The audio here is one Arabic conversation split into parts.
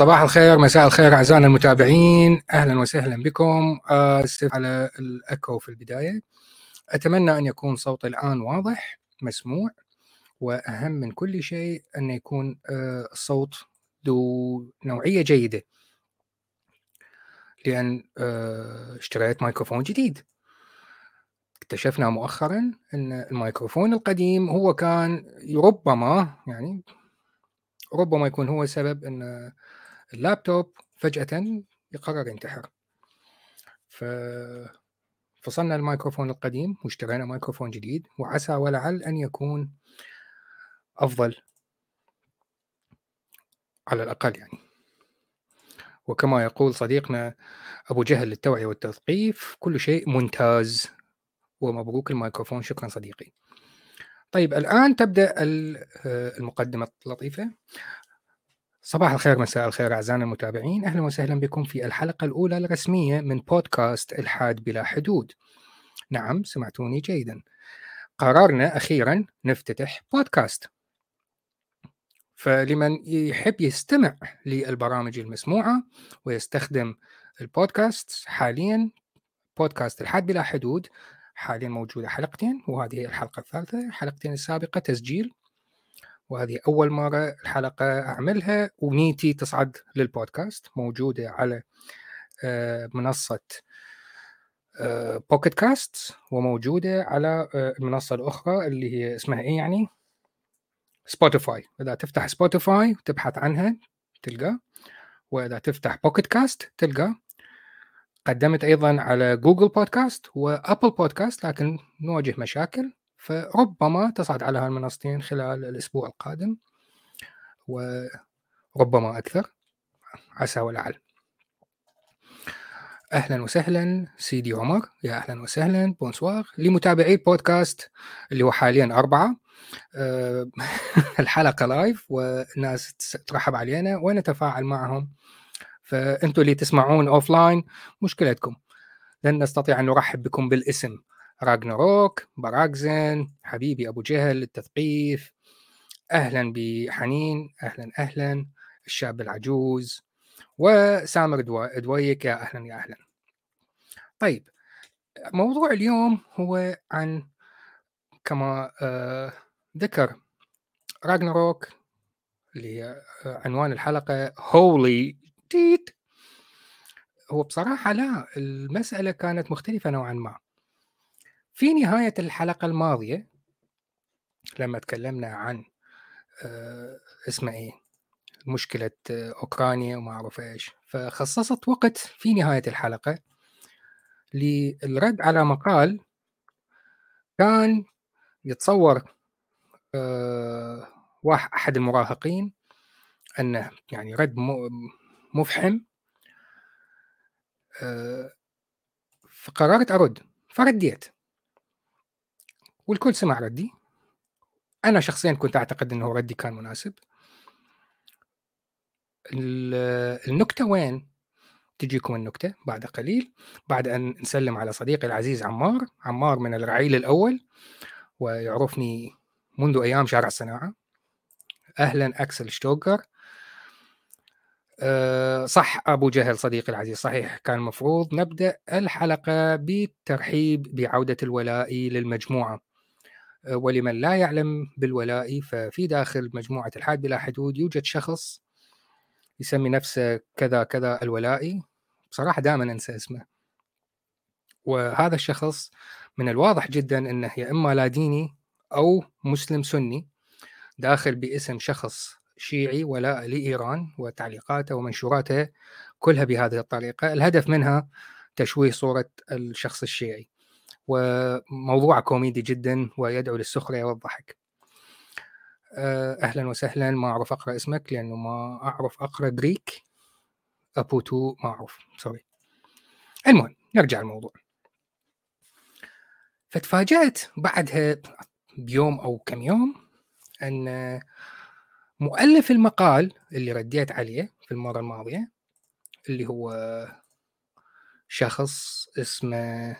صباح الخير مساء الخير أعزائنا المتابعين. أهلا وسهلا بكم. اسف على الأكو في البداية. أتمنى أن يكون صوتي الآن واضح مسموع وأهم من كل شيء أن يكون آه، الصوت ذو نوعية جيدة. لأن آه، اشتريت ميكروفون جديد. اكتشفنا مؤخرا أن الميكروفون القديم هو كان ربما يعني ربما يكون هو سبب أن اللابتوب فجأة يقرر ينتحر. ف فصلنا الميكروفون القديم واشترينا ميكروفون جديد وعسى ولعل أن يكون أفضل على الأقل يعني. وكما يقول صديقنا أبو جهل للتوعية والتثقيف كل شيء ممتاز ومبروك الميكروفون. شكرا صديقي. طيب الآن تبدأ المقدمة اللطيفة. صباح الخير مساء الخير أعزائنا المتابعين. أهلا وسهلا بكم في الحلقة الأولى الرسمية من بودكاست إلحاد بلا حدود. نعم سمعتوني جيدا. قررنا أخيرا نفتتح بودكاست. فلمن يحب يستمع للبرامج المسموعة ويستخدم البودكاست حاليا بودكاست إلحاد بلا حدود حاليا موجودة حلقتين وهذه الحلقة الثالثة الحلقتين السابقة تسجيل وهذه أول مرة الحلقة أعملها ونيتي تصعد للبودكاست موجودة على آه، منصة Pocket آه، Cast وموجودة على آه، المنصة الأخرى اللي هي اسمها إيه يعني؟ Spotify إذا تفتح Spotify وتبحث عنها تلقى. وإذا تفتح Pocket Cast تلقى. قدمت أيضا على Google Podcast و Apple Podcast لكن نواجه مشاكل. فربما تصعد على هالمنصتين خلال الأسبوع القادم وربما أكثر عسى ولعل أهلا وسهلا سيدي عمر. يا أهلا وسهلا. Bonsoir. لمتابعي البودكاست اللي هو حاليا أربعة. الحلقة live والناس ترحب علينا ونتفاعل معهم. فانتم اللي تسمعون offline مشكلتكم. لن نستطيع أن نرحب بكم بالاسم. راجناروك براكزن حبيبي أبو جهل التثقيف. أهلا بحنين أهلا أهلا الشاب العجوز. وسامر دويك يا أهلا يا أهلا. طيب موضوع اليوم هو عن كما آه ذكر راجناروك اللي هي آه، عنوان الحلقة هولي تيت هو بصراحة لا المسألة كانت مختلفة نوعا ما. في نهاية الحلقة الماضية لما تكلمنا عن آه، اسمه إيه؟ مشكلة آه، أوكرانيا وما أعرف إيش. فخصصت وقت في نهاية الحلقة للرد على مقال كان يتصور آه، واحد أحد المراهقين أنه يعني رد مفحم فقررت أرد فرديت والكل سمع ردي. أنا شخصيا كنت أعتقد إنه ردي كان مناسب. النكتة وين؟ تجيكم النكتة بعد قليل بعد أن نسلم على صديقي العزيز عمار. عمار من الرعيل الأول ويعرفني منذ أيام شارع الصناعه أهلا أكسل شتوكر. أه صح أبو جهل صديقي العزيز صحيح كان المفروض نبدأ الحلقة بالترحيب بعودة الولاء للمجموعة. ولمن لا يعلم بالولاء ففي داخل مجموعة الحاد بلا حدود يوجد شخص يسمي نفسه كذا كذا الولائي بصراحة دائما أنسى اسمه. وهذا الشخص من الواضح جدا أنه يا إما لا ديني أو مسلم سني داخل باسم شخص شيعي ولاء لإيران وتعليقاته ومنشوراته كلها بهذه الطريقة. الهدف منها تشويه صورة الشخص الشيعي. وموضوع كوميدي جدا ويدعو للسخرية والضحك. آه، أهلا وسهلا ما أعرف أقرأ اسمك لأنه ما أعرف أقرأ Greek. أبوتو ما أعرف سوري المهم نرجع الموضوع. فتفاجأت بعدها بيوم أو كم يوم أن مؤلف المقال اللي رديت عليه في المرة الماضية اللي هو شخص اسمه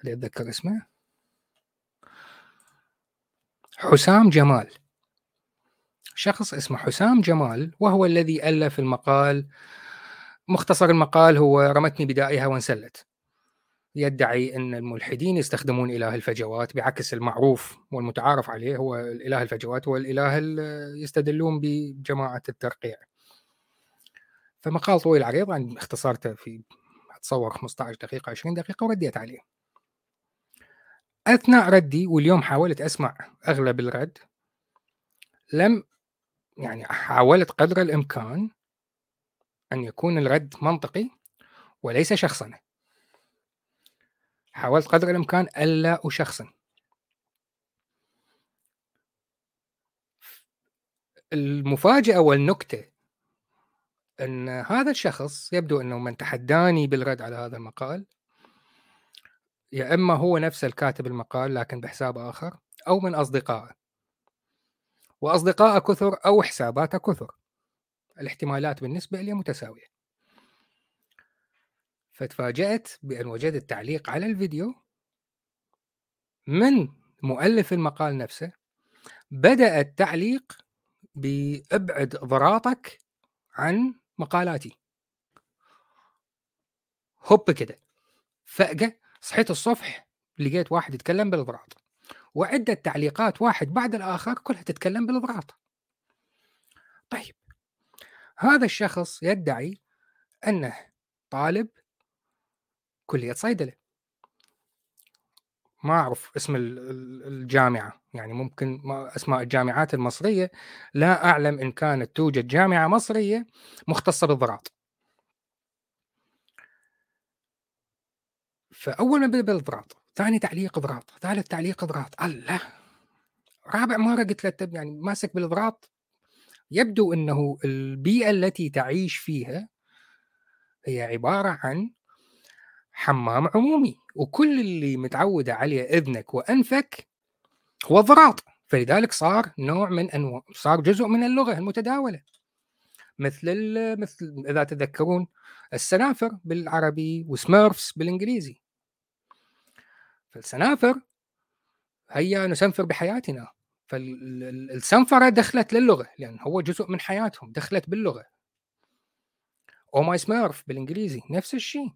اللي اتذكر اسمه؟ حسام جمال. شخص اسمه حسام جمال وهو الذي ألف المقال مختصر المقال هو رمتني بدائها وانسلت. يدعي أن الملحدين يستخدمون إله الفجوات بعكس المعروف والمتعارف عليه هو الإله الفجوات هو الإله اللي يستدلون بجماعة الترقيع. فمقال طويل عريض عن اختصارته في أتصور 15 دقيقة 20 دقيقة ورديت عليه. أثناء ردي واليوم حاولت أسمع أغلب الرد لم يعني حاولت قدر الإمكان أن يكون الرد منطقي وليس شخصنة حاولت قدر الإمكان ألا أشخصن. المفاجأة والنكتة أن هذا الشخص يبدو أنه من تحداني بالرد على هذا المقال يا إما هو نفس الكاتب المقال لكن بحساب آخر أو من أصدقائه. وأصدقائه كثر أو حساباته كثر. الاحتمالات بالنسبة لي متساوية. فتفاجأت بأن وجدت تعليق على الفيديو من مؤلف المقال نفسه. بدأ التعليق بأبعد ضراطك عن مقالاتي. هوب كده. فجأة صحيت الصبح لقيت واحد يتكلم بالضراط وعدة تعليقات واحد بعد الآخر كلها تتكلم بالضراط طيب هذا الشخص يدعي أنه طالب كلية صيدلة. ما أعرف اسم الجامعة يعني ممكن ما أسماء الجامعات المصرية لا أعلم إن كانت توجد جامعة مصرية مختصة بالضراط فأول ما بدأ بالضراط ثاني تعليق ضراط ثالث تعليق ضراط الله! رابع مرة قلت له يعني ماسك بالضراط يبدو أنه البيئة التي تعيش فيها هي عبارة عن حمام عمومي وكل اللي متعودة عليه إذنك وأنفك هو الضراط فلذلك صار نوع من أنواع صار جزء من اللغة المتداولة. مثل مثل إذا تذكرون السنافر بالعربي وسميرفس بالإنجليزي. فالسنافر هيا نسنفر بحياتنا. فالسنفرة دخلت للغة لأن هو جزء من حياتهم دخلت باللغة. أو ماي سميرف بالإنجليزي نفس الشيء.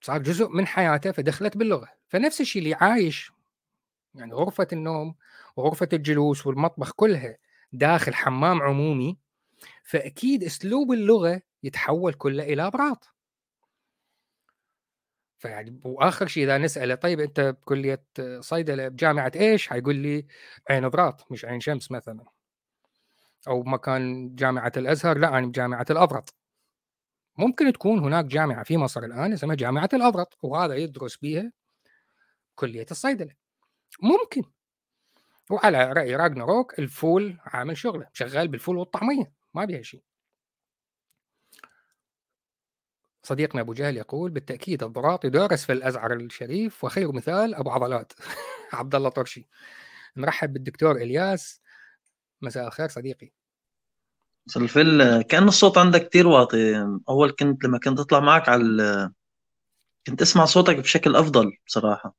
صار جزء من حياته فدخلت باللغة. فنفس الشيء اللي عايش يعني غرفة النوم وغرفه الجلوس والمطبخ كلها داخل حمام عمومي فأكيد أسلوب اللغة يتحول كله إلى أبراط. فيعني وآخر شيء إذا نسأله طيب أنت بكلية صيدلة بجامعة إيش؟ حيقول لي عين أبراط مش عين شمس مثلا. أو مكان جامعة الأزهر لا أنا بجامعة الأبرط. ممكن تكون هناك جامعة في مصر الآن اسمها جامعة الأبرط وهذا يدرس بها كلية الصيدلة. ممكن. وعلى رأي راجنروك الفول عامل شغله شغال بالفول والطعمية ما بيها شيء صديقنا أبو جهل يقول بالتأكيد الضراط يدرس في الأزعر الشريف وخير مثال أبو عضلات. عبد الله طرشي. نرحب بالدكتور إلياس. مساء الخير صديقي. الفل. كأن الصوت عندك كتير واطي. أول كنت لما كنت أطلع معك على كنت أسمع صوتك بشكل أفضل بصراحة.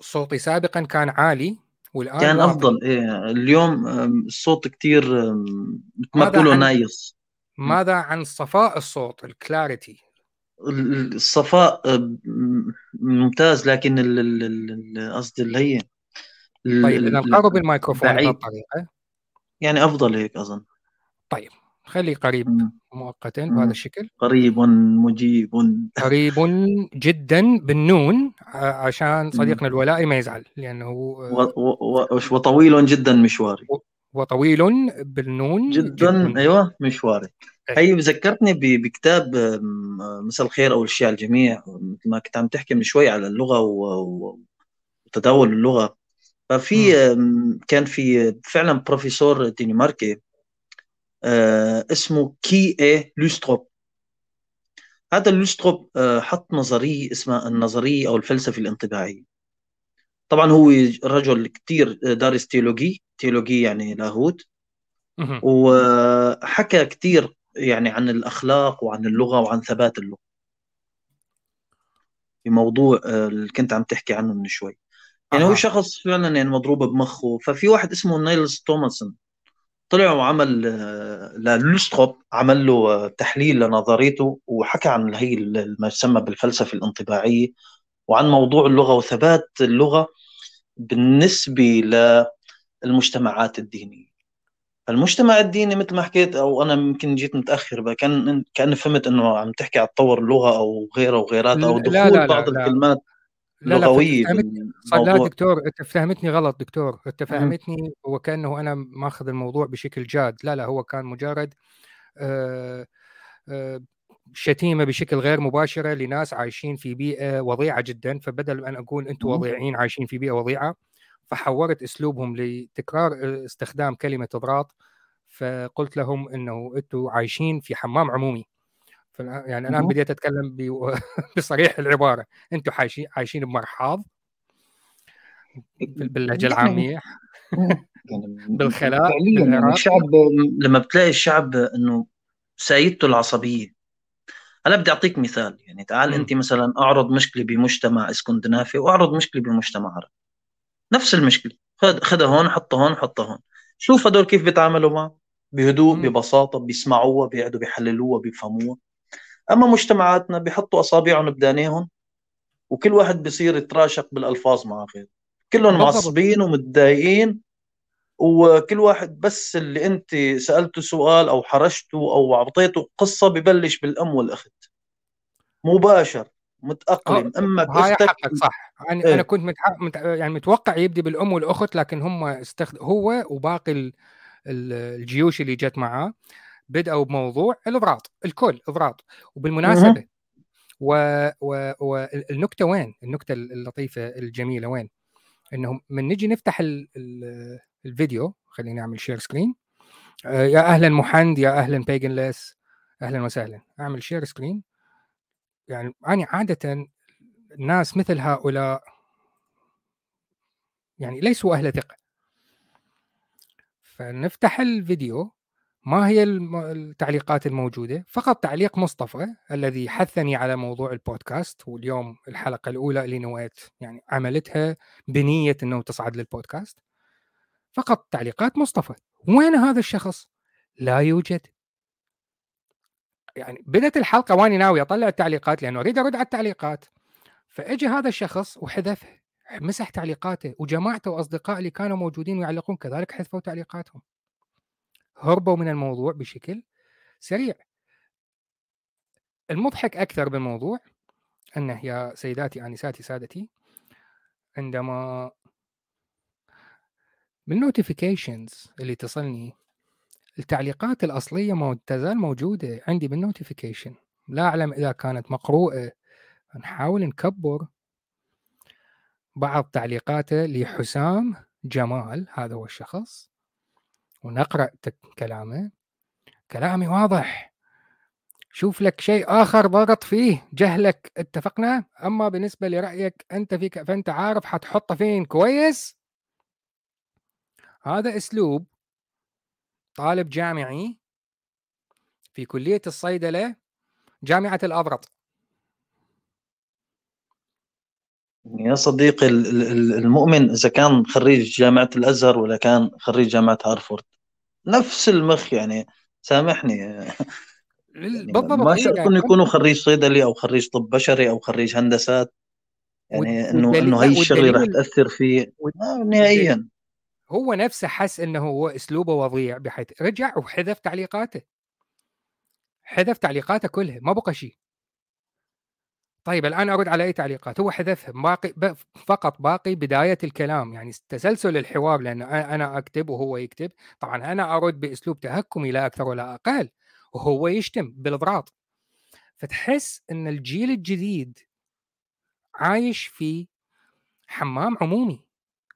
صوتي سابقا كان عالي والآن كان واطي. أفضل. إيه اليوم الصوت كتير مثل ما بقولوا نايص ماذا عن صفاء الصوت؟ الكلاريتي الصفاء ممتاز لكن قصدي اللي هي طيب إذا نقرب الميكروفون بهالطريقة. يعني أفضل هيك أظن. طيب خلي قريب مؤقتا بهذا الشكل. قريب مجيب. قريب جدا بالنون عشان صديقنا الولائي ما يزعل لأنه و... و... وطويل جدا مشواري. وطويل بالنون جدا, جداً. أيوه مشواري هي ذكرتني بكتاب مساء الخير أو الشيء على الجميع مثل ما كنت عم تحكي من شوي على اللغة وتداول اللغة. ففي كان في فعلا بروفيسور دنماركي آه، اسمه كي اي لوستروب. هذا لوستروب آه، حط نظرية اسمها النظرية أو الفلسفة الانطباعية طبعا هو رجل كثير دارس تيولوجي تيولوجي يعني لاهوت وحكى كثير يعني عن الأخلاق وعن اللغة وعن ثبات اللغة. في موضوع آه، اللي كنت عم تحكي عنه من شوي. يعني هو شخص فعلا يعني مضروب بمخه. ففي واحد اسمه نيلز توماسون. طلع وعمل آه، للوستروب عمل له آه، تحليل لنظريته وحكى عن هي ما يسمى بالفلسفة الانطباعية. وعن موضوع اللغة وثبات اللغة بالنسبة للمجتمعات الدينية. المجتمع الديني مثل ما حكيت أو أنا يمكن جيت متأخر بقى كان كان فهمت إنه عم تحكي على تطور اللغة أو غيره وغيرات أو دخول لا لا بعض لا. الكلمات لا لغوية لا لا, لا دكتور أنت فهمتني غلط دكتور. أنت فهمتني هو كأنه أنا ماخذ الموضوع بشكل جاد. لا لا هو كان مجرد آه آه شتيمة بشكل غير مباشرة لناس عايشين في بيئة وضيعة جدا. فبدل أن أقول أنتم وضيعين عايشين في بيئة وضيعة فحورت أسلوبهم لتكرار استخدام كلمة اضراط فقلت لهم إنه أنتم عايشين في حمام عمومي. يعني الآن بديت أتكلم بصريح العبارة. أنتم عايشين عايشين بمرحاض. باللهجة العامية. يعني بالخلاء يعني الشعب لما بتلاقي الشعب إنه سيدته العصبية أنا بدي أعطيك مثال. يعني تعال م. أنت مثلا أعرض مشكلة بمجتمع إسكندنافي وأعرض مشكلة بمجتمع عربي نفس المشكلة. خد خدها هون حطها هون حطها هون. شوف هدول كيف بيتعاملوا معه. بهدوء م. ببساطة بيسمعوها بيقعدوا بيحللوها بيفهموها. أما مجتمعاتنا بيحطوا أصابعهم بدانيهم وكل واحد بيصير يتراشق بالألفاظ مع غيره كلهم معصبين ومتضايقين وكل واحد بس اللي أنت سألته سؤال أو حرشته أو أعطيته قصة ببلش بالأم والأخت. مباشر متأقلم أما هاي حقك صح. يعني إيه؟ أنا كنت متح... يعني متوقع يبدي بالأم والأخت لكن هم استخد... هو وباقي الجيوش اللي جت معاه بدأوا بموضوع الإضراط الكل إضراط. وبالمناسبة والنكتة و... وين؟ النكتة اللطيفة الجميلة وين؟ انه من نجي نفتح ال... ال... الفيديو خليني نعمل share screen آه يا أهلا محند يا أهلا بيجنلس أهلا وسهلا. أعمل share screen يعني أنا عاده الناس مثل هؤلاء يعني ليسوا أهل ثقة. فنفتح الفيديو ما هي التعليقات الموجودة؟ فقط تعليق مصطفى الذي حثني على موضوع البودكاست واليوم الحلقة الأولى اللي نويت يعني عملتها بنية أنه تصعد للبودكاست. فقط تعليقات مصطفى. وين هذا الشخص؟ لا يوجد. يعني بدأت الحلقة واني ناوي أطلع التعليقات لأنه أريد أرد على التعليقات. فاجى هذا الشخص وحذفها مسح تعليقاته وجماعته واصدقائه اللي كانوا موجودين ويعلقون كذلك حذفوا تعليقاتهم. هربوا من الموضوع بشكل سريع. المضحك أكثر بالموضوع أنه يا سيداتي انساتي سادتي عندما بال notifications اللي تصلني التعليقات الأصلية مو تزال موجودة عندي بال notification لا أعلم إذا كانت مقروءة. نحاول نكبر. بعض تعليقاته لحسام جمال هذا هو الشخص. ونقرأ كلامه. كلامي واضح. شوف لك شيء آخر ضغط فيه. جهلك. اتفقنا؟ أما بالنسبة لرأيك أنت فيك فأنت عارف حتحطه فين. كويس؟ هذا أسلوب طالب جامعي في كلية الصيدلة جامعة الأبرط يا صديقي المؤمن إذا كان خريج جامعة الأزهر ولا كان خريج جامعة هارفورد نفس المخ يعني سامحني. يعني ما شرط إنه يعني يكونوا خريج صيدلي أو خريج طب بشري أو خريج هندسات. يعني إنه إنه هي الشغله رح تأثر فيه. نهائيا. هو نفسه حس إنه هو أسلوبه وضيع بحيث رجع وحذف تعليقاته. حذف تعليقاته كلها ما بقى شيء. طيب الآن أرد على أي تعليقات؟ هو حذفها باقي فقط باقي بداية الكلام يعني تسلسل الحوار لأن أنا أكتب وهو يكتب. طبعا أنا أرد بأسلوب تهكمي لا أكثر ولا أقل وهو يشتم بالإضراط. فتحس إن الجيل الجديد عايش في حمام عمومي.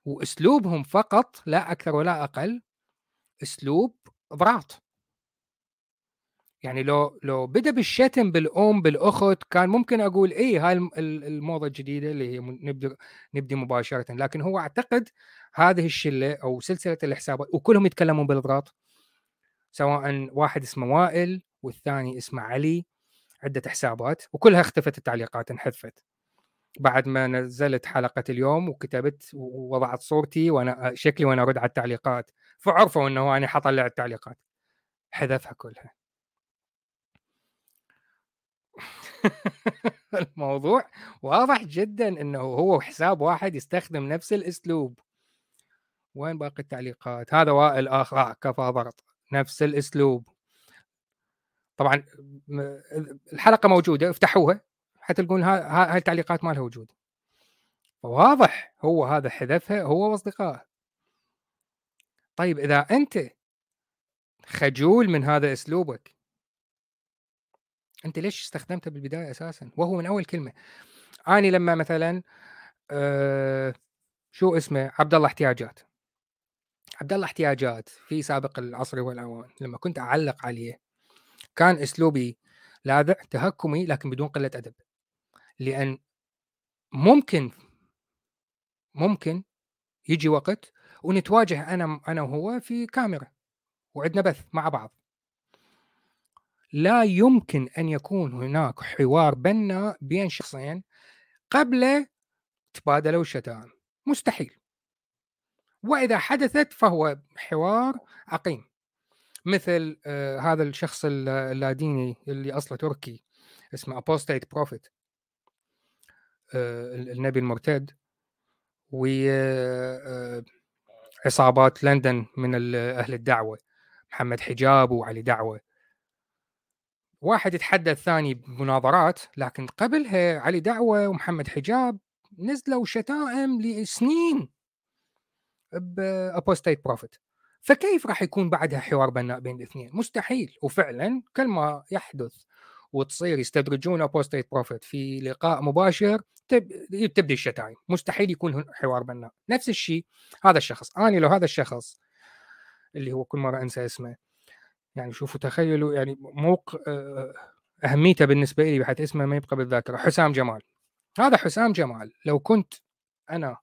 وأسلوبهم فقط لا أكثر ولا أقل أسلوب اضراط يعني لو لو بدأ بالشتم بالأم بالأخت كان ممكن أقول اي هاي الموضة الجديدة اللي هي نبدأ نبدي مباشرة. لكن هو أعتقد هذه الشلة أو سلسلة الحسابات وكلهم يتكلمون بالاضغاط سواء واحد اسمه وائل والثاني اسمه علي عدة حسابات وكلها اختفت التعليقات انحذفت. بعد ما نزلت حلقة اليوم وكتبت ووضعت صورتي وأنا شكلي وأنا أرد على التعليقات فعرفوا إنه أنا حطلع التعليقات. حذفها كلها. الموضوع واضح جدا إنه هو حساب واحد يستخدم نفس الأسلوب. وين باقي التعليقات؟ هذا وائل اخ آه كفى ضغط. نفس الأسلوب. طبعا الحلقة موجودة افتحوها. حتى تقول هاي التعليقات ما لها وجود. واضح هو هذا حذفها هو وأصدقائه. طيب إذا أنت خجول من هذا أسلوبك أنت ليش استخدمته بالبداية أساسا؟ وهو من أول كلمة. اني لما مثلا أه شو اسمه؟ عبد الله احتياجات. عبد الله احتياجات في سابق العصر والأوان لما كنت أعلق عليه كان أسلوبي لاذع تهكمي لكن بدون قلة أدب. لأن ممكن ممكن يجي وقت ونتواجه أنا أنا وهو في كاميرا وعندنا بث مع بعض. لا يمكن أن يكون هناك حوار بناء بين شخصين قبل تبادلوا الشتائم. مستحيل. وإذا حدثت فهو حوار عقيم. مثل آه هذا الشخص اللاديني اللي أصله تركي اسمه Apostate Prophet النبي المرتد و آه اثنين من أهل الدعوة محمد حجاب وعلي دعوة. واحد يتحدى الثاني بمناظرات لكن قبلها علي دعوة ومحمد حجاب نزلوا شتائم لسنين ب Apostate Prophet فكيف راح يكون بعدها حوار بناء بين الاثنين؟ مستحيل. وفعلا كل ما يحدث وتصير يستدرجون Apostate Prophet في لقاء مباشر تبدي الشتايم. مستحيل يكون حوار بناء. نفس الشيء هذا الشخص. أنا لو هذا الشخص اللي هو كل مرة أنسى اسمه يعني شوفوا تخيلوا يعني موق آه، أهميته بالنسبة لي بحيث اسمه ما يبقى بالذاكرة. حسام جمال. هذا حسام جمال لو كنت أنا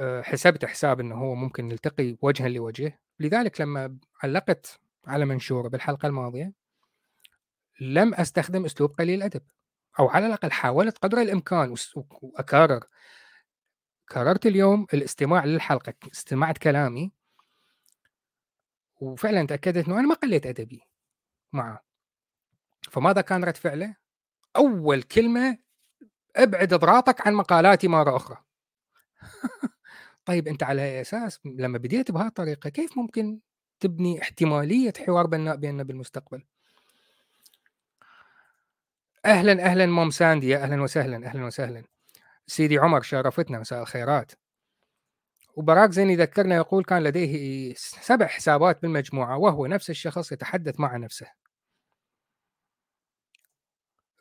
آه، حسبت حساب إنه هو ممكن نلتقي وجها لوجه لذلك لما علقت على منشور بالحلقة الماضية لم أستخدم أسلوب قليل الأدب أو على الأقل حاولت قدر الإمكان وأكرر. كررت اليوم الاستماع للحلقة استمعت كلامي. وفعلا تأكدت إنه أنا ما قليت أدبي معه. فماذا كان رد فعله؟ أول كلمة ابعد اضراطك عن مقالاتي مرة أخرى. طيب أنت على أي أساس؟ لما بديت بهذه الطريقة كيف ممكن تبني احتمالية حوار بناء بيننا بالمستقبل؟ أهلا أهلا مدام ساندي أهلا وسهلا أهلا وسهلا. سيدي عمر شرفتنا مساء الخيرات. وبراك زين يذكرنا يقول كان لديه سبع حسابات بالمجموعة وهو نفس الشخص يتحدث مع نفسه.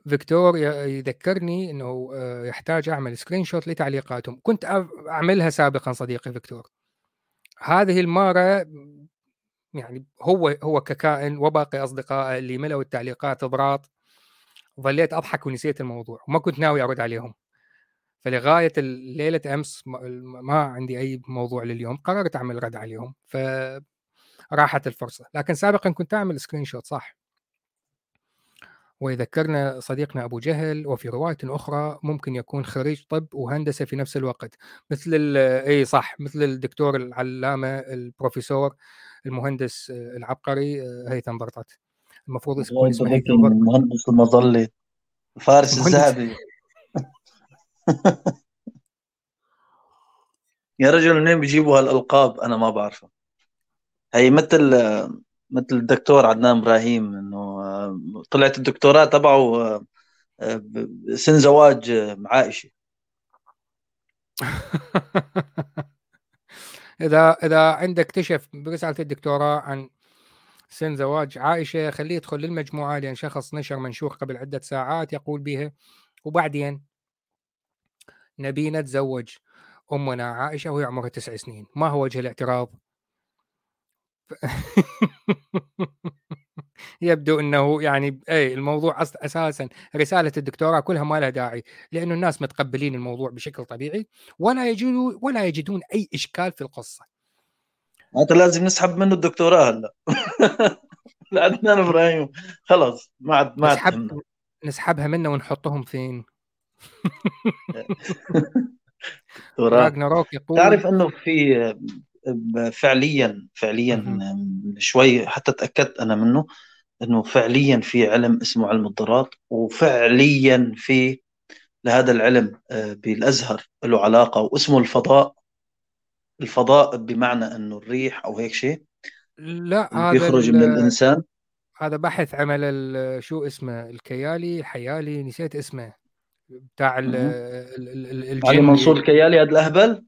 فيكتور يذكرني إنه آه، يحتاج أعمل screenshot لتعليقاتهم. كنت أعملها سابقا صديقي فيكتور. هذه المرة يعني هو هو ككائن وباقي أصدقائه اللي ملوا التعليقات اضراط ظليت أضحك ونسيت الموضوع وما كنت ناوي أرد عليهم. فلغاية ليلة أمس ما عندي أي موضوع لليوم قررت أعمل رد عليهم فراحت الفرصة. لكن سابقا كنت أعمل screenshot صح؟ ويذكرنا صديقنا أبو جهل وفي رواية أخرى ممكن يكون خريج طب وهندسة في نفس الوقت مثل إي صح مثل الدكتور العلامة البروفيسور المهندس العبقري هيثم برطت المفروض يكون اسمه هيثم المهندس المظلي فارس الذهبي يا رجل منين بيجيبوا هالألقاب؟ أنا ما بعرفها هي مثل مثل الدكتور عدنان إبراهيم إنه طلعت الدكتوراه تبعه سن زواج عائشة. إذا إذا عندك اكتشف برساله الدكتوراه عن سن زواج عائشة خليه يدخل للمجموعة لأن شخص نشر منشور قبل عدة ساعات يقول بها. وبعدين نبي نتزوج أمنا عائشة وهي عمرها تسع سنين. ما هو وجه الاعتراض؟ يبدو إنه يعني اي الموضوع أساسا رسالة الدكتوراه كلها ما لها داعي لأنه الناس متقبلين الموضوع بشكل طبيعي ولا يجدون ولا يجدون أي إشكال في القصة. انت لازم نسحب منه الدكتوراه هلا. لعدنان إبراهيم. خلاص ما عاد ما نسحب نسحبها منه ونحطهم فين؟ راجناروك يقول تعرف إنه في فعليا فعليا شوي حتى تأكدت أنا منه إنه فعليا في علم اسمه علم الضرات وفعليا في لهذا العلم آه، بالأزهر له علاقة واسمه الفضاء. الفضاء بمعنى إنه الريح أو هيك شيء لا هذا بيخرج من الإنسان. هذا بحث عمل شو اسمه الكيالي حيالي نسيت اسمه بتاع الجن علي منصور الكيالي هذا الأهبل؟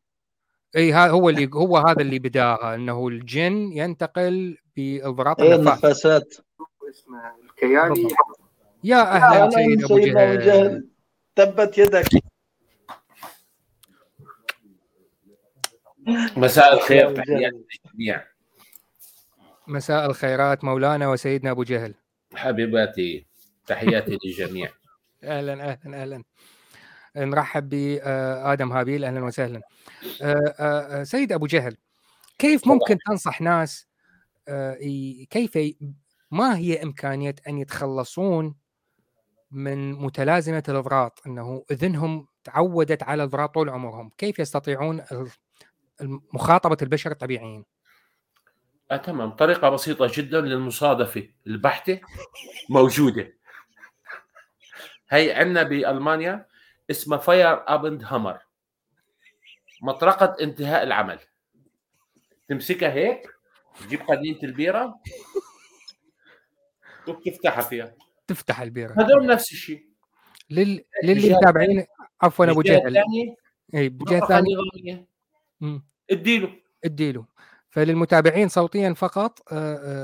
إي هو اللي هو هذا اللي بداها إنه الجن ينتقل بأضراط إيه النفاسات اسمه الكيالي. يا أهلا سيد أبو جهل. تبت يدك. مساء الخير تحياتي للجميع. مساء الخيرات مولانا وسيدنا أبو جهل. حبيباتي تحياتي للجميع. أهلا أهلا أهلا. نرحب بآدم هابيل أهلا وسهلا. آه، آه، سيد أبو جهل كيف ممكن تنصح ناس آه، كيف ما هي إمكانية أن يتخلصون من متلازمة الاضراط إنه إذنهم تعودت على الاضراط طول عمرهم. كيف يستطيعون مخاطبة البشر الطبيعيين. آه تمام. طريقة بسيطة جدا للمصادفة. البحته موجودة. هي عندنا بألمانيا اسمها فاير أبند هامر. مطرقة انتهاء العمل. تمسكها هيك تجيب قديمه البيرة وتفتحها فيها. تفتح البيرة. هذول نفس الشيء. لل... للي متابعين عفوا أبو جهل. اي بجهة ثانية. اديله. اديله. فللمتابعين صوتيا فقط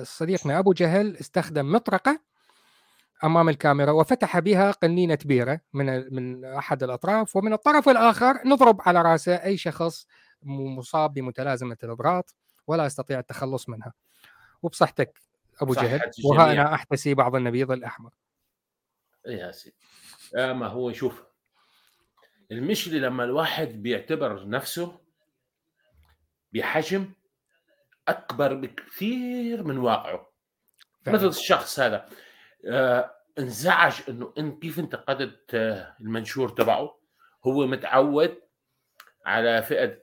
صديقنا أبو جهل استخدم مطرقة أمام الكاميرا وفتح بها قنينة بيره من من أحد الأطراف ومن الطرف الآخر نضرب على رأسه أي شخص مصاب بمتلازمة الاضغاط ولا يستطيع التخلص منها. وبصحتك أبو جهل وها أنا أحتسي بعض النبيض الأحمر. يا سيدي. آه ما هو شوف المشكلة لما الواحد بيعتبر نفسه بحجم أكبر بكثير من واقعه. فعلا. مثل الشخص هذا آه انزعج إنه انت كيف انتقدت آه المنشور تبعه. هو متعود على فئة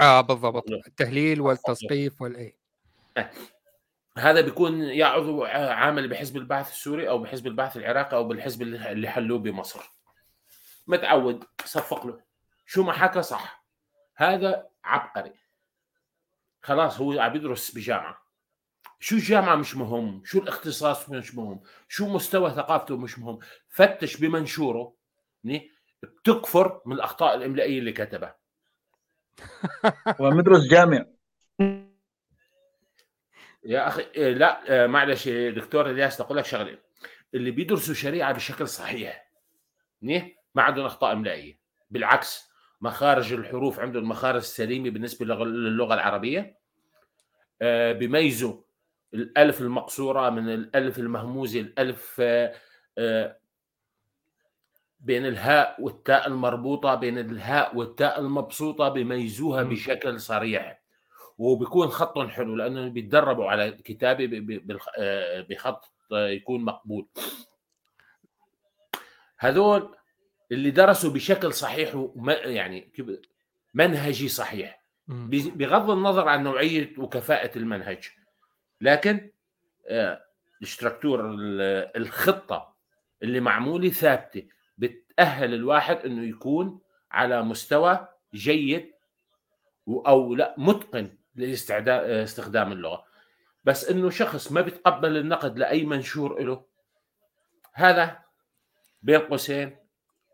آه بالضبط. التهليل والتسقيف والاي آه. هذا بيكون يا عضو عامل بحزب البعث السوري أو بحزب البعث العراقي أو بالحزب اللي حلوة بمصر. متعود صفق له. شو ما حكى صح. هذا عبقري. خلاص هو عم يدرس بجامعة. شو الجامعة مش مهم؟ شو الاختصاص مش مهم؟ شو مستوى ثقافته مش مهم؟ فتش بمنشوره بتكفر من الأخطاء الإملائية اللي كتبها. ومدرس جامع يا أخي إيه، لا آه، معلش دكتور إلياس أقول لك شغلة. اللي بيدرسوا شريعة بشكل صحيح ما عندهم أخطاء إملائية. بالعكس مخارج الحروف عندهم مخارج سليمه بالنسبة للغة العربية. آه، بيميزوا الألف المقصورة من الألف المهموزة الألف آه، بين الهاء والتاء المربوطة بين الهاء والتاء المبسوطة بيميزوها بشكل صريح. وبيكون خطهم حلو لأنه بيتدربوا على الكتابه آه، بخط يكون مقبول. هذول اللي درسوا بشكل صحيح يعني منهجي صحيح. بغض النظر عن نوعية وكفاءة المنهج. لكن الاشتراكتور آه، الخطة اللي معمولة ثابتة بتأهل الواحد إنه يكون على مستوى جيد أو لا متقن لاستخدام اللغة. بس إنه شخص ما بيتقبل النقد لأي منشور له هذا بين قوسين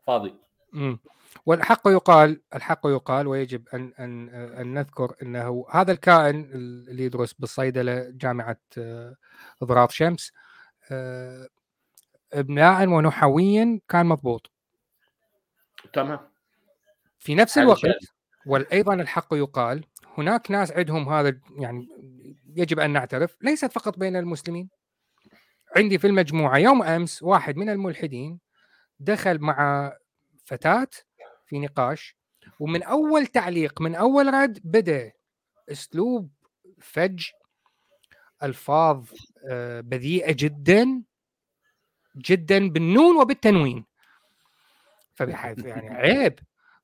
فاضي. امم والحق يقال الحق يقال ويجب أن أن أن نذكر إنه هذا الكائن اللي يدرس بالصيدلة جامعة اضراط شمس ابناء ونحويا كان مضبوط. تمام. في نفس الوقت وأيضا الحق يقال هناك ناس عندهم هذا يعني يجب أن نعترف ليست فقط بين المسلمين. عندي في المجموعة يوم أمس واحد من الملحدين دخل مع فتاة في نقاش ومن أول تعليق من أول رد بدأ أسلوب فج ألفاظ آه، بذيئة جدا جدا بالنون وبالتنوين. فبحيث يعني عيب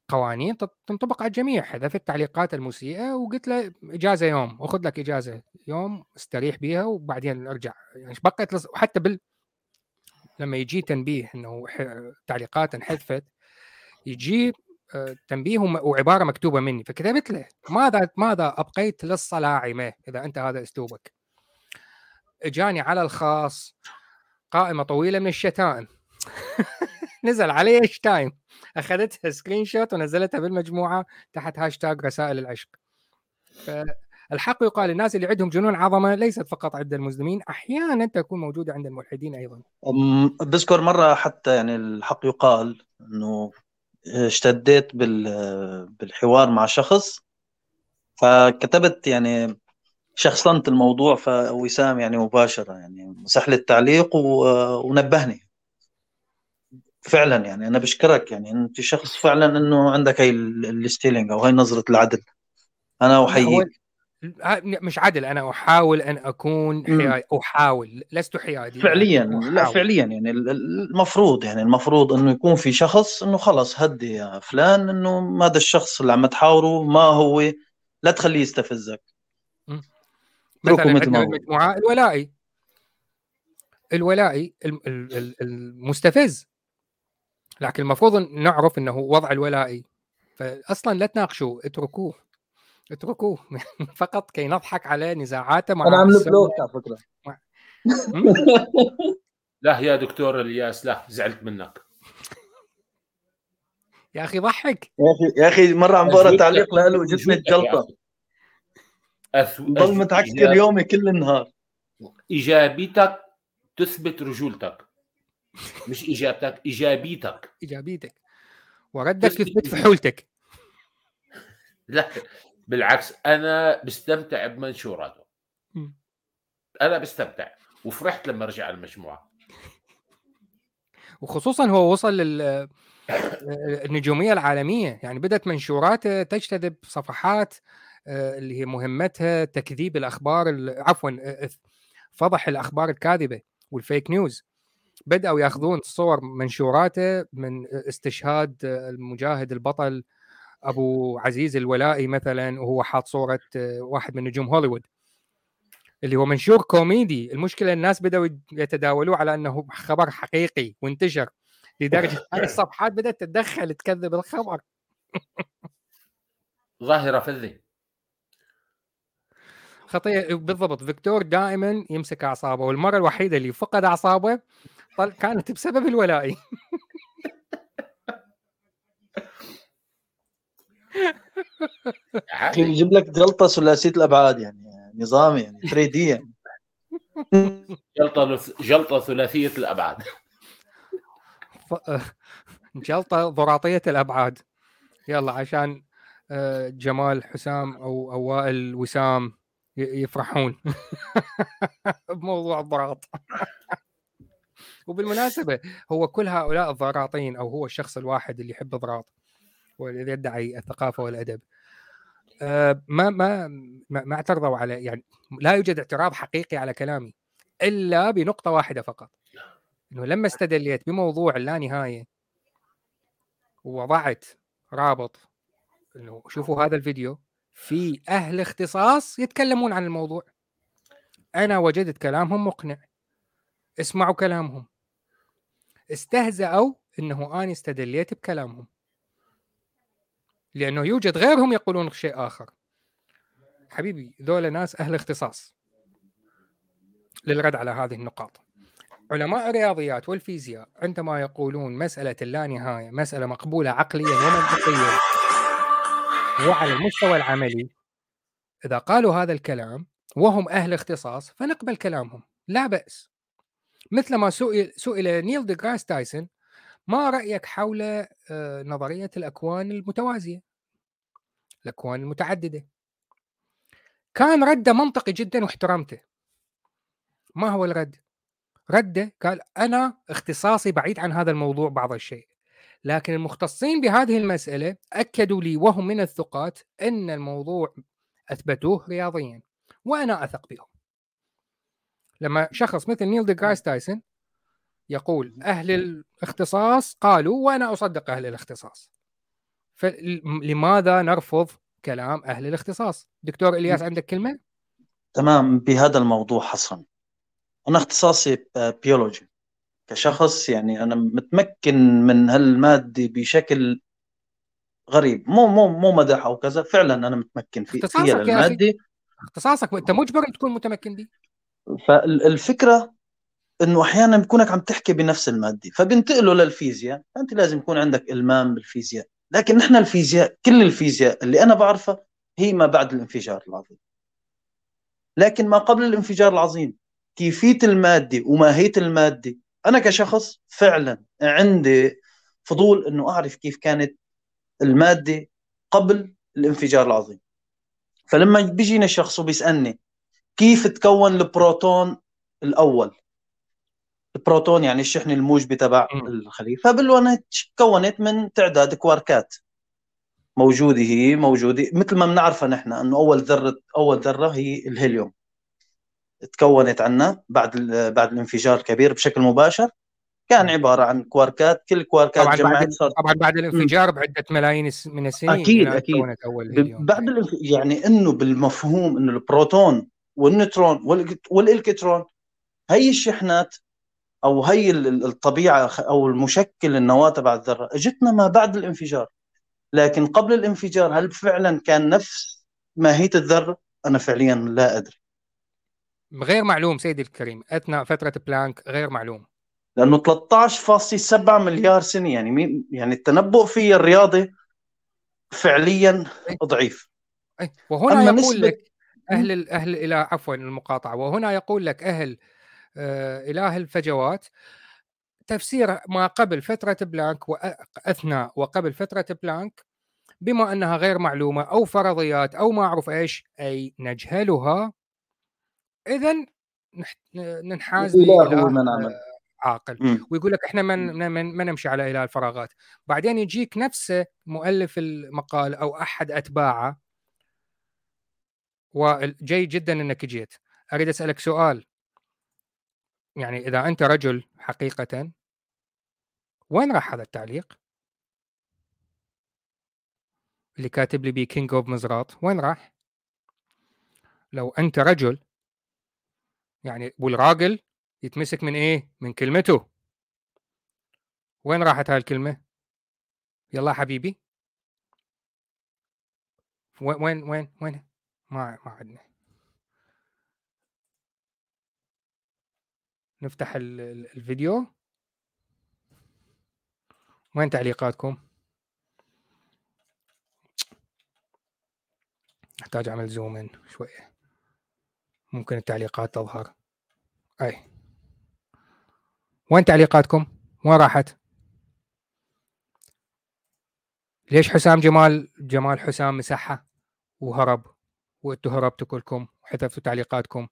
قوانين تنطبق على الجميع. حذفت التعليقات المسيئة وقلت له إجازة يوم وخذ لك إجازة يوم استريح بيها وبعدين أرجع. يعني بقيت لص... وحتى بال لما يجي تنبيه إنه تعليقات انحذفت يجي آه، تنبيه وعبارة مكتوبة مني فكتبت له ماذا ماذا أبقيت للصلاعمه إذا أنت هذا أسلوبك. إجاني على الخاص قائمة طويلة من الشتائم. نزل علي إيش تايم أخذتها screenshot ونزلتها بالمجموعة تحت هاشتاج رسائل العشق. فالحق يقال الناس اللي عندهم جنون عظمة ليست فقط عند المسلمين أحيانا تكون موجودة عند الملحدين أيضا. بذكر مرة حتى يعني الحق يقال إنه اشتديت بالحوار مع شخص فكتبت يعني شخصنت الموضوع فوسام يعني مباشرة يعني مسح لي التعليق ونبهني. فعلا يعني أنا بشكرك يعني أنت شخص فعلا إنه عندك هاي الستيلينج أو هاي نظرة العدل. أنا أحييك. مش عدل أنا أحاول أن أكون حيادي أحاول لست حيادي فعليا لا فعليا يعني المفروض يعني المفروض إنه يكون في شخص إنه خلص هدي يا فلان إنه هذا الشخص اللي عم تحاوره ما هو لا تخليه يستفزك. مثلا عندنا المجموعه الولائي. الولائي المستفز. لكن المفروض نعرف إنه وضع الولائي. فاصلا لا تناقشوه اتركوه. اتركوه فقط كي نضحك على نزاعاته مع أنا عامل بلوك على فكرة. لا يا دكتور الياس لا زعلت منك. يا أخي ضحك. يا أخي يا أخي مرة عم بقرا تعليق له جسمي الجلطه ضل متعكر يومي كل النهار. إيجابيتك تثبت رجولتك. مش اجابتك إيجابيتك. إيجابيتك. وردك يثبت فحولتك. لا. بالعكس أنا بستمتع بمنشوراته. أنا بستمتع. وفرحت لما رجع المجموعة. وخصوصا هو وصل لل النجومية العالمية. يعني بدأت منشوراته تجتذب صفحات آه، اللي هي مهمتها تكذيب الأخبار عفوا فضح الأخبار الكاذبة والفيك نيوز. بدأوا يأخذون صور منشوراته من استشهاد المجاهد البطل أبو عزيز الولائي مثلا وهو حاط صورة واحد من نجوم هوليوود. اللي هو منشور كوميدي. المشكلة الناس بدأوا يتداولوه على أنه خبر حقيقي وانتشر لدرجة هذه الصفحات بدأت تتدخل تكذب الخبر. ظاهرة فذة. خطيه بالضبط. فيكتور دائما يمسك أعصابه والمرة الوحيدة اللي فقد أعصابه كانت بسبب الولائي. يجيب لك جلطه ثلاثيه الأبعاد يعني؟ نظام يعني 3 دي يعني. جلطه جلطة ثلاثية الأبعاد. جلطة ضراطية الأبعاد. يلا عشان آه، جمال حسام أو أو وائل وسام يفرحون. بموضوع الضراط. وبالمناسبة هو كل هؤلاء الضراطين أو هو الشخص الواحد اللي يحب الضراط والذي يدعي الثقافة والأدب. آه، ما ما ما اعترضوا على يعني لا يوجد اعتراض حقيقي على كلامي إلا بنقطة واحدة فقط. إنه لما استدليت بموضوع اللانهايه ووضعت رابط إنه شوفوا هذا الفيديو في أهل اختصاص يتكلمون عن الموضوع. أنا وجدت كلامهم مقنع. اسمعوا كلامهم. استهزأوا إنه أنا استدليت بكلامهم. لأنه يوجد غيرهم يقولون شيء آخر. حبيبي ذولا ناس أهل اختصاص. للرد على هذه النقاط. علماء الرياضيات والفيزياء عندما يقولون مسألة اللانهاية مسألة مقبولة عقليا ومنطقيا وعلى المستوى العملي إذا قالوا هذا الكلام وهم أهل اختصاص فنقبل كلامهم. لا بأس. مثل ما سئل سئل نيل ديغراس تايسون ما رأيك حول آه، نظرية الأكوان المتوازية؟ الأكوان المتعددة. كان رده منطقي جدا واحترمته. ما هو الرد؟ رده قال أنا اختصاصي بعيد عن هذا الموضوع بعض الشيء لكن المختصين بهذه المسألة أكدوا لي وهم من الثقات أن الموضوع أثبتوه رياضيا وأنا أثق بهم. لما شخص مثل نيل ديغراس تايسون يقول أهل الاختصاص قالوا وأنا أصدق أهل الاختصاص. فلماذا نرفض كلام أهل الاختصاص؟ دكتور إلياس عندك كلمة؟ تمام بهذا الموضوع حصرا. أنا اختصاصي بيولوجي كشخص يعني أنا متمكن من هالمادة بشكل غريب. مو مو مو مدح أو كذا فعلا أنا متمكن في فيها الماده اختصاصك أنت مجبر تكون متمكن دي. فالفكرة إنه أحيانا بكونك عم تحكي بنفس المادة فبنتقلوا للفيزياء. فانت لازم يكون عندك إلمام بالفيزياء. لكن نحن الفيزياء كل الفيزياء اللي أنا بعرفها هي ما بعد الانفجار العظيم. لكن ما قبل الانفجار العظيم كيفية المادة وماهيه المادة أنا كشخص فعلا عندي فضول إنه أعرف كيف كانت المادة قبل الانفجار العظيم. فلما بيجينا شخص وبيسألني كيف تكون البروتون الأول؟ البروتون يعني الشحن الموجبي تبع الخليه أنا تكونت من تعداد كواركات. موجودة هي موجودة. مثل ما بنعرفها نحن إنه أول ذرة أول ذرة هي الهيليوم. تكونت عنا بعد بعد الانفجار الكبير بشكل مباشر. كان عبارة عن كواركات. كل كواركات طبعا جمعت بعد طبعا بعد الانفجار بعدة ملايين من السنين أكيد أكيد. أول بعد الانف... يعني إنه بالمفهوم إنه البروتون والنيوترون والإلكترون هي الشحنات أو هي الطبيعة أو المشكل النواه تبع الذرة اجتنا ما بعد الانفجار لكن قبل الانفجار هل فعلا كان نفس ماهية الذرة؟ أنا فعليا لا أدري. غير معلوم سيدي الكريم أثناء فترة بلانك غير معلوم. لأنه 13.7 مليار سنة يعني مين يعني التنبؤ فيه الرياضي فعليا ضعيف. وهنا يقول نسبة... لك أهل أهل إلى عفوا المقاطعة وهنا يقول لك أهل آه إله الفجوات. تفسير ما قبل فترة بلانك واثناء وقبل فترة بلانك بما أنها غير معلومة أو فرضيات أو ما أعرف إيش أي نجهلها. اذا ننحاز لإله عاقل. ويقول لك إحنا ما ما نمشي على إله الفراغات. بعدين يجيك نفسه مؤلف المقال أو أحد أتباعه. وجيد جدا إنك جيت. أريد أسألك سؤال. يعني إذا أنت رجل حقيقه وين راح هذا التعليق؟ اللي كاتب لي بي king of مزراط وين راح؟ لو أنت رجل يعني والراجل يتمسك من إيه؟ من كلمته وين راحت هاي الكلمة؟ يلا حبيبي وين وين وين ما ما عندنا نفتح الفيديو. وين تعليقاتكم؟ أحتاج أعمل زوم إن شوية. ممكن التعليقات تظهر. أي. وين تعليقاتكم؟ وين راحت؟ ليش حسام جمال جمال حسام مسحها؟ وهرب. وأنتوا هربتوا كلكم وحذفتوا تعليقاتكم.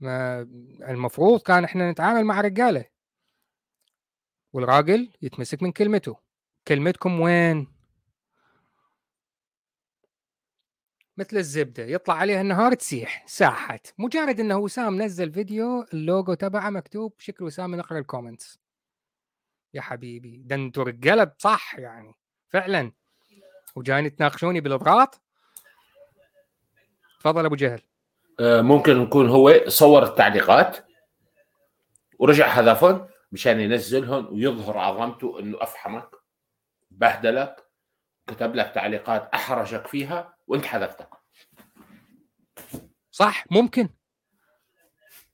ما المفروض كان إحنا نتعامل مع رجالة. والراجل يتمسك من كلمته. كلمتكم وين؟ مثل الزبدة يطلع عليها النهار تسيح ساحت. مجرد إنه وسام نزل فيديو اللوجو تبعه مكتوب شكل وسام نقرأ ال comments يا حبيبي ده أنتوا رجالة صح يعني فعلا. وجايين تناقشوني بالأضراط؟ تفضل أبو جهل. ممكن يكون هو صور التعليقات. ورجع حذفهم مشان ينزلهم ويظهر عظمته إنه أفحمك بهدلك كتب لك تعليقات أحرجك فيها وأنت حذفتها صح ممكن.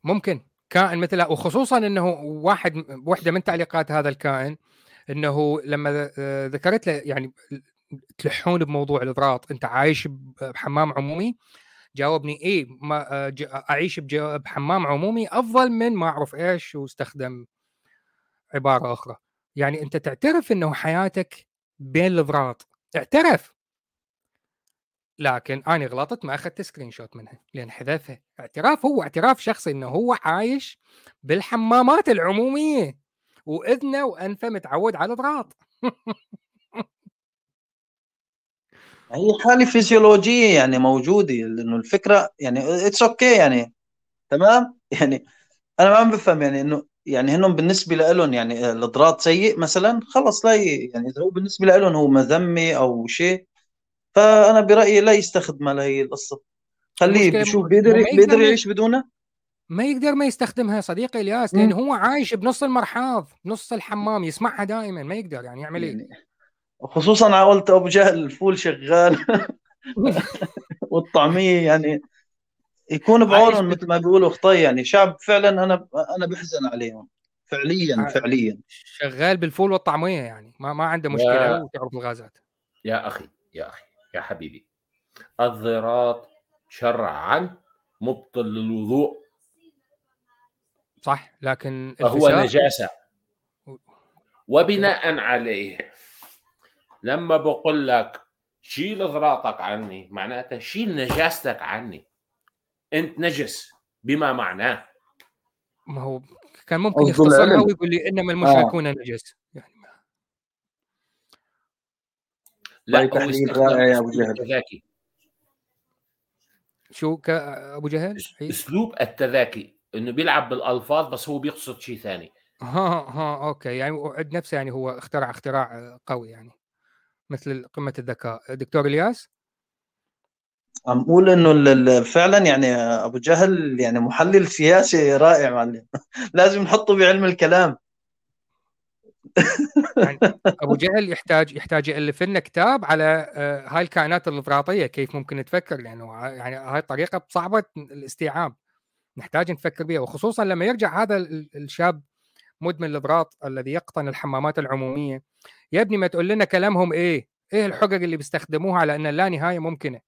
ممكن. كائن مثل وخصوصا إنه واحد وحدة من تعليقات هذا الكائن إنه لما ذكرت له يعني تلحون بموضوع الإضراط أنت عايش بحمام عمومي جاوبني إيه ما أعيش بحمام عمومي أفضل من ما أعرف إيش واستخدم عبارة أخرى. يعني أنت تعترف إنه حياتك بين الاضراط اعترف! لكن أنا غلطت ما أخذت سكرين شوت منها. لأن حذفها. اعتراف هو اعتراف شخصي إنه هو عايش بالحمامات العمومية. وإذنه وأنفه متعود على الاضراط هي حالة فيزيولوجية يعني موجودة لأنه الفكرة يعني it's okay okay يعني تمام يعني أنا ما عم بفهم يعني إنه يعني هنهم بالنسبة لهم يعني الاضراط سيء مثلا خلص لا. يعني إذا هو بالنسبة لهم هو مذمة أو شيء فأنا برأيي لا يستخدمها لهي القصة خليه بشوف بيقدر بيقدر يعيش بدونها ما يقدر ما يستخدمها صديقي الياس. لأن هو عايش بنص المرحاض نص الحمام يسمعها دائما ما يقدر يعني يعمل إيه خصوصا عولت أبو جهل الفول شغال. والطعمية يعني يكون بعونهم مثل ما بيقولوا خطي يعني. شعب فعلا أنا أنا بحزن عليهم. فعليا فعليا. شغال بالفول والطعمية يعني. ما ما عنده مشكلة يا- وتعرف الغازات. يا أخي يا أخي يا حبيبي. الضراط شرعا مبطل للوضوء. صح لكن فهو نجاسة. وبناء عليه لما بقول لك شيل ضراطك عني معناتها شيل نجاستك عني. انت نجس بما معناه. ما هو كان ممكن يختصرها. ويقول لي إنما المشركون نجس. يعني ما- لا طيب، تحليل رائع يا أسلوب جهل. التذاكي. شو ك... أبو جهل؟ إيه؟ أسلوب التذاكي إنه بيلعب بالألفاظ بس هو بيقصد شيء ثاني. ها ها أوكي يعني وعد نفسه يعني هو اخترع اختراع قوي يعني. مثل قمة الذكاء. دكتور إلياس؟ عم أقول إنه فعلا يعني أبو جهل يعني محلل سياسي رائع معلم. لازم نحطه بعلم الكلام. يعني أبو جهل يحتاج يحتاج يألف لنا كتاب على آه، هاي الكائنات الإفراطية كيف ممكن تفكر لأنه يعني هاي الطريقة صعبة الاستيعاب. نحتاج نفكر بها وخصوصا لما يرجع هذا ال- الشاب مدمن الإفراط الذي يقطن الحمامات العمومية يا ابني ما تقول لنا كلامهم إيه؟ إيه الحجج اللي بيستخدموها على إن اللا نهاية ممكنة؟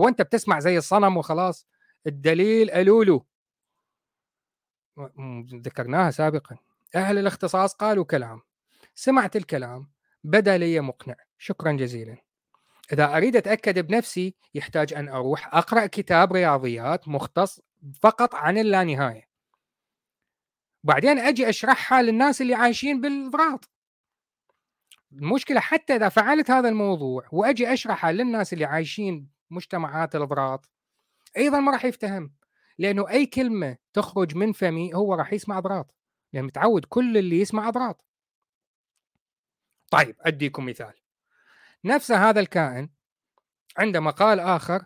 هو أنت بتسمع زي الصنم وخلاص؟ الدليل الولو م- ذكرناها سابقا. أهل الاختصاص قالوا كلام. سمعت الكلام. بدا لي مقنع. شكرا جزيلا. إذا أريد أتأكد بنفسي يحتاج أن أروح أقرأ كتاب رياضيات مختص فقط عن اللانهايه بعدين أجي أشرحها للناس اللي عايشين بالفراط المشكلة حتى إذا فعلت هذا الموضوع وأجي أشرحها للناس اللي عايشين مجتمعات الأفراط أيضا ما راح يفتهم لأنه أي كلمة تخرج من فمي هو راح يسمع افراط لأن متعود كل اللي يسمع افراط طيب أديكم مثال. نفس هذا الكائن عنده مقال آخر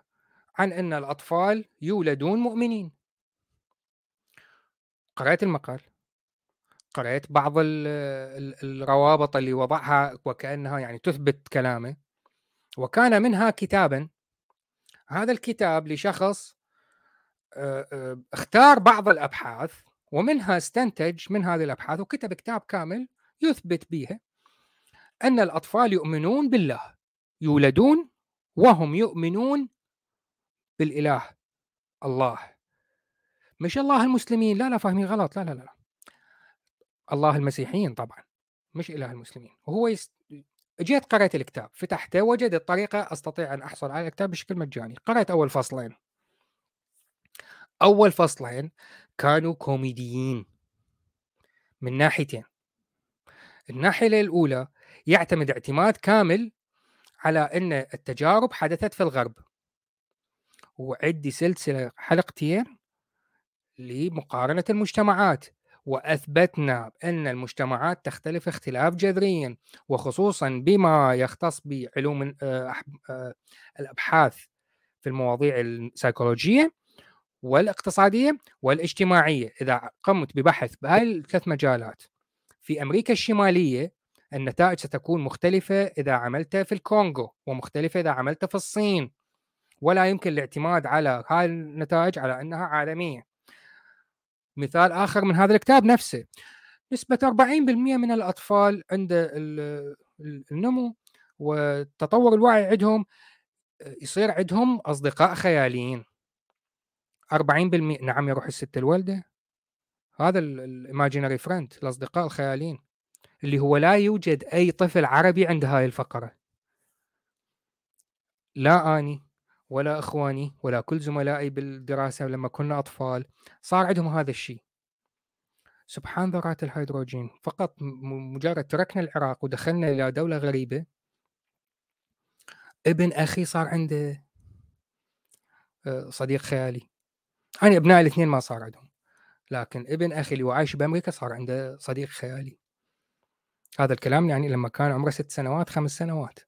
عن أن الأطفال يولدون مؤمنين. قرأت المقال. قرأت بعض ال ال الروابط اللي وضعها وكأنها يعني تثبت كلامه وكان منها كتابا. هذا الكتاب لشخص اختار بعض الأبحاث ومنها استنتج من هذه الأبحاث وكتب كتاب كامل يثبت بها أن الأطفال يؤمنون بالله يولدون وهم يؤمنون بالإله الله. مش الله المسلمين لا لا فاهمين غلط لا لا لا. الله المسيحيين طبعا مش إله المسلمين. وهو يست... جيت قرأت الكتاب فتحته وجدت طريقة أستطيع أن أحصل على الكتاب بشكل مجاني. قرأت أول فصلين. أول فصلين كانوا كوميديين من ناحيتين. الناحية الأولى يعتمد اعتماد كامل على أن التجارب حدثت في الغرب. وعندي سلسلة حلقتين لمقارنة المجتمعات. وأثبتنا ان المجتمعات تختلف اختلاف جذريا وخصوصا بما يختص بعلوم آه، آه، الأبحاث في المواضيع السيكولوجية والاقتصادية والاجتماعية. إذا قمت ببحث بهاي الثلاث مجالات في أمريكا الشمالية النتائج ستكون مختلفة إذا عملتها في الكونغو ومختلفة إذا عملتها في الصين. ولا يمكن الاعتماد على هاي النتائج على أنها عالمية. مثال آخر من هذا الكتاب نفسه. نسبة 40% من الأطفال عند ال- ال- النمو وتطور الوعي عندهم يصير عندهم أصدقاء خياليين. 40% نعم يروح الست الوالدة. هذا ال imaginary friend الأصدقاء الخياليين. اللي هو لا يوجد أي طفل عربي عند هاي الفقرة. لا أني. ولا إخواني ولا كل زملائي بالدراسة لما كنا أطفال صار عندهم هذا الشيء. سبحان ذرات الهيدروجين. فقط مجرد تركنا العراق ودخلنا إلى دولة غريبة ابن أخي صار عنده آه، صديق خيالي. أنا أبناء الاثنين ما صار عندهم. لكن ابن أخي اللي عايش بأمريكا صار عنده صديق خيالي. هذا الكلام يعني لما كان عمره ست سنوات خمس سنوات.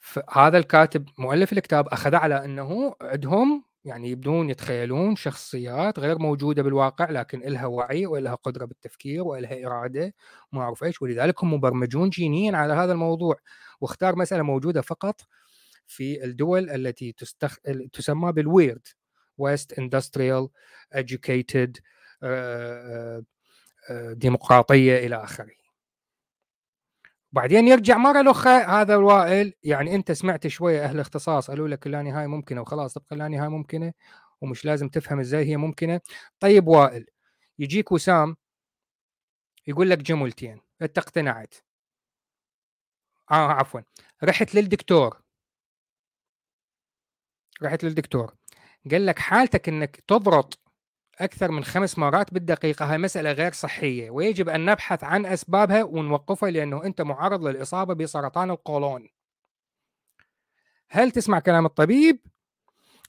فهذا الكاتب مؤلف الكتاب أخذ على أنه عندهم يعني يبدون يتخيلون شخصيات غير موجودة بالواقع لكن لها وعي ولها قدرة بالتفكير ولها إرادة ما أعرف إيش. ولذلك هم مبرمجون جينيا على هذا الموضوع. واختار مسألة موجودة فقط في الدول التي تستخ... تسمى بال WEIRD west industrial educated ديمقراطية إلى آخره. بعدين يرجع مره الاخرى هذا الوائل. يعني أنت سمعت شوية أهل اختصاص قالوا لك لا نهاية ممكنة وخلاص تبقى لا نهاية ممكنة ومش لازم تفهم إزاي هي ممكنة. طيب وائل يجيك وسام يقول لك جملتين. انت اقتنعت. آه عفوا. رحت للدكتور. رحت للدكتور. قال لك حالتك إنك تضرط أكثر من خمس مرات بالدقيقة هاي مسألة غير صحية. ويجب أن نبحث عن أسبابها ونوقفها لأنه أنت معرض للإصابة بسرطان القولون. هل تسمع كلام الطبيب؟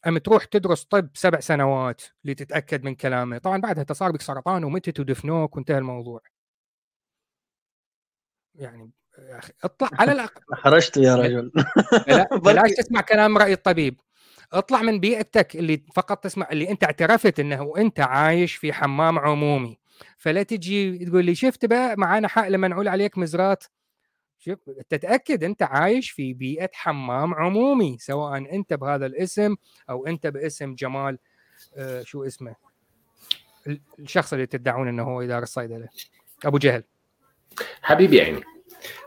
أم تروح تدرس طب سبع سنوات لتتأكد من كلامه؟ طبعا بعدها صار بك سرطان ومتت ودفنوك وانتهى الموضوع. يعني يا أخي اطلع على الأقل. حرجت يا رجل. بلاش تسمع كلام رأي الطبيب. اطلع من بيئتك اللي فقط تسمع اللي انت اعترفت انه انت عايش في حمام عمومي. فلا تجي تقول لي شفت بقى معانا حق لما نقول عليك مزرات. شوف تتأكد انت عايش في بيئة حمام عمومي سواء انت بهذا الاسم أو انت باسم جمال آه شو اسمه؟ الشخص اللي تدعون انه هو إدارة الصيدلة. أبو جهل. حبيبي يعني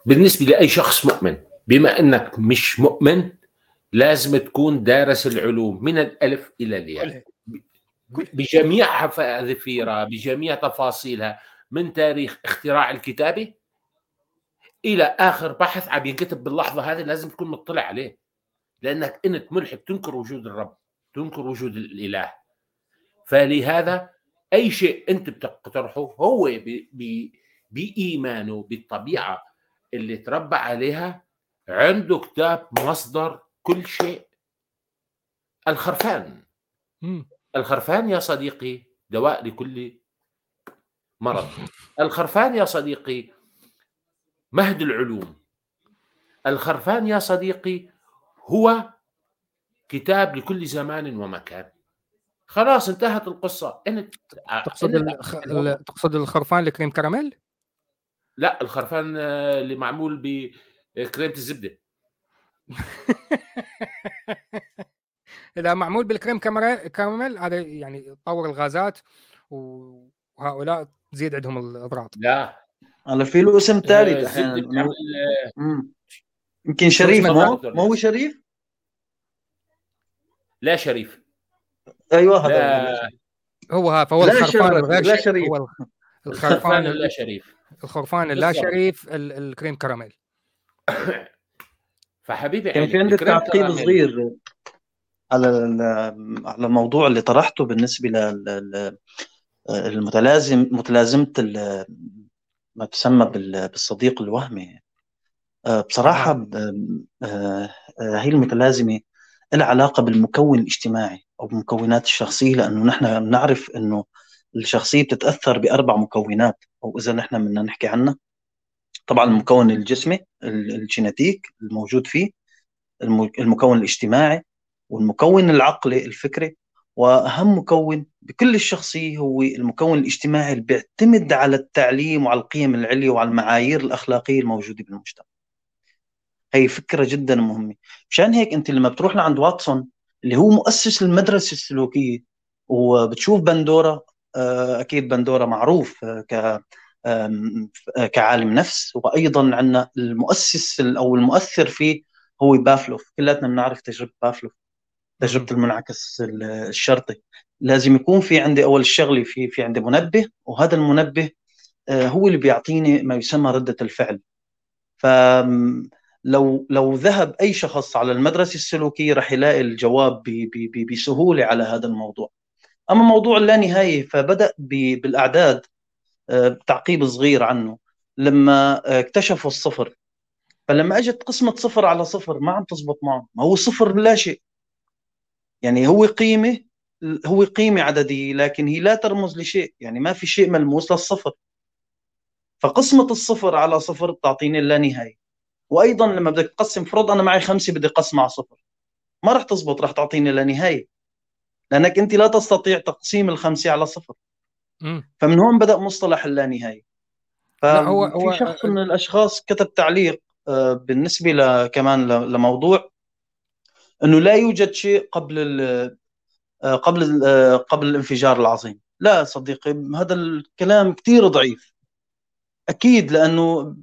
بالنسبة لأي شخص مؤمن بما أنك مش مؤمن لازم تكون دارس العلوم من الألف إلى الياء. بجميع حذافيرها بجميع تفاصيلها من تاريخ اختراع الكتابه إلى آخر بحث عم ينكتب باللحظة هذه لازم تكون مطلع عليه. لأنك انت ملحد تنكر وجود الرب تنكر وجود الإله. فلهذا أي شيء أنت بتقترحه هو بإيمانه بالطبيعة اللي تربى عليها عنده كتاب مصدر كل شيء. الخرفان. مم. الخرفان يا صديقي دواء لكل مرض. الخرفان يا صديقي مهد العلوم. الخرفان يا صديقي هو كتاب لكل زمان ومكان. خلاص انتهت القصة. أنت تقصد الخ... تقصد الخرفان لكريم كراميل؟ لا الخرفان اللي معمول بكريمة الزبدة. اذا معمول بالكريم كراميل هذا يعني طور الغازات وهؤلاء تزيد عندهم الاضرار لا. على في له اسم ثالث أحيانا يمكن شريف مو؟ ما هو شريف؟ لا شريف. أيوه هذا هو ها فهو الخرفان الغير لا شريف. هو الخرفان اللا شريف. الخرفان اللا شريف الكريم كراميل. فحبيبي كان في عندك تعقيب صغير. على على الموضوع اللي طرحته بالنسبة لل المتلازم متلازمة ما تسمى بالصديق الوهمي. بصراحة هي المتلازمة لها علاقة بالمكون الاجتماعي أو بمكونات الشخصية لأنه نحن بنعرف إنه الشخصية بتتأثر بأربع مكونات أو إذا نحن بدنا نحكي عنها. طبعا المكون الجسمي الجينيتيك الموجود فيه المكون الاجتماعي والمكون العقلي الفكري وأهم مكون بكل الشخصية هو المكون الاجتماعي اللي بيعتمد على التعليم وعلى القيم العليا وعلى المعايير الأخلاقية الموجودة بالمجتمع. هي فكرة جدا مهمة، مشان هيك أنت لما بتروح لعند واتسون اللي هو مؤسس المدرسة السلوكية وبتشوف بندورا أكيد بندورا معروف ك كعالم نفس وأيضا عندنا المؤسس أو المؤثر فيه هو بافلوف. كلاتنا بنعرف تجربة بافلوف تجربة المنعكس الشرطي. لازم يكون في عندي أول شغله في في عندي منبه وهذا المنبه هو اللي بيعطيني ما يسمى ردة الفعل. ف لو لو ذهب أي شخص على المدرسة السلوكية راح يلاقي الجواب بي بي بسهولة على هذا الموضوع. أما موضوع اللانهايه فبدأ بالأعداد. تعقيب صغير عنه. لما اكتشفوا الصفر فلما اجت قسمة صفر على صفر ما عم تزبط معه ما هو صفر لا شيء. يعني هو قيمة هو قيمة عددية لكن هي لا ترمز لشيء. يعني ما في شيء ملموس للصفر. فقسمة الصفر على صفر بتعطيني اللانهايه وأيضا لما بدك تقسم فرض أنا معي خمسة بدي اقسم على صفر. ما راح تزبط راح تعطيني لنهايه لأنك أنت لا تستطيع تقسيم الخمسة على صفر. فمن هون بدأ مصطلح اللانهايه فهو هو شخص من الأشخاص كتب تعليق آه، بالنسبة كمان لموضوع إنه لا يوجد شيء قبل آه، قبل آه، قبل الانفجار العظيم. لا صديقي هذا الكلام كثير ضعيف. أكيد لأنه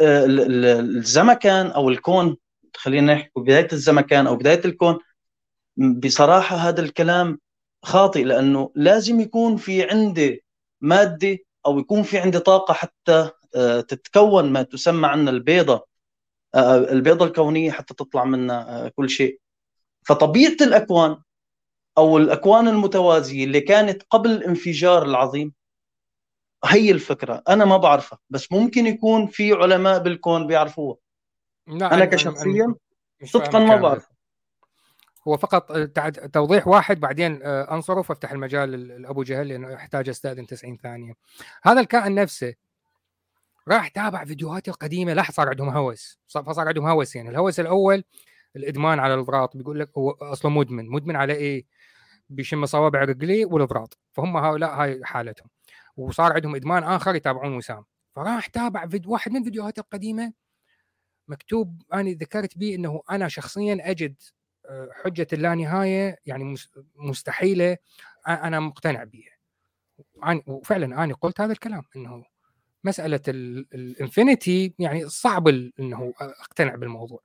الزمكان أو الكون خلينا نحكي بداية الزمكان أو بداية الكون بصراحة هذا الكلام خاطئ لأنه لازم يكون في عندي مادة أو يكون في عندي طاقة حتى آه، تتكون ما تسمى عنا البيضة آه، البيضة الكونية حتى تطلع منها آه، كل شيء. فطبيعة الأكوان أو الأكوان المتوازية اللي كانت قبل الانفجار العظيم هي الفكرة. أنا ما بعرفها بس ممكن يكون في علماء بالكون بيعرفوها. أنا كشخصيا صدقا ما بعرف هو فقط توضيح واحد بعدين آه، انصرف وافتح المجال لأبو جهل لأنه يحتاج أستاذن 90 ثانية. هذا الكائن نفسه راح تابع فيديوهات القديمة لاحظ صار عندهم هوس. فصار عندهم هوس يعني. الهوس الأول الإدمان على الضراط بيقول لك هو أصلا مدمن. مدمن على إيه؟ بيشم صوابع رجليه والضراط فهم هؤلاء هاي حالتهم. وصار عندهم إدمان آخر يتابعون وسام. فراح تابع فيديو واحد من الفيديوهات القديمة مكتوب أنا ذكرت به إنه أنا شخصيا أجد حجة اللانهاية يعني مستحيلة أنا مقتنع بها وفعلا أنا قلت هذا الكلام إنه مسألة الإنفينيتي يعني صعب إنه أقتنع بالموضوع.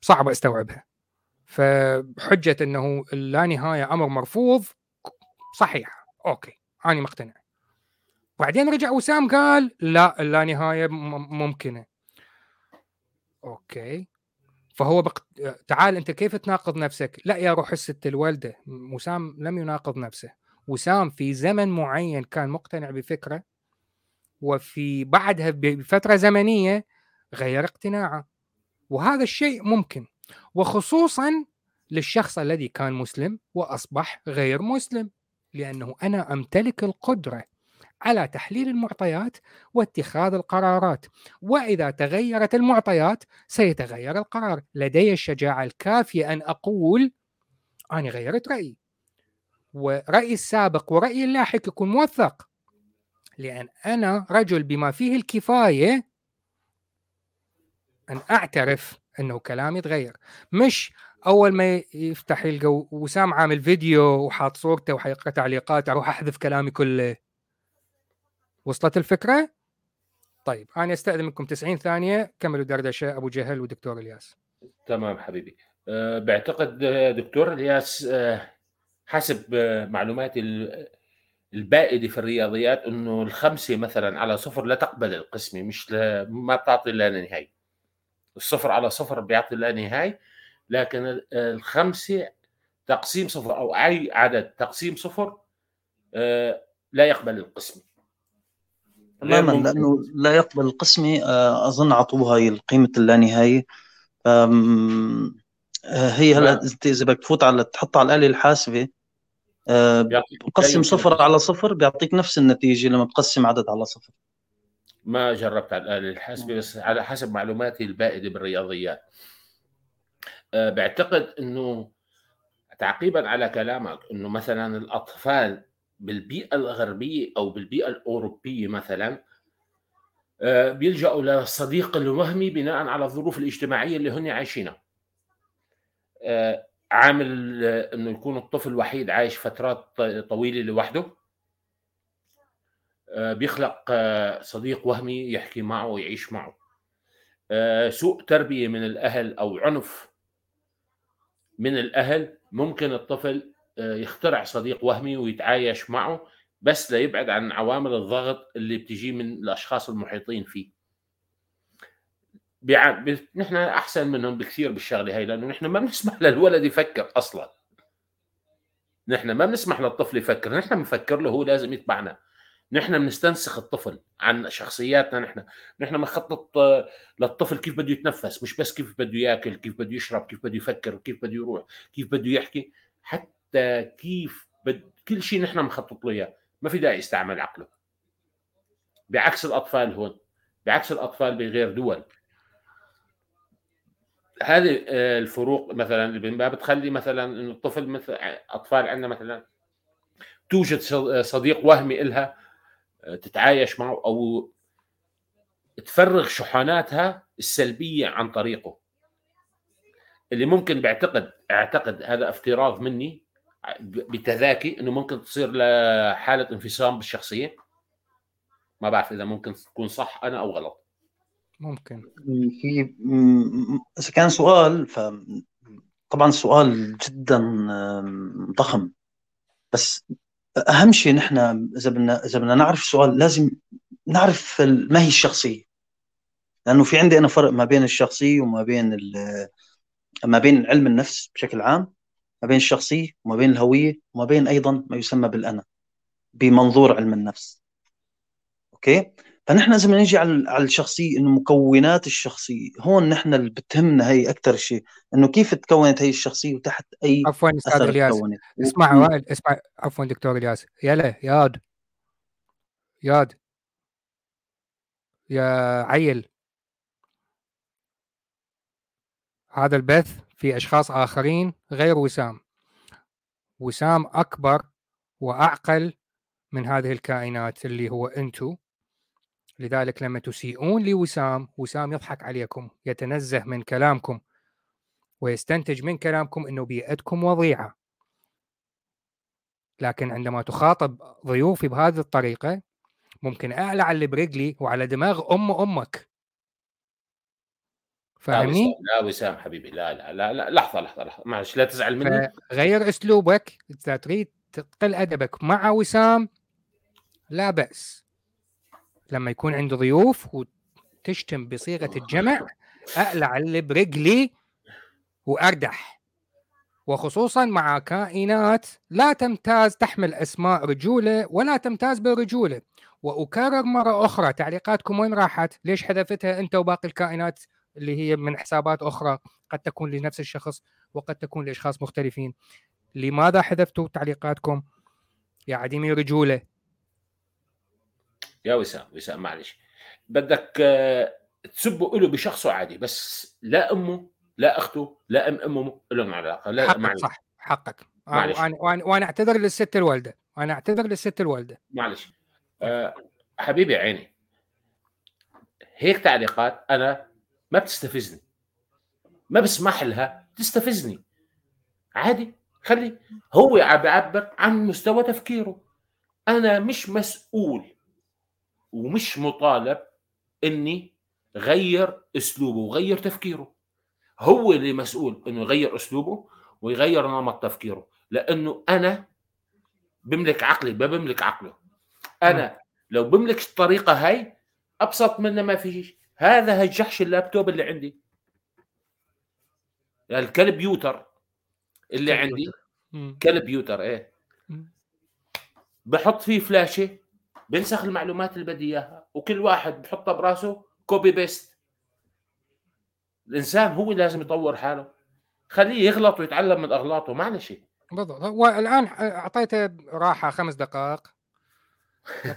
صعب أستوعبها. فحجة إنه اللانهاية أمر مرفوض صحيح okay أنا مقتنع. بعدين رجع وسام قال لا اللانهاية ممكنة. okay. فهو بق... تعال أنت كيف تناقض نفسك؟ لا يا روح الست الوالدة وسام لم يناقض نفسه. وسام في زمن معين كان مقتنع بفكره وفي بعدها بفترة زمنية غير اقتناعه. وهذا الشيء ممكن. وخصوصا للشخص الذي كان مسلم وأصبح غير مسلم لأنه أنا أمتلك القدرة على تحليل المعطيات واتخاذ القرارات. وإذا تغيرت المعطيات سيتغير القرار. لدي الشجاعة الكافية أن أقول أنا غيرت رأيي. ورأيي السابق ورأيي اللاحق يكون موثق. لأن أنا رجل بما فيه الكفاية أن أعترف أنه كلامي تغير. مش أول ما يفتح يلقى وسام عامل فيديو وحاط صورته وحيقرأ تعليقات أروح أحذف كلامي كله. وصلت الفكرة؟ طيب أنا أستأذن منكم 90 ثانية. كملوا دردشة أبو جهل ودكتور إلياس. تمام حبيبي. أه بعتقد آه، دكتور إلياس أه حسب أه معلوماتي البائدة في الرياضيات إنه الخمسة مثلا على صفر لا تقبل القسمة مش ما بتعطي لا نهاية. الصفر على صفر بيعطي لا نهاية لكن الخمسة تقسيم صفر أو أي عدد تقسيم صفر آه، لا يقبل القسمة. تماما لأنه لا يقبل القسمي آه، أظن عطوها هي قيمه اللانهايه آه، هي هلا نعم. انت إذا بدك تفوت على تحط على الآلة الحاسبة قسم صفر على صفر بيعطيك نفس النتيجة لما تقسم عدد على صفر. ما جربت على الآلة الحاسبة بس على حسب معلوماتي البائدة بالرياضيات. آه، بعتقد إنه تعقيبا على كلامك إنه مثلا الأطفال بالبيئة الغربية أو بالبيئة الأوروبية مثلا آه، بيلجأوا للصديق الوهمي بناء على الظروف الاجتماعية اللي هن عايشينها. آه، عامل إنه يكون الطفل وحيد عايش فترات طويلة لوحده. بيخلق صديق وهمي يحكي معه ويعيش معه. سوء تربية من الأهل أو عنف من الأهل ممكن الطفل آه، يخترع صديق وهمي ويتعايش معه بس ليبعد عن عوامل الضغط اللي بتجي من الأشخاص المحيطين فيه. نحن أحسن منهم بكثير بالشغلة هاي لأنه نحن ما بنسمح للولد يفكر أصلا. نحن ما بنسمح للطفل يفكر نحن بنفكر له هو لازم يتبعنا. نحن بنستنسخ الطفل عن شخصياتنا نحن. نحن بنخطط آه، للطفل كيف بده يتنفس مش بس كيف بده ياكل كيف بده يشرب كيف بده يفكر كيف بده يروح كيف بده يحكي. حتى كيف بد كل شيء نحن مخطط له إياه. ما في داعي يستعمل عقله. بعكس الأطفال هون بعكس الأطفال بغير دول. هذه آه، الفروق مثلا ما بتخلي مثلا إنه الطفل مثل أطفال عندنا مثلا توجد صديق وهمي إلها آه، تتعايش معه أو تفرغ شحناتها السلبية عن طريقه. اللي ممكن بعتقد أعتقد هذا افتراض مني بتذاكي إنه ممكن تصير لحالة انفصام بالشخصية. ما بعرف إذا ممكن تكون صح أنا أو غلط. ممكن. في إذا كان سؤال ف طبعا سؤال جدا ضخم. بس أهم شيء نحن إذا بدنا إذا بدنا نعرف السؤال لازم نعرف ما هي الشخصية. لأنه في عندي أنا فرق ما بين الشخصية وما بين ما بين علم النفس بشكل عام. ما بين الشخصية وما بين الهوية وما بين أيضا ما يسمى بالأنا بمنظور علم النفس. أوكي؟ فنحن لازم نجي على على الشخصية إنه مكونات الشخصية. هون نحن اللي بتهمنا هي أكثر شيء إنه كيف تكونت هي الشخصية وتحت أي عفوا أستاذ إلياس. اسمع وائل اسمع عفوا دكتور إلياس. يلا ياد. ياد. يا عيل. هذا البث. في أشخاص آخرين غير وسام. وسام أكبر وأعقل من هذه الكائنات اللي هو أنتو. لذلك لما تسيئون لوسام وسام يضحك عليكم يتنزه من كلامكم ويستنتج من كلامكم إنه بيئتكم وضيعة. لكن عندما تخاطب ضيوفي بهذه الطريقة ممكن أعلى على برجلي وعلى دماغ أم أمك. فاهمني؟ لا وسام حبيبي لا لا لا, لا لحظة لحظة لحظة معلش لا تزعل مني. غير أسلوبك إذا تريد تقل أدبك مع وسام لا بأس. لما يكون عندي ضيوف وتشتم بصيغة الجمع أقلع اللي برجلي وأردح. وخصوصا مع كائنات لا تمتاز تحمل أسماء رجولة ولا تمتاز بالرجوله وأكرر مرة أخرى تعليقاتكم وين راحت؟ ليش حذفتها أنت وباقي الكائنات؟ اللي هي من حسابات أخرى قد تكون لنفس الشخص وقد تكون لأشخاص مختلفين. لماذا حذفتوا تعليقاتكم يا عديمي رجولة؟ يا وسام وسام معلش. بدك آه، تسبوا له بشخصه عادي بس لا أمه لا أخته لا أم أمه لهم علاقة لا حقك معلش. صح حقك. معلش. وأنا وأنا أعتذر للست الوالدة. أنا أعتذر للست الوالدة. معلش. أه حبيبي عيني. هيك تعليقات أنا ما بتستفزني. ما بسمح لها تستفزني. عادي خلي هو بيعبر عن مستوى تفكيره. أنا مش مسؤول ومش مطالب إني غير أسلوبه وغير تفكيره. هو اللي مسؤول إنه يغير أسلوبه ويغير نمط تفكيره. لأنه أنا بملك عقلي ما بملك عقله. أنا لو بملك الطريقة هاي أبسط منها ما في هذا هجحش اللابتوب اللي عندي. الكلب يوتر اللي عندي. كلب يوتر إيه. بحط فيه فلاشة بنسخ المعلومات اللي بدي إياها وكل واحد بحطها براسه copy paste الإنسان هو لازم يطور حاله. خليه يغلط ويتعلم من أغلاطه معلش بالضبط. والان أعطيته راحة خمس دقائق.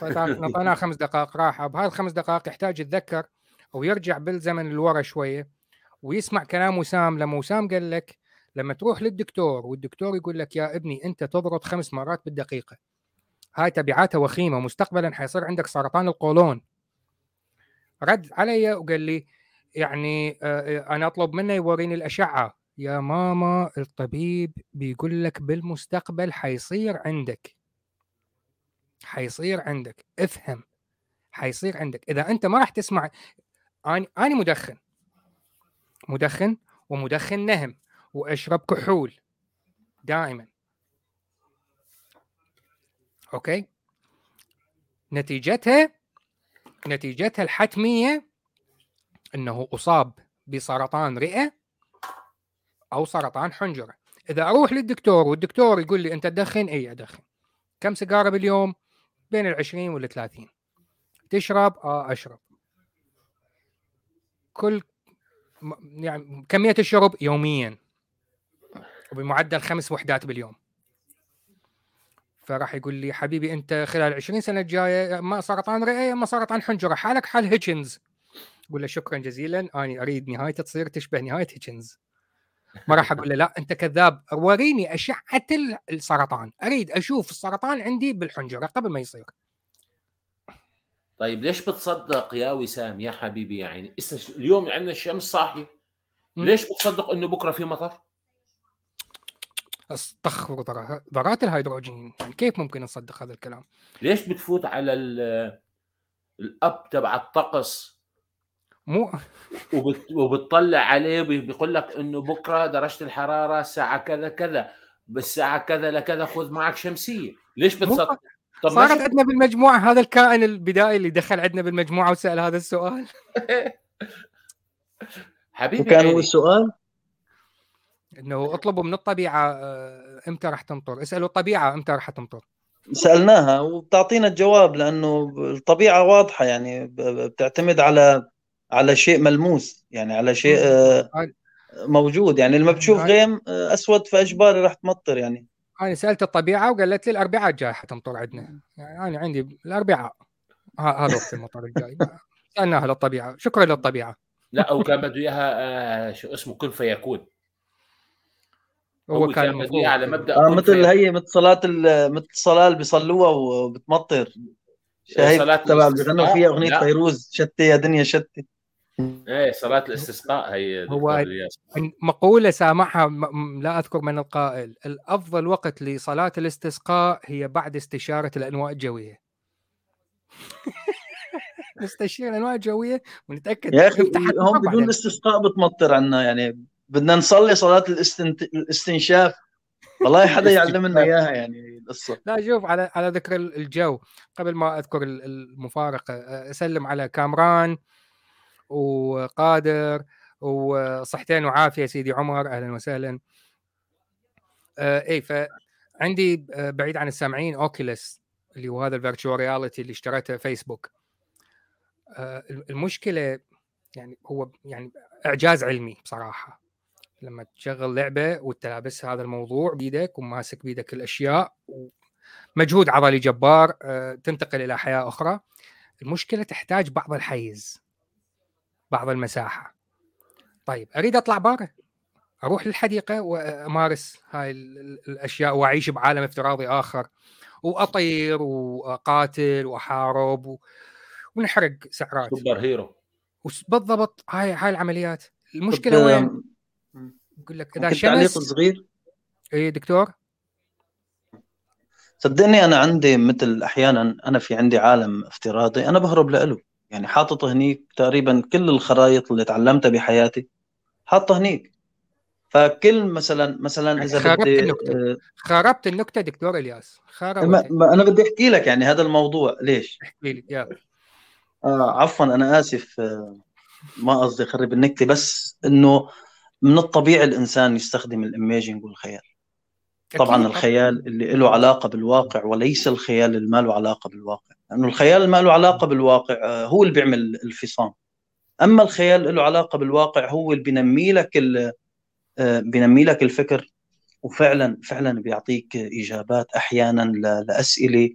نعطيناه خمس دقائق راحة. بهذه الخمس دقائق يحتاج يتذكر أو يرجع بالزمن لورا شوية ويسمع كلام وسام. لما وسام قال لك لما تروح للدكتور والدكتور يقول لك يا ابني أنت تضغط خمس مرات بالدقيقة. هاي تبعاتها وخيمة. مستقبلا حيصير عندك سرطان القولون. رد علي وقال لي يعني آه، آه، أنا أطلب منه يوريني الأشعة. يا ماما الطبيب بيقول لك بالمستقبل حيصير عندك. حيصير عندك. افهم. حيصير عندك. إذا أنت ما راح تسمع أنا أنا مدخن. مدخن ومدخن نهم وأشرب كحول. دائما. أوكي؟ نتيجتها نتيجتها الحتمية إنه أصاب بسرطان رئة أو سرطان حنجرة. إذا أروح للدكتور والدكتور يقول لي أنت تدخن؟ إي أدخن. كم سيجارة باليوم؟ بين ال 20 وال 30 تشرب؟ آه أشرب. كل يعني كمية الشرب يوميا. وبمعدل خمس وحدات باليوم. فراح يقول لي حبيبي أنت خلال 20 سنة الجاية اما سرطان رئه اما سرطان حنجرة حالك حال هيتشنز أقول له شكرا جزيلا. اني أريد نهايته تصير تشبه نهاية هيتشنز ما راح أقول له لا أنت كذاب. وريني أشعة السرطان. أريد أشوف السرطان عندي بالحنجرة قبل ما يصير. طيب ليش بتصدق يا وسام يا حبيبي؟ يعني اليوم عندنا الشمس صاحية. ليش بتصدق إنه بكرة في مطر؟ أستغفر ذرات الهيدروجين. يعني كيف ممكن نصدق هذا الكلام؟ ليش بتفوت على الأب تبع الطقس؟ مو وبت... وبتطلع عليه بيقول لك إنه بكرة درجة الحرارة الساعة كذا كذا. بالساعة كذا لكذا خذ معك شمسية. ليش بتصدق؟ طب صارت عندنا بالمجموعة هذا الكائن البدائي اللي دخل عندنا بالمجموعة وسأل هذا السؤال. حبيبي. وكان هو السؤال؟ إنه اطلبوا من الطبيعة آه، إمتى راح تمطر؟ اسألوا الطبيعة إمتى راح تمطر. سألناها وبتعطينا الجواب لأنه الطبيعة واضحة يعني بتعتمد على على شيء ملموس يعني على شيء آه، موجود يعني لما بتشوف غيم آه، أسود فاجباري راح تمطر يعني. أنا سألت الطبيعة وقالت لي الأربعاء الجاي حتمطر عندنا. يعني أنا عندي الأربعاء. هذا وقت المطر الجاي. سألناها للطبيعة. شكرا للطبيعة. لا أو كان بده إياها شو اسمه كن فيكون هو, كان بده على مبدأ آه مثل هي مثل صلاة مثل الصلاه اللي بيصلوها وبتمطر. شايف تبع بيغنوا فيها أغنية فيروز شتي يا دنيا شتي. إيه صلاة الاستسقاء هي هو مقولة سامعها لا أذكر من القائل. الأفضل وقت لصلاة الاستسقاء هي بعد استشارة الأنواع الجوية. نستشير الأنواء الجوية ونتأكد يا أخي هم بدون الاستسقاء بتمطر عنا يعني بدنا نصلي صلاة الاستنت... الاستنشاف. والله حدا يعلمنا إياها يعني القصة. لا شوف على على ذكر الجو. قبل ما أذكر المفارقة أسلم على كامران. وقادر وصحتين وعافية سيدي عمر أهلا وسهلا. آه اي فعندي آه، بعيد عن السامعين Oculus اللي هو هذا ال virtual reality اللي اشتريته فيسبوك آه المشكلة يعني هو يعني إعجاز علمي بصراحة. لما تشغل لعبة وانت لابس هذا الموضوع بيدك وماسك بيدك الأشياء مجهود عضلي جبار تنتقل إلى حياة أخرى. المشكلة تحتاج بعض الحيز. بعض المساحة. طيب أريد أطلع برا. أروح للحديقة وأمارس هاي الأشياء وأعيش بعالم افتراضي آخر. وأطير وأقاتل وأحارب و... ونحرق سعرات super hero بالضبط هاي هاي العمليات. المشكلة وين؟ يقول لك إذا شمس تعليق صغير؟ اي دكتور؟ صدقني أنا عندي مثل أحيانا أنا في عندي عالم افتراضي أنا بهرب له يعني حاطط هنيك تقريبا كل الخرائط اللي تعلمتها بحياتي حاطه هنيك. فكل مثلا مثلا يعني إذا خربت بدي النكتة. آه خربت النكتة دكتور إلياس. خربت ما ما أنا بدي أحكي لك يعني هذا الموضوع. ليش؟ احكي لي يا آه عفوا أنا آسف. آه ما قصدي أخرب النكتة بس إنه من الطبيعي الإنسان يستخدم الايميجنج والخيال. طبعا الخيال اللي له علاقة بالواقع وليس الخيال اللي ما له علاقة بالواقع. لأنه الخيال اللي ما له علاقة بالواقع آه، هو اللي بيعمل الفصام أما الخيال له علاقة بالواقع هو اللي بينمي لك آه، بينمي لك الفكر وفعلا فعلا بيعطيك إجابات أحيانا لأسئلة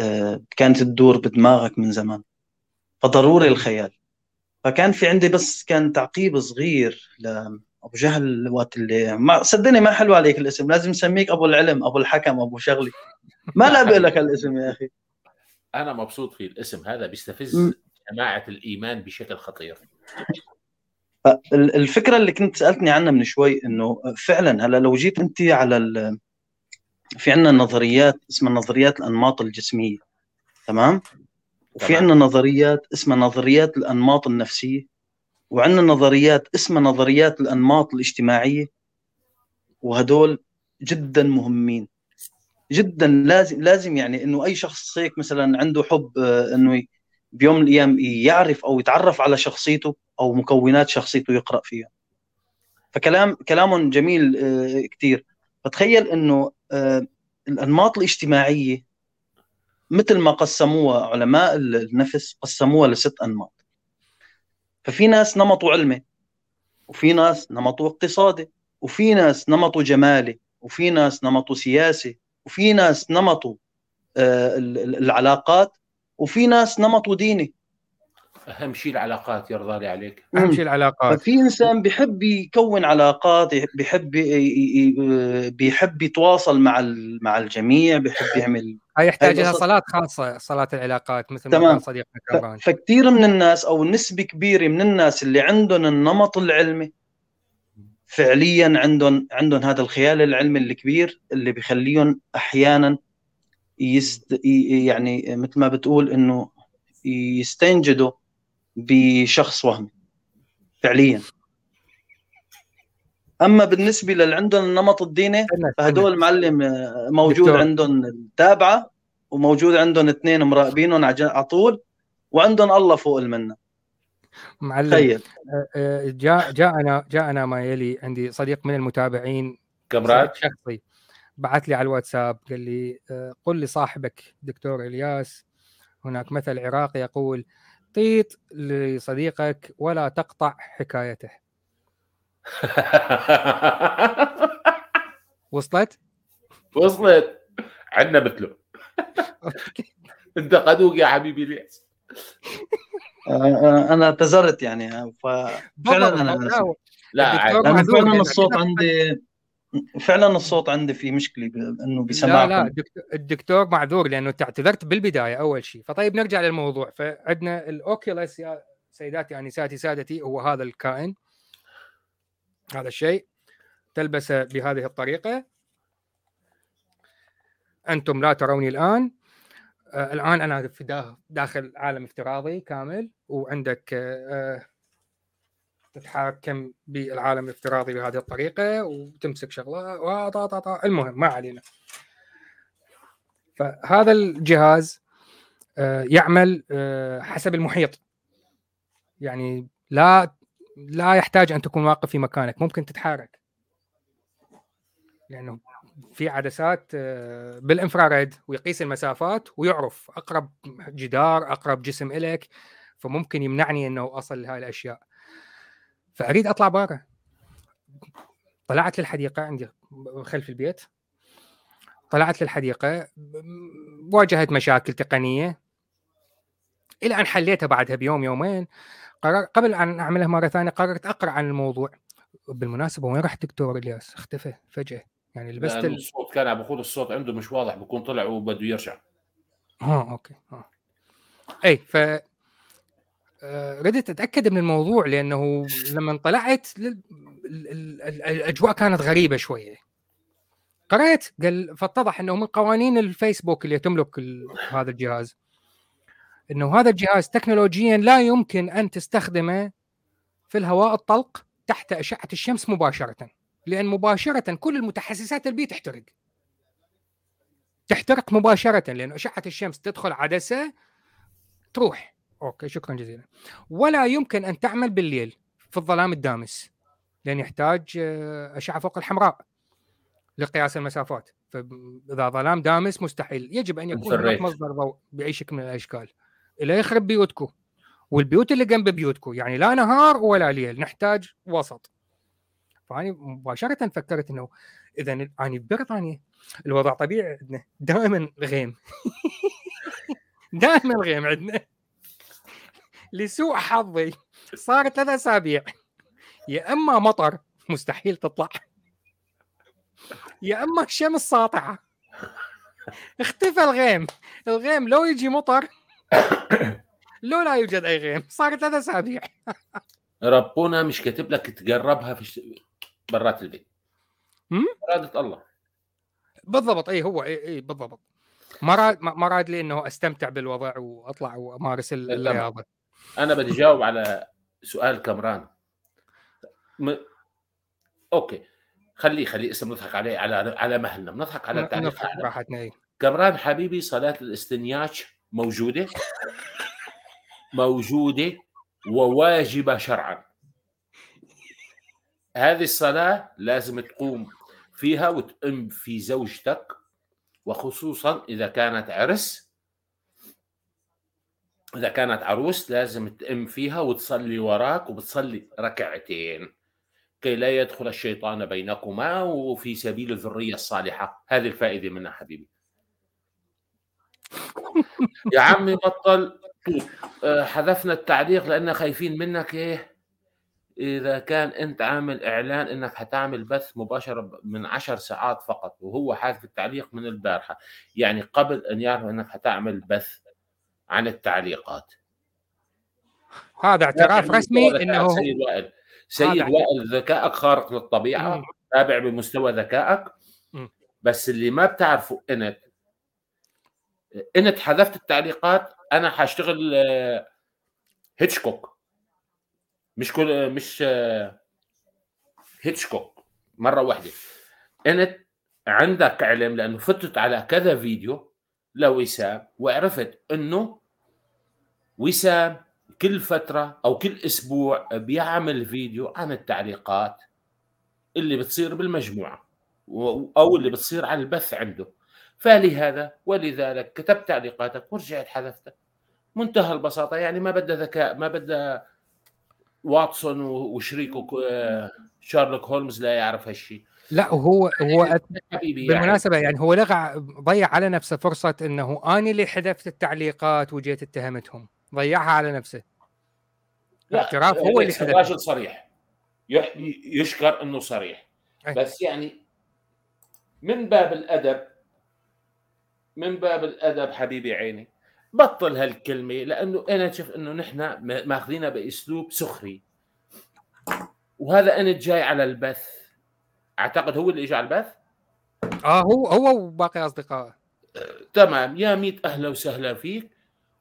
آه، كانت تدور بدماغك من زمان. فضروري الخيال. فكان في عندي بس كان تعقيب صغير أبو جهل وقت اللي ما صدقني ما حلو عليك الاسم لازم نسميك أبو العلم أبو الحكم أبو شغلي. ما لا لك الاسم يا أخي. أنا مبسوط في الاسم هذا بيستفز جماعة الإيمان بشكل خطير. الفكرة اللي كنت سألتني عنها من شوي إنه فعلا هلا لو جيت أنت على ال... في عندنا نظريات اسمها نظريات الأنماط الجسمية تمام؟ وفي عندنا نظريات اسمها نظريات الأنماط النفسية وعندنا نظريات اسمها نظريات الأنماط الاجتماعية وهدول جدا مهمين. جدا لازم لازم يعني إنه أي شخص هيك مثلا عنده حب آه، إنه بيوم من الأيام يعرف أو يتعرف على شخصيته أو مكونات شخصيته يقرأ فيها. فكلام كلام جميل آه، كثير فتخيل إنه آه، الأنماط الاجتماعية مثل ما قسموها علماء النفس قسموها لست أنماط. ففي ناس نمطه علمي وفي ناس نمطه اقتصادي وفي ناس نمطه جمالي وفي ناس نمطه سياسي وفي ناس نمطه آه، العلاقات وفي ناس نمطه ديني. أهم شيء العلاقات يرضى لي عليك. أهم شيء العلاقات. ففي إنسان بيحب يكون علاقات بيحب بيحب يتواصل مع مع الجميع بيحب يعمل هاي يحتاج لها صلاة خاصة صلاة العلاقات مثل ما قال صديقنا كمان فكثير من الناس أو نسبة كبيرة من الناس اللي عندهم النمط العلمي فعليا عندهم عندهم هذا الخيال العلمي الكبير اللي بيخليهم أحيانا يست يعني مثل ما بتقول إنه يستنجدوا بشخص وهمي فعليا. أما بالنسبة للي عندهم النمط الديني فهدول معلم آه، موجود. عندهم التابعه وموجود عندهم اثنين مراقبينهم على طول وعندهم الله فوق المنة. معلم تخيل آه، آه، جاء جاءنا جاءنا ما يلي عندي صديق من المتابعين كامرات شخصي. بعث لي على الواتساب قال لي قل لصاحبك دكتور إلياس. هناك مثل عراقي يقول طيط لصديقك ولا تقطع حكايته. وصلت؟ وصلت. عندنا مثله. انت قدوق يا حبيبي إلياس. آه، آه، أنا اعتذرت يعني ففعلا أنا لا أنا فعلا الصوت عندي فعلا الصوت عندي فيه مشكلة إنه بسماعكم. لا لا الدكتور معذور لأنه تعتذرت بالبداية أول شيء. فطيب نرجع للموضوع. فعندنا الاوكيوليس يا سيداتي انساتي سادتي هو هذا الكائن. هذا الشيء. تلبسه بهذه الطريقة. أنتم لا تروني الآن. آه الآن أنا في داخل عالم افتراضي كامل. وعندك آه تتحكم بالعالم الافتراضي بهذه الطريقة وتمسك شغلة المهم ما علينا. فهذا الجهاز آه، يعمل آه، حسب المحيط. يعني لا لا يحتاج أن تكون واقف في مكانك ممكن تتحرك. لأنه في عدسات بالإنفراريد ويقيس المسافات ويعرف أقرب جدار أقرب جسم الك فممكن يمنعني إنه اصل لهذه الأشياء. فأريد أطلع برا. طلعت للحديقة عندي خلف البيت. طلعت للحديقة واجهت مشاكل تقنية. إلى أن حليتها بعدها بيوم يومين. قرر قبل أن أعملها مرة ثانية قررت أقرأ عن الموضوع. بالمناسبة وين راح دكتور إلياس؟ اختفى فجأة. يعني لبست ال... الصوت كان عم بقول الصوت عنده مش واضح بكون طلع وبده يرجع. آه okay آه. اي ف ردت اتاكد من الموضوع لأنه لما طلعت الأجواء كانت غريبة شوية. قريت قال فاتضح إنه من قوانين الفيسبوك اللي تملك هذا الجهاز. إنه هذا الجهاز تكنولوجيا لا يمكن أن تستخدمه في الهواء الطلق تحت أشعة الشمس مباشرة لأن مباشرة كل المتحسسات البي تحترق. تحترق مباشرة لأن أشعة الشمس تدخل عدسة تروح. okay شكرا جزيلا. ولا يمكن أن تعمل بالليل في الظلام الدامس لأن يحتاج آه، أشعة فوق الحمراء لقياس المسافات. فإذا ظلام دامس مستحيل. يجب أن يكون هناك مصدر ضوء باي شكل من الأشكال. إلى يخرب بيوتكم والبيوت اللي جنب بيوتكم يعني لا نهار ولا ليل نحتاج وسط. فاني مباشرة فكرت إنه إذا اني ببريطانيا الوضع طبيعي عندنا. دائما غيم. دائما غيم عندنا. لسوء حظي. صار ثلاث أسابيع. يا إما مطر مستحيل تطلع. يا إما الشمس ساطعة. اختفى الغيم. الغيم لو يجي مطر لو لا يوجد أي غيم. صار ثلاث أسابيع. ربنا مش كاتب لك تقربها في برات البيت. اراده الله. بالضبط. اي هو اي, أي بالضبط. ما راد ما راد لي إنه أستمتع بالوضع وأطلع وأمارس الرياضة. أنا بدي اجاوب على سؤال كمران م... okay. خليه خليه اسم نضحك عليه على على مهلنا. بنضحك على إيه. كمران حبيبي صلاة الاستنياج موجودة؟ موجودة وواجبة شرعا. هذه الصلاة لازم تقوم فيها وتأم في زوجتك وخصوصا إذا كانت عرس إذا كانت عروس لازم تأم فيها وتصلي وراك وبتصلي ركعتين. كي لا يدخل الشيطان بينكما وفي سبيل الذرية الصالحة. هذه الفائدة منها حبيبي. يا عمي بطل آه، حذفنا التعليق لأن خايفين منك إيه؟ إذا كان أنت عامل إعلان إنك حتعمل بث مباشر من عشر ساعات فقط وهو حاذف التعليق من البارحة. يعني قبل أن يعرف إنك حتعمل بث عن التعليقات. هذا اعتراف رسمي إنه سيد وائل سيد وائل ذكائك خارق للطبيعة تابع بمستوى ذكائك. بس اللي ما بتعرفه انت انت حذفت التعليقات أنا حاشتغل آه، هيتشكوك. مش كل مش آه، هيتشكوك مرة واحدة. انت عندك علم لأنه فتت على كذا فيديو لوسام وعرفت إنه وسام كل فترة أو كل أسبوع بيعمل فيديو عن التعليقات اللي بتصير بالمجموعة أو اللي بتصير على البث عنده. فلهذا ولذلك كتبت تعليقاتك ورجعت حذفتها منتهى البساطة يعني ما بدها ذكاء ما بدها واتسون وشريكه شارلوك هولمز لا يعرف هالشيء لا هو هو يعني. بالمناسبة يعني هو لغى ضيع على نفسه فرصة إنه أنا اللي حذفت التعليقات وجيت اتهمتهم. ضيعها على نفسه. الاعتراف هو اللي حذف راجل صريح. يشكر إنه صريح. بس يعني من باب الأدب من باب الأدب حبيبي عيني بطل هالكلمة لأنه أنا شوف إنه نحن ماخذينها بأسلوب سخري. وهذا انت جاي على البث. أعتقد هو اللي اجى على البث؟ آه هو هو وباقي اصدقائه تمام يا ميت أهلا وسهلا فيك.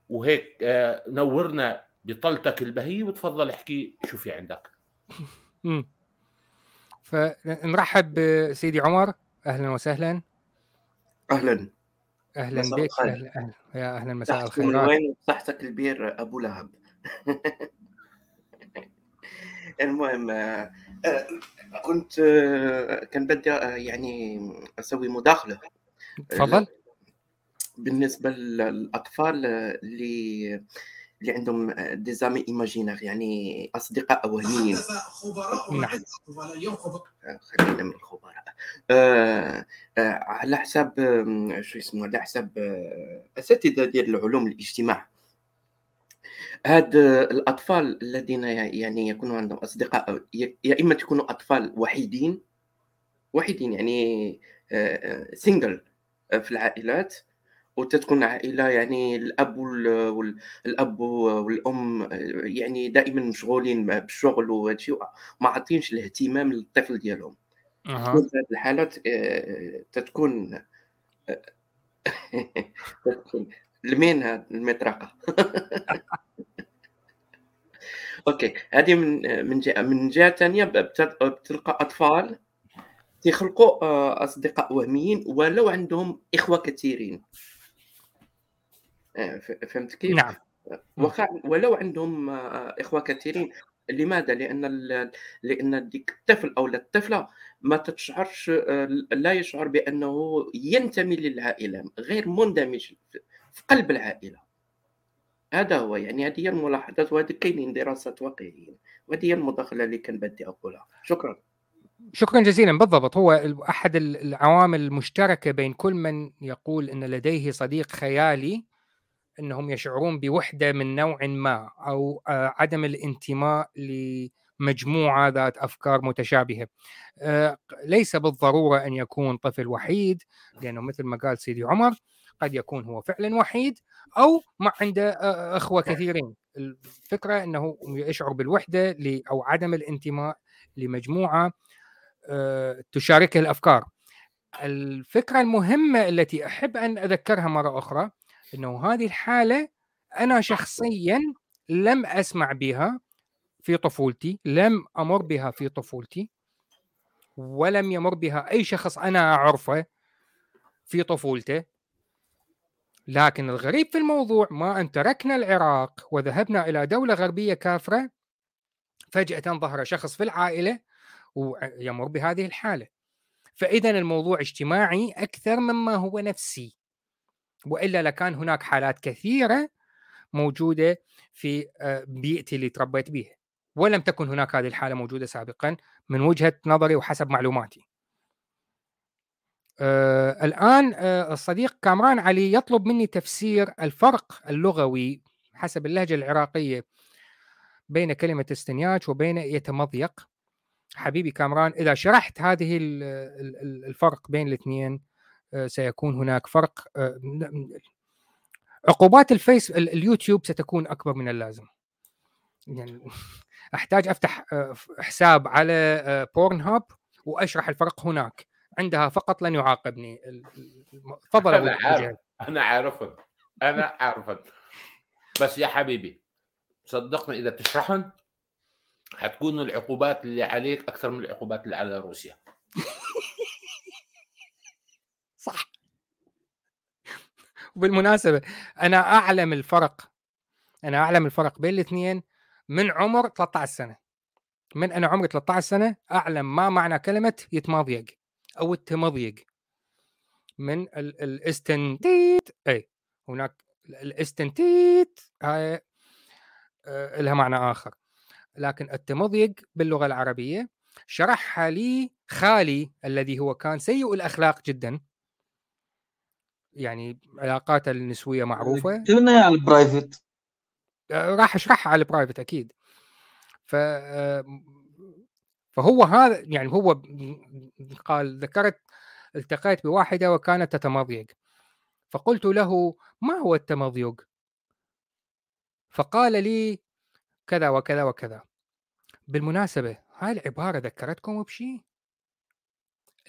وهيك آه نورنا بطلتك البهية وتفضل احكي شو في عندك. امم فنرحب بسيدي عمر. أهلا وسهلا. أهلا. أهلا بك. أهلا, أهلا. يا أهلا مساء الخير من وين صحتك البير أبو لهب؟ المهم آه، كنت آه، كان بدي يعني أسوي مداخلة. تفضل. بالنسبة للأطفال اللي اللي عندهم ديزامي ايماجينير يعني أصدقاء وهميين نعم. خلينا من الخبراء. آه آه على حساب شو اسمه على حساب آه أساتذة ديال العلوم الاجتماع. هاد الأطفال الذين يعني يكونوا عندهم أصدقاء يا إما تكونوا أطفال وحيدين وحيدين يعني سنجل في العائلات وتتكون عائلة يعني الأب والأب والأم يعني دائما مشغولين بالشغل وهادشي ما عاطينش الاهتمام للطفل ديالهم أه. في هذه الحالات آه، تتكون تتكون لمين هاد المطرقة أوكي هذه من من جهة من جهة ثانية بتلقى أطفال تيخلقوا آه، أصدقاء وهميين ولو عندهم إخوة كثيرين. آه، فهمت كيف؟ نعم. وخا ولو عندهم آه، إخوة كثيرين. لماذا؟ لأن لأن ديك الطفل أو الطفلة ما تشعرش آه، لا يشعر بأنه ينتمي للعائلة غير مندمج في قلب العائلة. هذا هو يعني هذه هي الملاحظات وهذه كاينين دراسات واقعيين وهذه هي المداخلة اللي كان بدي أقولها. شكرا. شكرا جزيلا. بالضبط هو أحد العوامل المشتركة بين كل من يقول إن لديه صديق خيالي إنهم يشعرون بوحدة من نوع ما أو آه، عدم الانتماء لمجموعة ذات أفكار متشابهة. آه، ليس بالضرورة أن يكون طفل وحيد لأنه مثل ما قال سيدي عمر قد يكون هو فعلا وحيد أو ما عنده أخوة كثيرين. الفكرة إنه يشعر بالوحدة أو عدم الانتماء لمجموعة تشاركه الأفكار. الفكرة المهمة التي أحب أن أذكرها مرة أخرى إنه هذه الحالة أنا شخصيا لم أسمع بها في طفولتي لم أمر بها في طفولتي ولم يمر بها أي شخص أنا أعرفه في طفولته لكن الغريب في الموضوع ما أن تركنا العراق وذهبنا إلى دولة غربية كافرة فجأة ظهر شخص في العائلة ويمر بهذه الحالة فإذا الموضوع اجتماعي أكثر مما هو نفسي وإلا لكان هناك حالات كثيرة موجودة في آه، بيئتي اللي تربيت بها ولم تكن هناك هذه الحالة موجودة سابقا من وجهة نظري وحسب معلوماتي. آه الآن آه الصديق كامران علي يطلب مني تفسير الفرق اللغوي حسب اللهجة العراقية بين كلمة استنياج وبين يتمضيق. حبيبي كامران إذا شرحت هذه الفرق بين الاثنين آه سيكون هناك فرق آه عقوبات الفيس اليوتيوب ستكون أكبر من اللازم. يعني أحتاج أفتح آه، حساب على Pornhub وأشرح الفرق هناك عندها فقط لن يعاقبني. تفضل أنا عارف. أنا عارفهم. أنا عارفهم. بس يا حبيبي صدقني إذا بتشرحهم حتكون العقوبات اللي عليك أكثر من العقوبات اللي على روسيا. صح. وبالمناسبة أنا أعلم الفرق أنا أعلم الفرق بين الاثنين. من عمر 13 سنة. من أنا عمري 13 سنة أعلم ما معنى كلمة يتمضيق أو التمضيق من الإستنتيت أي هناك الإستنتيت هاي آه، لها معنى آخر. لكن التمضيق باللغة العربية شرحها لي خالي الذي هو كان سيء الأخلاق جدا. يعني علاقاته النسوية معروفة. قلنا على ال private آه، راح أشرحها على ال private أكيد. ف فهو هذا يعني هو قال ذكرت التقيت بواحدة وكانت تتمضيق. فقلت له ما هو التمضيق؟ فقال لي كذا وكذا وكذا. بالمناسبة هاي العبارة ذكرتكم بشيء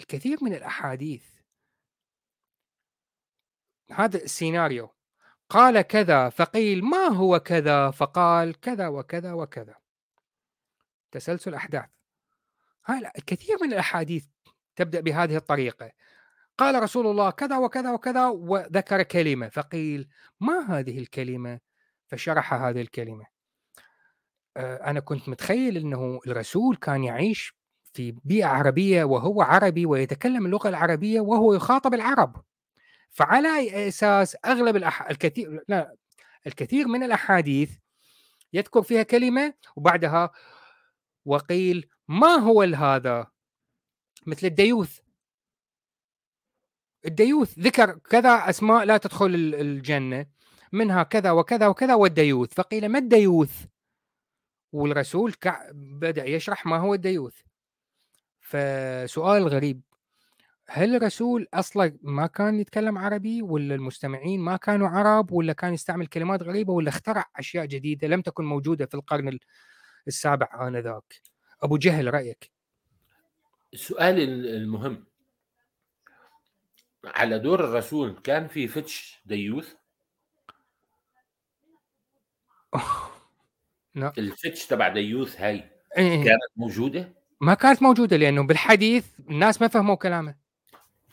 الكثير من الأحاديث. هذا السيناريو. قال كذا فقيل ما هو كذا؟ فقال كذا وكذا وكذا. تسلسل أحداث. الكثير من الأحاديث تبدأ بهذه الطريقة. قال رسول الله كذا وكذا وكذا وذكر كلمة فقيل ما هذه الكلمة؟ فشرح هذه الكلمة. أنا كنت متخيل إنه الرسول كان يعيش في بيئة عربية وهو عربي ويتكلم اللغة العربية وهو يخاطب العرب. فعلى اي أساس أغلب الأح... الكثير لا الكثير من الأحاديث يذكر فيها كلمة وبعدها وقيل ما هو هذا؟ مثل الديوث. الديوث ذكر كذا أسماء لا تدخل الجنة منها كذا وكذا وكذا والديوث. فقيل ما الديوث؟ والرسول بدأ يشرح ما هو الديوث. فسؤال غريب هل الرسول أصلا ما كان يتكلم عربي ولا المستمعين ما كانوا عرب ولا كان يستعمل كلمات غريبة ولا اخترع أشياء جديدة لم تكن موجودة في القرن السابع انذاك أبو جهل رأيك؟ السؤال المهم. على دور الرسول كان في فتش ديوث الفتش تبع ديوث هاي إيه. كانت موجودة؟ ما كانت موجودة لأنه بالحديث الناس ما فهموا كلامه.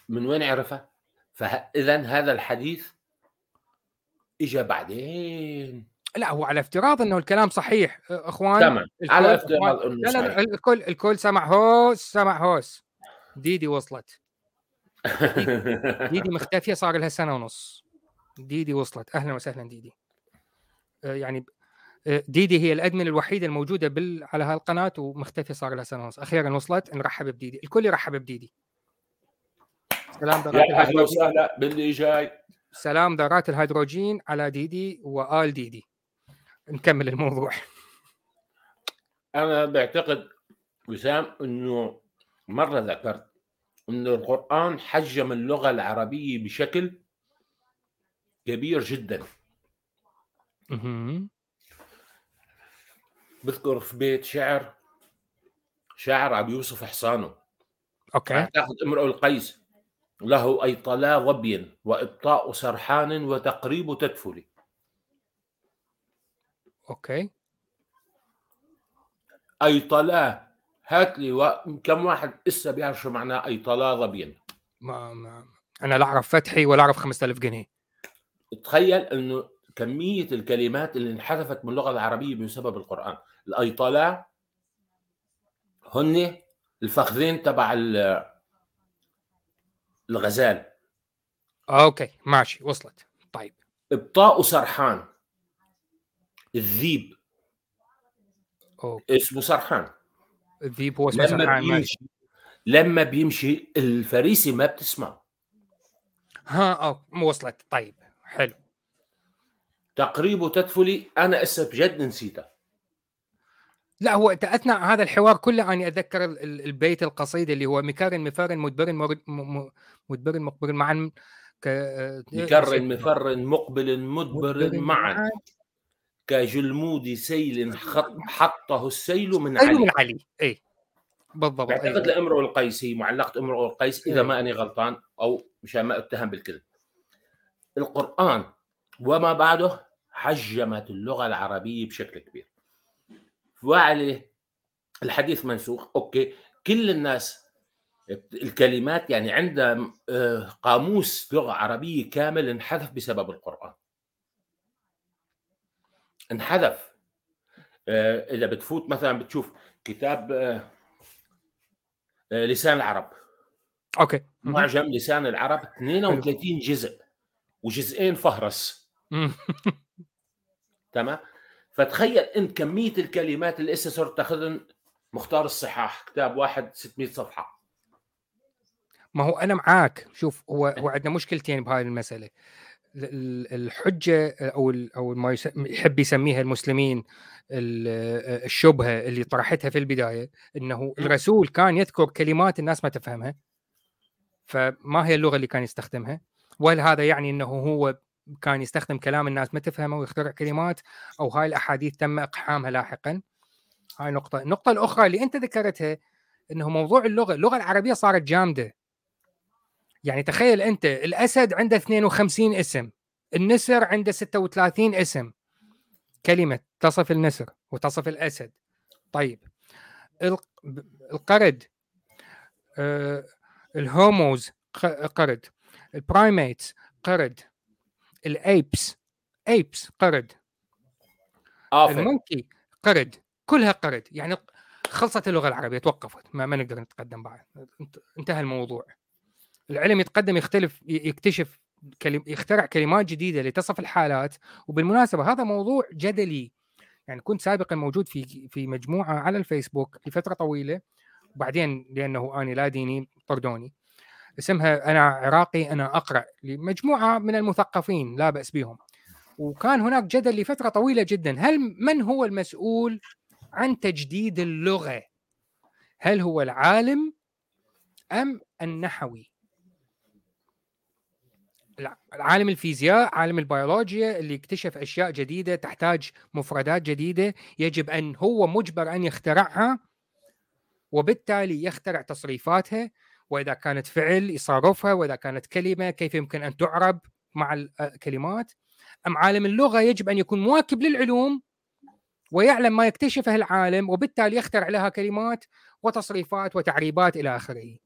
من وين عرفها؟ فاذا هذا الحديث اجى بعدين. لا هو على افتراض إنه الكلام صحيح أخوان تمام على افتراض إنه لا لا الكل الكل سمع هوس سمع هوس. ديدي وصلت. ديدي مختفية صار لها سنة ونص. ديدي وصلت. أهلا وسهلا ديدي. يعني ديدي هي الادمن الوحيدة الموجودة بال... على هالقناة ومختفية صار لها سنة ونص. أخيرا وصلت نرحب بديدي. الكل يرحب بديدي. سلام ذرات أهلا وسهلا باللي جاي. سلام ذرات الهيدروجين على ديدي وآل ديدي. نكمل الموضوع. أنا بعتقد وسام إنه مرة ذكرت إنه القرآن حجم اللغة العربية بشكل كبير جدا. بذكر في بيت شعر شاعر عم يوصف حصانه. أوكي. تاخذ امرؤ القيس له أي طلا ظبي وإبطاء سرحان وتقريب تدفل okay. أيطلا هات لي و... كم واحد لسه بيعرف شو معناه أيطلا ظبي ما, ما. أنا لا أعرف فتحي ولا أعرف 5000 جنيه. تخيل أنه كمية الكلمات اللي انحذفت من اللغة العربية بسبب القرآن. الأيطلاء هن الفخذين تبع الغزال. okay ماشي وصلت. طيب. إبطاء سرحان. الذيب. اسمه سرحان. الذيب هو اسمه لما سرحان بيمشي لما بيمشي الفريسه ما بتسمع ها آه وصلت. طيب حلو. تقريبه تدفلي أنا اسف بجد نسيتها لا هو أثناء هذا الحوار كله اني أتذكر البيت القصيد اللي هو مكار مفر مدبر مدبر مقبل معا ك... مكر مفر مقبل مدبر معا. كجلمود سيل حطه السيل من عل. من عل. اي بالضبط. اعتقد أيه. لامرؤ القيس هي معلقة امرؤ القيس إذا أيه. ما أني غلطان أو مشان ما اتهم بالكذب. القرآن وما بعده حجمت اللغة العربية بشكل كبير. وعليه الحديث منسوخ. okay. كل الناس الكلمات يعني عندها آه، قاموس لغة عربية كامل انحذف بسبب القرآن. انحذف. آه، إذا بتفوت مثلا بتشوف كتاب آه، لسان العرب. أوكي. معجم لسان العرب 32 جزء وجزئين فهرس. تمام؟ فتخيل أنت كمية الكلمات اللي هسه صرت تاخذهم مختار الصحاح كتاب واحد 600 صفحة. ما هو أنا معاك. شوف هو هو عندنا مشكلتين بهاي المسألة. الحجة أو أو ما يحب يسميها المسلمين الشبهة اللي طرحتها في البداية إنه الرسول كان يذكر كلمات الناس ما تفهمها فما هي اللغة اللي كان يستخدمها؟ وهل هذا يعني إنه هو كان يستخدم كلام الناس ما تفهمه ويخترع كلمات أو هاي الأحاديث تم إقحامها لاحقا؟ هاي نقطة. النقطة الأخرى اللي أنت ذكرتها إنه موضوع اللغة اللغة العربية صارت جامدة. يعني تخيل أنت الأسد عنده 52 اسم النسر عنده 36 اسم. كلمة تصف النسر وتصف الأسد. طيب القرد آه، ال homos قرد ال primates قرد ال apes apes قرد آفر. ال monkey قرد كلها قرد. يعني خلصت اللغة العربية توقفت ما, ما نقدر نتقدم بعد. انتهى الموضوع. العلم يتقدم يختلف يكتشف كلم يخترع كلمات جديدة لتصف الحالات. وبالمناسبة هذا موضوع جدلي. يعني كنت سابقا موجود في في مجموعة على الفيسبوك لفترة طويلة وبعدين لأنه اني لا ديني طردوني. اسمها أنا عراقي أنا أقرأ لمجموعة من المثقفين لا بأس بهم. وكان هناك جدل لفترة طويلة جدا. هل من هو المسؤول عن تجديد اللغة؟ هل هو العالم أم النحوي؟ عالم الفيزياء عالم البيولوجيا اللي اكتشف أشياء جديدة تحتاج مفردات جديدة يجب أن هو مجبر أن يخترعها وبالتالي يخترع تصريفاتها وإذا كانت فعل يصرفها وإذا كانت كلمة كيف يمكن أن تعرب مع الكلمات أم عالم اللغة يجب أن يكون مواكب للعلوم ويعلم ما يكتشفه العالم وبالتالي يخترع لها كلمات وتصريفات وتعريبات إلى آخره.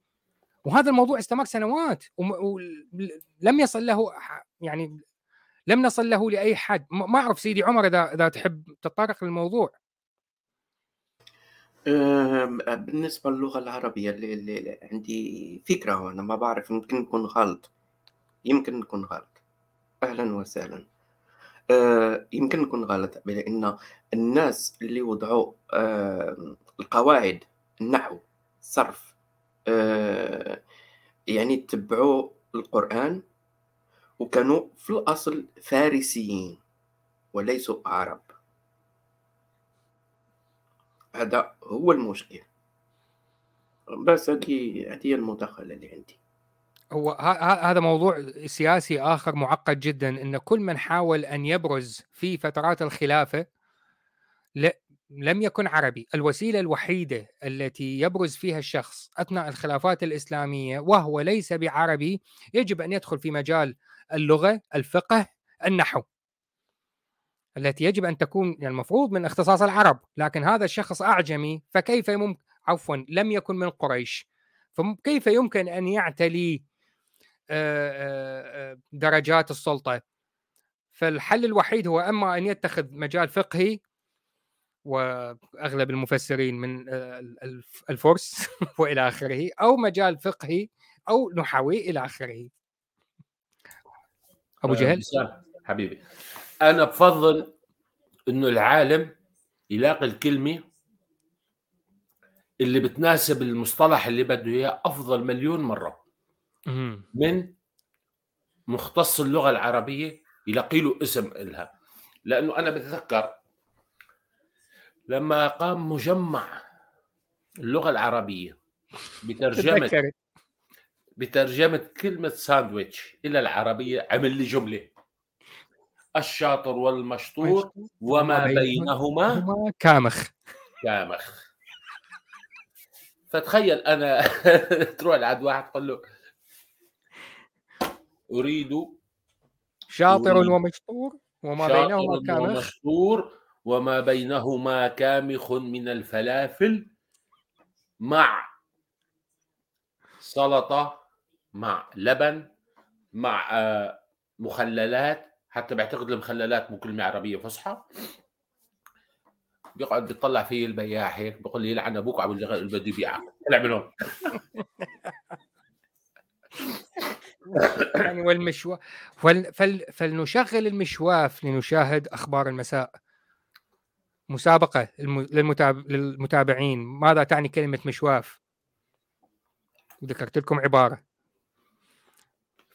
وهذا الموضوع استمر سنوات ولم يصل له يعني لم نصل له لأي حد. ما أعرف سيدي عمر إذا إذا تحب تتطرق للموضوع. بالنسبة للغة العربية اللي, اللي عندي فكرة أنا ما بعرف يمكن نكون غلط. يمكن نكون غلط. أهلا وسهلا. أه يمكن نكون غلط بأن الناس اللي وضعوا أه القواعد النحو الصرف يعني تبعوا القرآن وكانوا في الأصل فارسيين وليسوا عرب. هذا هو المشكل بس هذه هذه المداخلة اللي عندي. هو هذا موضوع سياسي آخر معقد جدا إن كل من حاول أن يبرز في فترات الخلافة لم يكن عربي، الوسيلة الوحيدة التي يبرز فيها الشخص أثناء الخلافات الإسلامية وهو ليس بعربي يجب أن يدخل في مجال اللغة، الفقه، النحو. التي يجب أن تكون يعني المفروض من اختصاص العرب، لكن هذا الشخص أعجمي فكيف ممكن عفوا لم يكن من قريش فكيف يمكن أن يعتلي درجات السلطة؟ فالحل الوحيد هو أما أن يتخذ مجال فقهي وأغلب المفسرين من الفرس وإلى آخره أو مجال فقهي أو نحوي إلى آخره. أبو جهل؟ حبيبي. أنا بفضل إنه العالم يلاقي الكلمة اللي بتناسب المصطلح اللي بده إياه أفضل مليون مرة. من مختص اللغة العربية يلاقي له اسم لها لأنه أنا بتذكر لما قام مجمع اللغة العربية بترجمة بترجمة كلمة ساندويتش إلى العربية عمل لي جملة. الشاطر والمشطور وما بينهما كامخ. كامخ. فتخيل أنا تروح لعند واحد تقول له أريد شاطر ومشطور وما بينهما كامخ. ومشطور وما بينهما كامخ من الفلافل. مع. سلطة. مع. لبن. مع آه، مخللات. حتى بعتقد المخللات مو كلمه عربية فصحى. بيقعد بيطلع فيه البياع هيك بيقول لي يلعن أبوك عم بده يبيعك طلع من هون يعني والمشوا فل... فل... فلنشغل المشواف لنشاهد أخبار المساء. مسابقة. للمتاب... للمتابعين ماذا تعني كلمة مشواف؟ ذكرت لكم عبارة.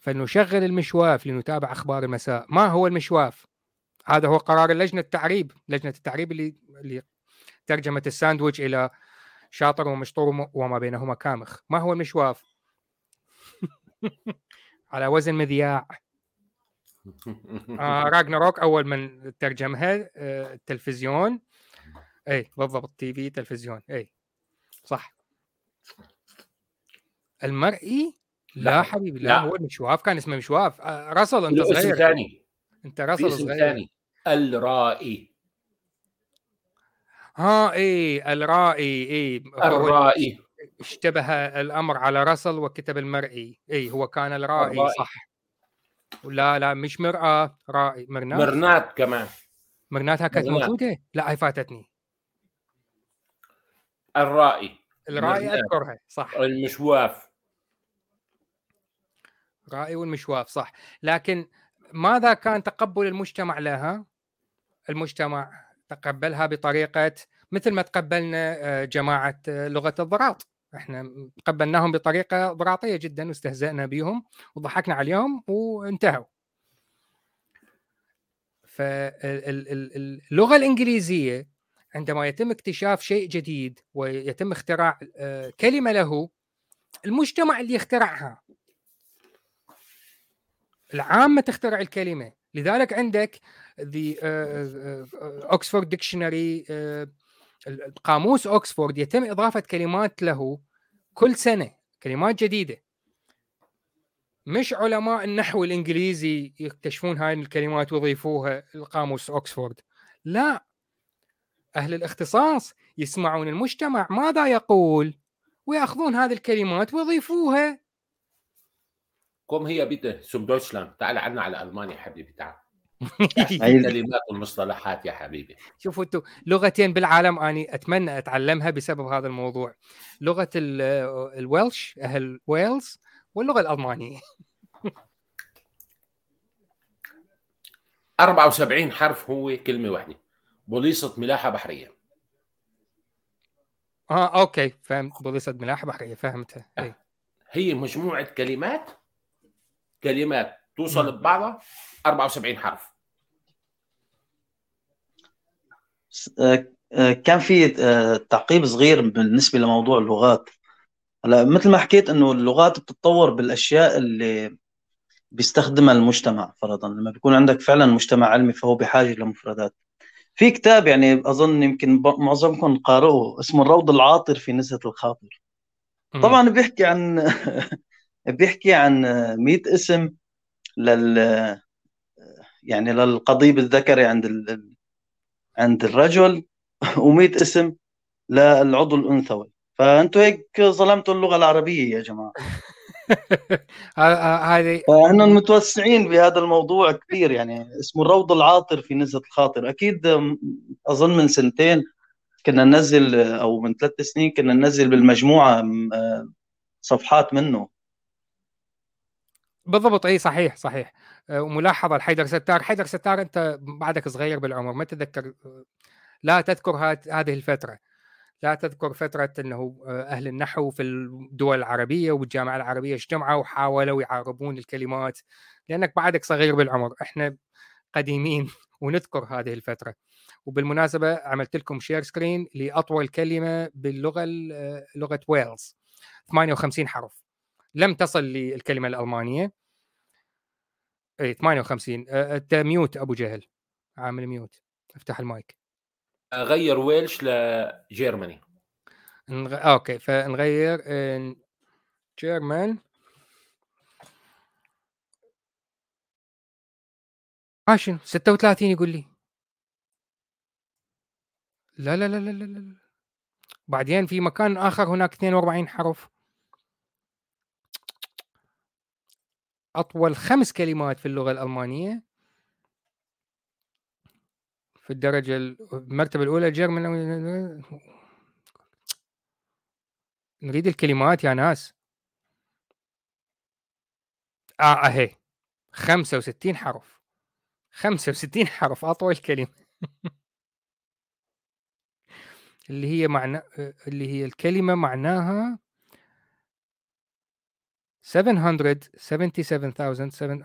فلنشغل المشواف لنتابع أخبار المساء. ما هو المشواف؟ هذا هو قرار اللجنه التعريب. لجنة التعريب اللي اللي ترجمت الساندويتش إلى شاطر ومشطور وما بينهما كامخ. ما هو المشواف؟ على وزن مذياع. آه راجناروك أول من ترجمها آه التلفزيون. اي بالضبط TV تلفزيون. اي صح. المرئي؟ لا, لا حبيبي لا, لا. هو المشواف كان اسمه مشواف. آه رسل أنت صغير. ثاني أنت رسل صغير. ثاني الرائي. ها اي الرائي. اي الرائي. اشتبه الأمر على رسل وكتب المرئي. اي هو كان الرائي, الرائي. صح. لا لا مش مرأة رائي مرنات. مرنات كمان. مرناتها كانت موجودة؟ لا هي فاتتني. الرائي. الرائي مرنات. أذكرها صح. المشواف رائي والمشواف صح. لكن ماذا كان تقبل المجتمع لها؟ المجتمع تقبلها بطريقة مثل ما تقبلنا آه، جماعة آه، لغة الضراط إحنا تقبلناهم بطريقة ضراطيه جدا واستهزأنا بهم وضحكنا عليهم وانتهوا. فاللغة الإنجليزية عندما يتم اكتشاف شيء جديد ويتم اختراع آه، كلمة له المجتمع اللي يخترعها العامة تخترع الكلمة. لذلك عندك the Oxford Dictionary قاموس أوكسفورد يتم إضافة كلمات له كل سنة كلمات جديدة. مش علماء النحو الإنجليزي يكتشفون هاي الكلمات ويضيفوها لقاموس أوكسفورد. لا أهل الاختصاص يسمعون المجتمع ماذا يقول ويأخذون هذه الكلمات ويضيفوها. Komm hier bitte zum Deutschland تعال عنا على ألمانيا حبيبي تعال. الكلمات والمصطلحات يا حبيبي. شوفوا أنتم لغتين بالعالم أني أتمنى أتعلمها بسبب هذا الموضوع. لغة ال Welsh أهل ويلز واللغة الألمانية. 74 حرف هو كلمة واحدة. بوليصة ملاحة بحرية. آه okay فهمت بوليصة ملاحة بحرية فهمتها. أي. هي مجموعة كلمات كلمات توصل ببعضها 74 حرف آه، آه، كان في آه، تعقيب صغير بالنسبة لموضوع اللغات. هلا مثل ما حكيت إنه اللغات بتتطور بالأشياء اللي بيستخدمها المجتمع فرضا. لما بيكون عندك فعلا مجتمع علمي فهو بحاجه لمفردات. في كتاب يعني أظن يمكن معظمكم قارئه اسمه الروض العاطر في نزهة الخاطر. طبعا بيحكي عن بيحكي عن 100 اسم لل يعني للقضيب الذكري عند عند الرجل و100 اسم للعضو الأنثوي. فانتم هيك ظلمتوا اللغة العربية يا جماعة. هذه فاحنا متوسعين بهذا الموضوع كثير يعني اسمه الروض العاطر في نزهة الخاطر. أكيد أظن من سنتين كنا ننزل أو من ثلاث سنين كنا ننزل بالمجموعة صفحات منه. بالضبط إي صحيح صحيح. آه، وملاحظة لحيدر ستار. حيدر ستار أنت بعدك صغير بالعمر ما تتذكر لا تذكر هذه الفترة. لا تذكر فترة إنه آه، أهل النحو في الدول العربية والجامعة العربية اجتمعوا وحاولوا يعربون الكلمات. لأنك بعدك صغير بالعمر. إحنا قديمين ونذكر هذه الفترة. وبالمناسبة عملت لكم share screen لأطول كلمة باللغة آه، لغة ويلز. 58 حرف. لم تصل للكلمة الألمانية. اي 58 أنت mute أبو جهل. عامل mute. افتح المايك. غير Welsh ل Germany نغ... okay. فنغير in German ماشي 36 يقول لي. لا لا لا لا لا, لا. بعدين في مكان آخر هناك 42 حرف أطول خمس كلمات في اللغة الألمانية في الدرجة المرتبة الأولى جيرمان نريد الكلمات يا ناس. آه اهي 65 حرف. 65 حرف أطول كلمة. اللي هي معنى اللي هي الكلمة معناها 777,000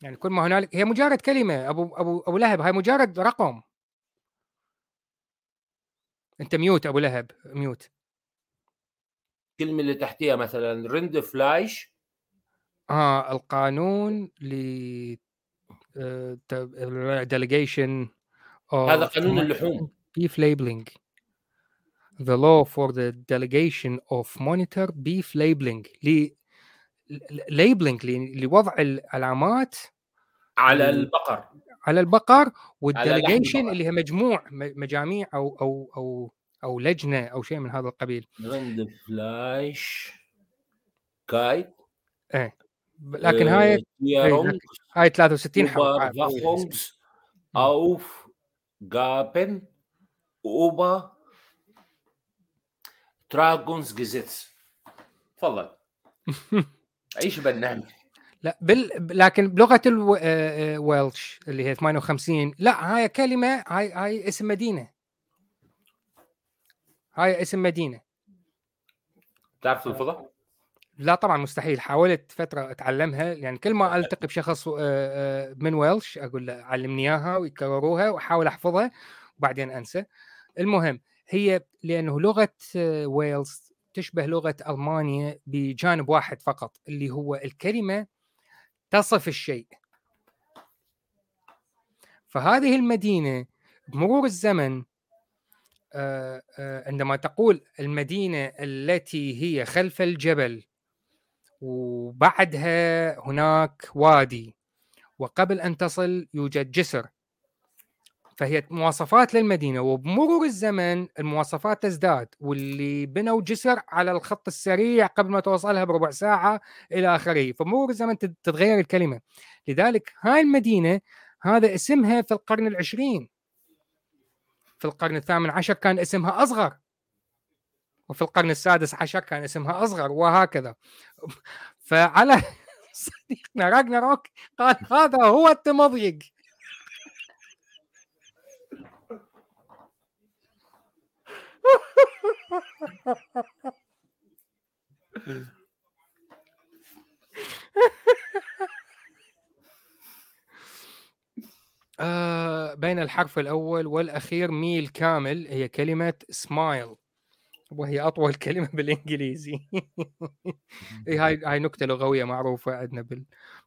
يعني كل ما هنالك هي مجرد كلمة أبو أبو أبو لهب هاي مجرد رقم. أنت ميوت أبو لهب ميوت الكلمة اللي تحتيها مثلا Rindfleisch. آه القانون ل delegation هذا قانون اللحوم. beef labeling. The law for the delegation of monitor beef labeling. ل labeling لوضع العلامات على البقر. على البقر وال delegation اللي هي مجموع مجاميع أو أو أو أو لجنة أو شيء من هذا القبيل. رند فلايش كايت. إيه. لكن هاي آه هاي 63 حرف. أوف جابن أوبا. دراجونز جيزيتس تفضل. عيش برنامج لا بال... لكن بلغة الويلش اللي هي 58 لا هاي كلمة هاي هاي اسم مدينة. هاي اسم مدينة. تعرف الفضاء؟ لا طبعا مستحيل. حاولت فترة أتعلمها يعني كل ما ألتقي بشخص من ويلش أقول له علمني إياها ويكرروها وأحاول أحفظها وبعدين أنسى. المهم هي لأنه لغة ويلز تشبه لغة ألمانيا بجانب واحد فقط اللي هو الكلمة تصف الشيء. فهذه المدينة بمرور الزمن عندما تقول المدينة التي هي خلف الجبل وبعدها هناك وادي وقبل أن تصل يوجد جسر. فهي مواصفات للمدينة وبمرور الزمن المواصفات تزداد واللي بنوا جسر على الخط السريع قبل ما توصلها بربع ساعة إلى آخره. فمرور الزمن تتغير الكلمة. لذلك هاي المدينة هذا اسمها في القرن العشرين. في القرن الثامن عشر كان اسمها أصغر. وفي القرن السادس عشر كان اسمها أصغر وهكذا. فعلى صديقنا راجناروك قال هذا هو التمضيق. آه بين الحرف الأول والأخير ميل كامل هي كلمة سمايل وهي أطول كلمة بالإنجليزي. هاي هاي نكتة لغوية معروفة عندنا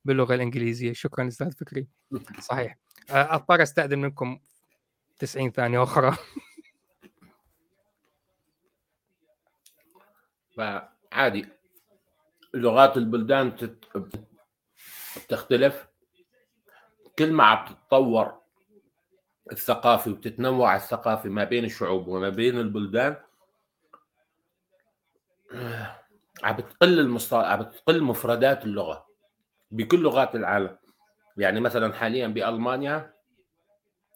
باللغة الإنجليزية. شكرا أستاذ فكري. صحيح. آه، أضطر أستأذن منكم 90 ثانية أخرى. فعادي. لغات البلدان تختلف كل ما عم تتطور الثقافي وتتنوع الثقافي ما بين الشعوب وما بين البلدان عم بتقل المست... عم بتقل مفردات اللغة بكل لغات العالم. يعني مثلا حاليا بألمانيا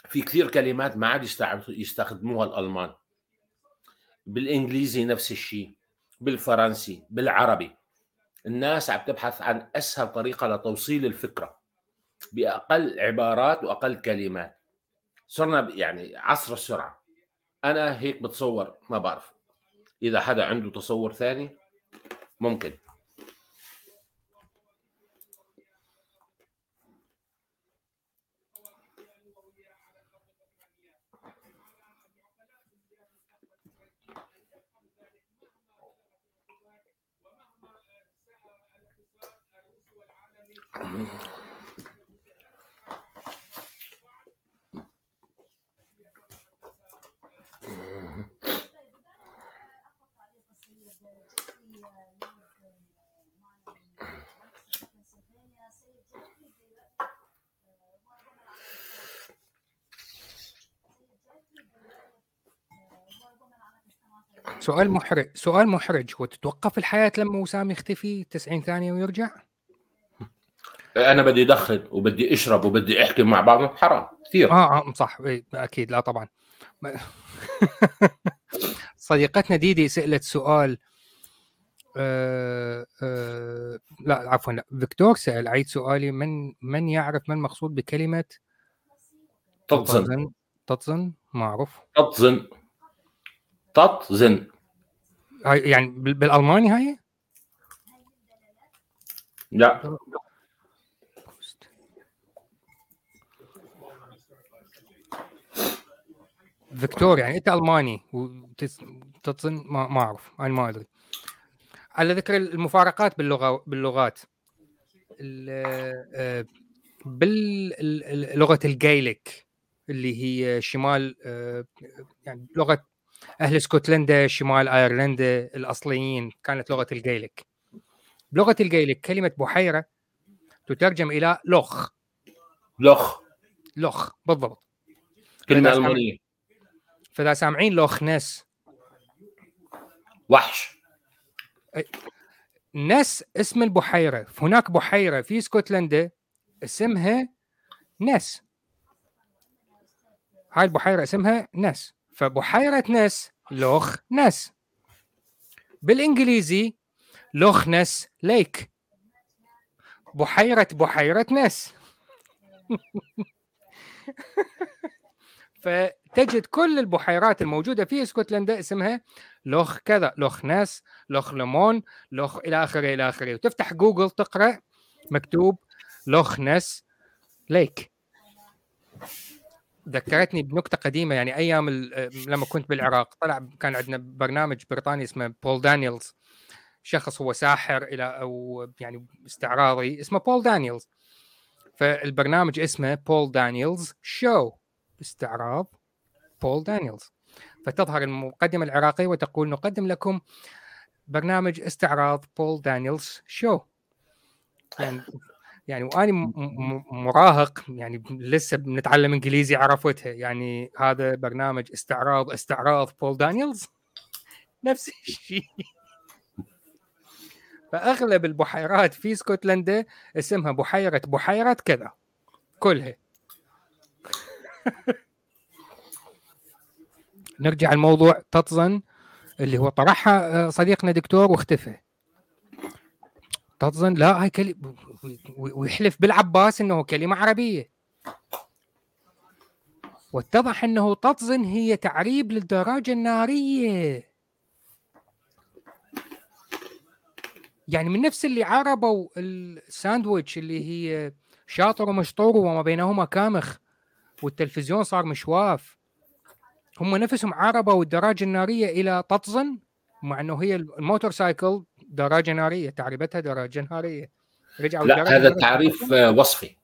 في كثير كلمات ما عاد يستخدموها الألمان. بالإنجليزي نفس الشيء. بالفرنسي بالعربي. الناس عم تبحث عن أسهل طريقة لتوصيل الفكرة بأقل عبارات وأقل كلمات. صرنا يعني عصر السرعة. أنا هيك بتصور ما بعرف. إذا حدا عنده تصور ثاني ممكن. سؤال محرج سؤال محرج وتتوقف الحياة لما وسام يختفي 90 ثانية ويرجع؟ أنا بدي ادخن وبدي أشرب وبدي أحكي مع بعض حرام كثير. آه آه صح. إيه، أكيد. لا طبعا. صديقتنا ديدي سألت سؤال آه آه لا عفوا لا. فيكتور سأل عيد سؤالي. من من يعرف ما المقصود بكلمة تطزن. تطزن؟ ما اعرف تطزن. تطزن. هاي يعني بال- بالألماني هاي؟ لا. فيكتور يعني إنت ألماني وتطزن ما ما أعرف أنا ما أدري. على ذكر المفارقات باللغة باللغات ال- آه، باللغة الجايليك اللي هي شمال آه، يعني لغة أهل اسكتلندا شمال أيرلندا الأصليين كانت لغة الجايليك. بلغة الجايليك كلمة بحيرة تترجم إلى لوخ لخ. لوخ بالضبط. كلمة ألمانية. فإذا سامعين لوخ ناس. وحش. نس اسم البحيرة هناك بحيرة في اسكتلندا اسمها نس هاي البحيرة اسمها نس فبحيرة نس لوخ نس بالإنجليزي لوخ نس ليك. بحيرة بحيرة نس فتجد كل البحيرات الموجودة في اسكتلندا اسمها لوخ كذا لوخ ناس لوخ ليمون لوخ إلى آخره إلى آخره. وتفتح جوجل تقرأ مكتوب لوخ ناس Lake. ذكرتني بنكتة قديمة يعني أيام لما كنت بالعراق طلع كان عندنا برنامج بريطاني اسمه بول دانييلز شخص هو ساحر إلى أو يعني استعراضي اسمه بول دانييلز فالبرنامج اسمه بول دانييلز show استعراض بول دانييلز فتظهر المقدمة العراقية وتقول نقدم لكم برنامج استعراض بول دانييلز show يعني يعني م- مراهق يعني لسه بنتعلم إنجليزي عرفتها يعني هذا برنامج استعراض استعراض بول دانييلز نفس الشيء. فأغلب البحيرات في اسكتلندا اسمها بحيره بحيرة كذا. كلها. نرجع الموضوع تطزن اللي هو طرحها آه، صديقنا دكتور واختفى. تطزن لا هاي كلمة ويحلف بالعباس إنه كلمة عربية. واتضح إنه تطزن هي تعريب للدراجة النارية. يعني من نفس اللي عربوا الساندويتش اللي هي شاطر ومشطور وما بينهما كامخ والتلفزيون صار مشواف. هم نفسهم عربوا الدراجة النارية إلى تطزن مع أنه هي ال motorcycle دراجة نارية تعريبتها دراجة نارية. رجعوا لا هذا نارية. تعريف آه، وصفي.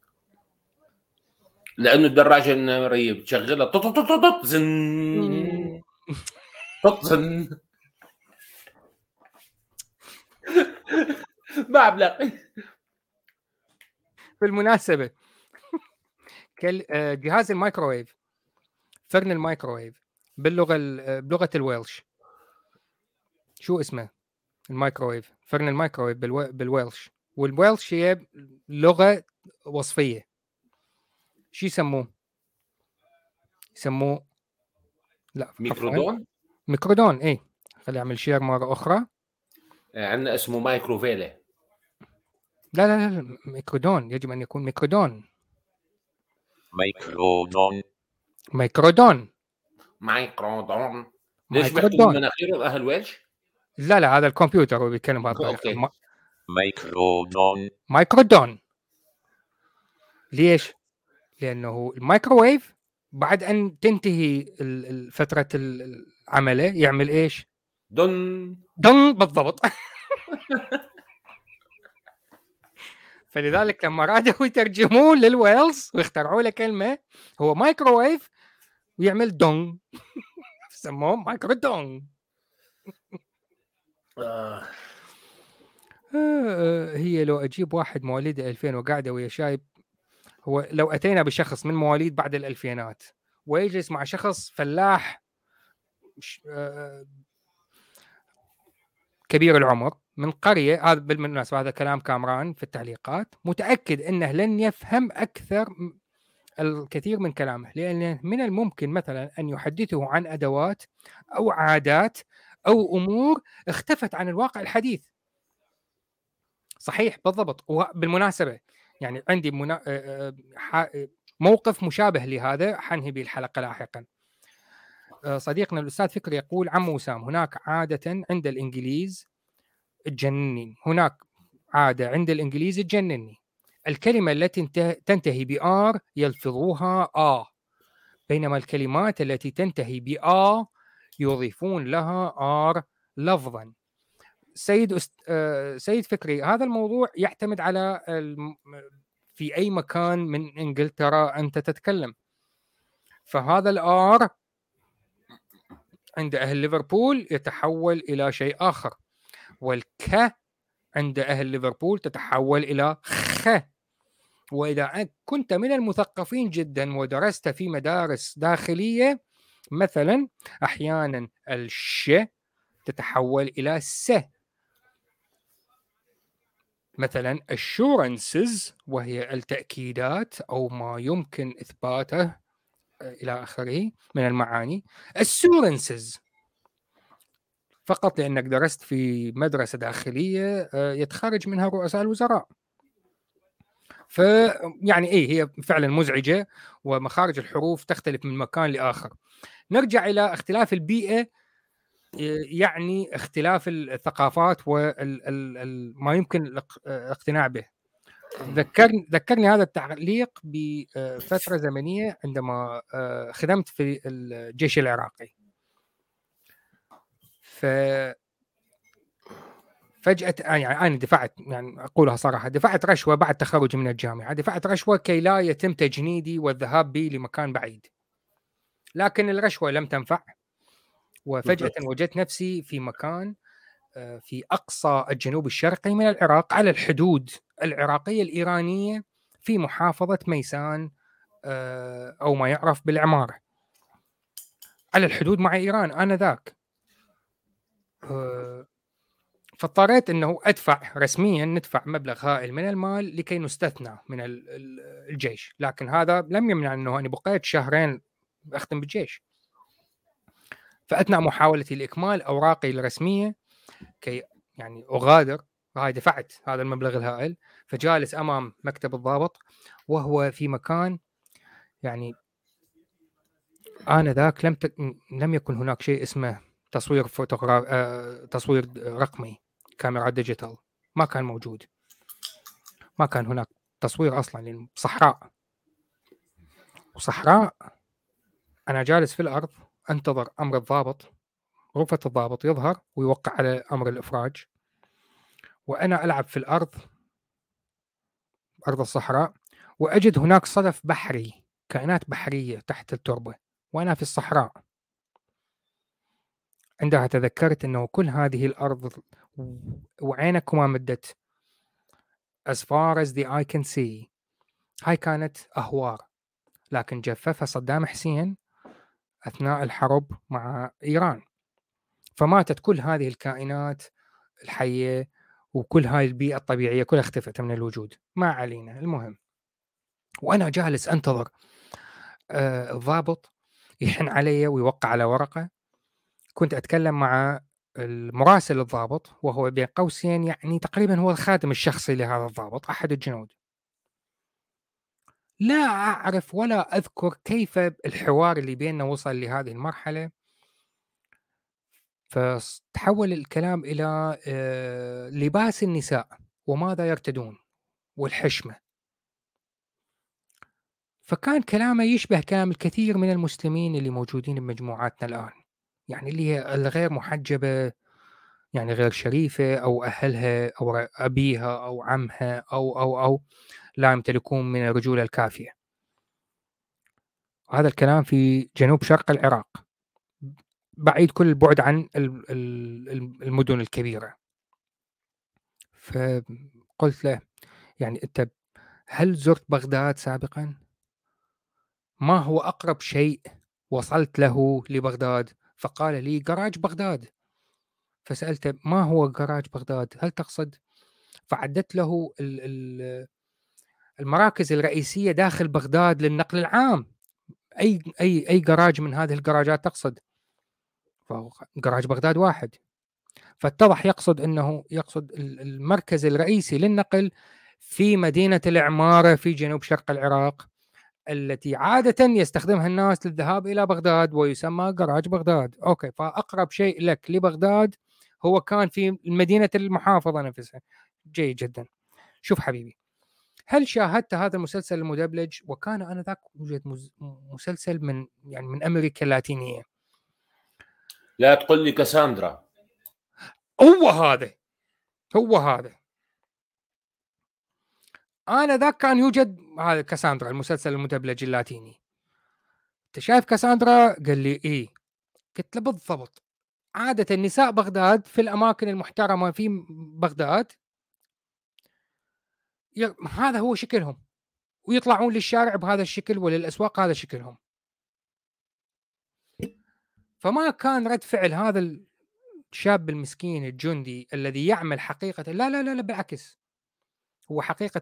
لأنه الدراجة النارية بتشغلها طط طط طط طط زن. طط زن. ما أبلغ. بالمناسبة كل آه، جهاز الميكروويف فرن الميكروويف باللغة ال- آه، بلغة ال Welsh. شو اسمه؟ الميكروويف فرن الميكروويف بالو... بال Welsh. وال Welsh هي لغة وصفية. شو يسموه؟ يسموه لا. ميكرودون؟ ميكرودون إيه. خلي أعمل share مرة أخرى. آه، عندنا اسمه مايكروفيلا لا لا لا ميكرودون. يجب أن يكون ميكرودون. Microdon. ميكرودون مايكرودون ليش بيحكوا مناخيرهم أهل Welsh؟ لا لا هذا الكمبيوتر هو بيتكلم okay مايكرودون مايكرودون ليش؟ لأنه الميكروويف بعد أن تنتهي فترة العمله يعمل إيش؟ دن دن بالضبط فلذلك لما رادوا يترجمون للويلز واخترعوا له كلمه هو مايكروويف ويعمل دون سموه مايكرو دون آه. آه، هي لو أجيب واحد مواليد 2000 وقاعدة ويا شايب هو لو أتينا بشخص من مواليد بعد الألفينات ويجلس مع شخص فلاح آه، كبير العمر من قرية هذا بالمناسبة هذا كلام كامران في التعليقات متأكد إنه لن يفهم أكثر الكثير من كلامه لأن من الممكن مثلا أن يحدثه عن أدوات أو عادات أو أمور اختفت عن الواقع الحديث. صحيح بالضبط. وبالمناسبه يعني عندي منا... موقف مشابه لهذا حنهي به الحلقة لاحقا. صديقنا الأستاذ فكري يقول عم وسام هناك عادة عند الإنجليز تجنني. هناك عادة عند الإنجليز تجنني. الكلمة التي تنتهي بآر يلفظوها آ. بينما الكلمات التي تنتهي ب A يضيفون لها R لفظا. سيد أست... سيد فكري هذا الموضوع يعتمد على. في أي مكان من إنجلترا أنت تتكلم. فهذا ال R عند أهل ليفربول يتحول إلى شيء آخر. وال K عند أهل ليفربول تتحول إلى خ. وإذا كنت من المثقفين جدا ودرست في مدارس داخلية مثلا أحيانا الش تتحول إلى س. مثلا assurances وهي التأكيدات أو ما يمكن إثباته آه، إلى آخره من المعاني. Assurances. فقط لأنك درست في مدرسة داخلية آه، يتخرج منها رؤساء الوزراء. ف يعني إيه هي فعلا مزعجة ومخارج الحروف تختلف من مكان لآخر. نرجع إلى اختلاف البيئه يعني اختلاف الثقافات وما يمكن الاقتناع به. ذكرني ذكرني هذا التعليق بفترة زمنية عندما آه، خدمت في الجيش العراقي. ف فجأة يعني أنا دفعت يعني أقولها صراحة دفعت رشوة بعد تخرجي من الجامعة دفعت رشوة كي لا يتم تجنيدي والذهاب بي لمكان بعيد. لكن الرشوة لم تنفع. وفجأة وجدت نفسي في مكان آه، في أقصى الجنوب الشرقي من العراق على الحدود العراقية الإيرانية في محافظة ميسان آه، أو ما يعرف بالعمارة. على الحدود مع إيران آنذاك. آه، فاضطريت إنه أدفع رسميا ندفع مبلغ هائل من المال لكي نستثنى من الجيش، لكن هذا لم يمنع إنه أنا بقيت شهرين أختم بالجيش. فاثناء محاولتي لإكمال أوراقي الرسمية كي يعني أغادر هاي دفعت هذا المبلغ الهائل فجالس أمام مكتب الضابط وهو في مكان يعني آنذاك لم ت... لم يكن هناك شيء اسمه تصوير فوتوغراف آه... تصوير رقمي كاميرا digital. ما كان موجود. ما كان هناك تصوير أصلا لأن صحراء وصحراء أنا جالس في الأرض أنتظر أمر الضابط. غرفة الضابط يظهر ويوقع على أمر الإفراج. وأنا ألعب في الأرض أرض الصحراء وأجد هناك صدف بحري كائنات بحرية تحت التربة وأنا في الصحراء. عندها تذكرت إنه كل هذه الأرض وعينك ما مدت. As far as the eye can see. هاي كانت أهوار. لكن جففها صدام حسين أثناء الحرب مع إيران. فماتت كل هذه الكائنات الحية وكل هاي البيئة الطبيعية كلها اختفت من الوجود. ما علينا المهم. وأنا جالس أنتظر آه الضابط يحن علي ويوقع على ورقة. كنت أتكلم مع المراسل الضابط وهو بين قوسين يعني تقريبا هو الخادم الشخصي لهذا الضابط أحد الجنود. لا أعرف ولا أذكر كيف الحوار اللي بيننا وصل لهذه المرحلة. فتحول الكلام إلى آه، لباس النساء وماذا يرتدون والحشمة فكان كلامه يشبه كلام الكثير من المسلمين اللي موجودين بمجموعاتنا الآن يعني اللي هي الغير محجبة يعني غير شريفة أو أهلها أو أبيها أو عمها أو أو أو لا يمتلكون من الرجولة الكافية. هذا الكلام في جنوب شرق العراق بعيد كل البعد عن المدن الكبيرة. فقلت له يعني أنت هل زرت بغداد سابقا؟ ما هو أقرب شيء وصلت له لبغداد؟ فقال لي جراج بغداد. فسالته ما هو جراج بغداد؟ هل تقصد؟ فعدت له المراكز الرئيسية داخل بغداد للنقل العام اي اي أي جراج من هذه الجراجات تقصد فهو جراج بغداد واحد. فاتضح يقصد إنه يقصد المركز الرئيسي للنقل في مدينة العمارة في جنوب شرق العراق التي عادة يستخدمها الناس للذهاب إلى بغداد ويسمى جراج بغداد. okay فأقرب شيء لك لبغداد هو كان في مدينة المحافظة نفسها. جيد جدا. شوف حبيبي هل شاهدت هذا المسلسل المدبلج؟ وكان آنذاك يوجد مسلسل من يعني من أمريكا اللاتينية. لا تقول لي كاساندرا. هو هذا. هو هذا. أنا ذاك كان يوجد هذا كاساندرا المسلسل المدبلج اللاتيني. أنت شايف كاساندرا؟ قال لي إيه. قلت له بالضبط. عادة نساء بغداد في الأماكن المحترمة في بغداد هذا هو شكلهم. ويطلعون للشارع بهذا الشكل وللأسواق هذا شكلهم. فما كان رد فعل هذا الشاب المسكين الجندي الذي يعمل حقيقة لا لا لا, لا بالعكس. هو حقيقة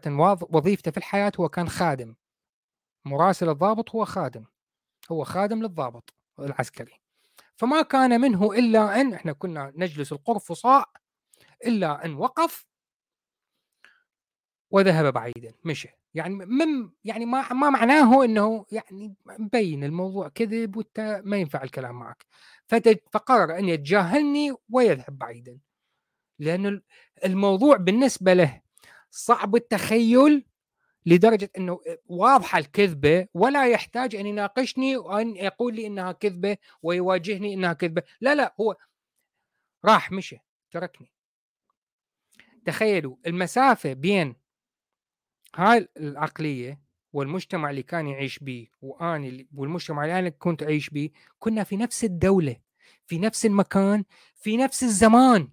وظيفته في الحياة هو كان خادم. مراسل الضابط هو خادم. هو خادم للضابط العسكري. فما كان منه إلا أن إحنا كنا نجلس القرفصاء إلا أن وقف وذهب بعيدا مشى يعني من يعني ما ما معناه إنه يعني مبين الموضوع كذب وأنت ما ينفع الكلام معك. فقرر إن يتجاهلني ويذهب بعيدا. لأن الموضوع بالنسبة له صعب التخيل لدرجة إنه واضحة الكذبة ولا يحتاج أن يناقشني وأن يقول لي إنها كذبة ويواجهني إنها كذبة. لا لا هو راح مشى تركني. تخيلوا المسافة بين هاي العقلية والمجتمع اللي كان يعيش به واني والمجتمع اللي أنا كنت أعيش به كنا في نفس الدولة في نفس المكان في نفس الزمان.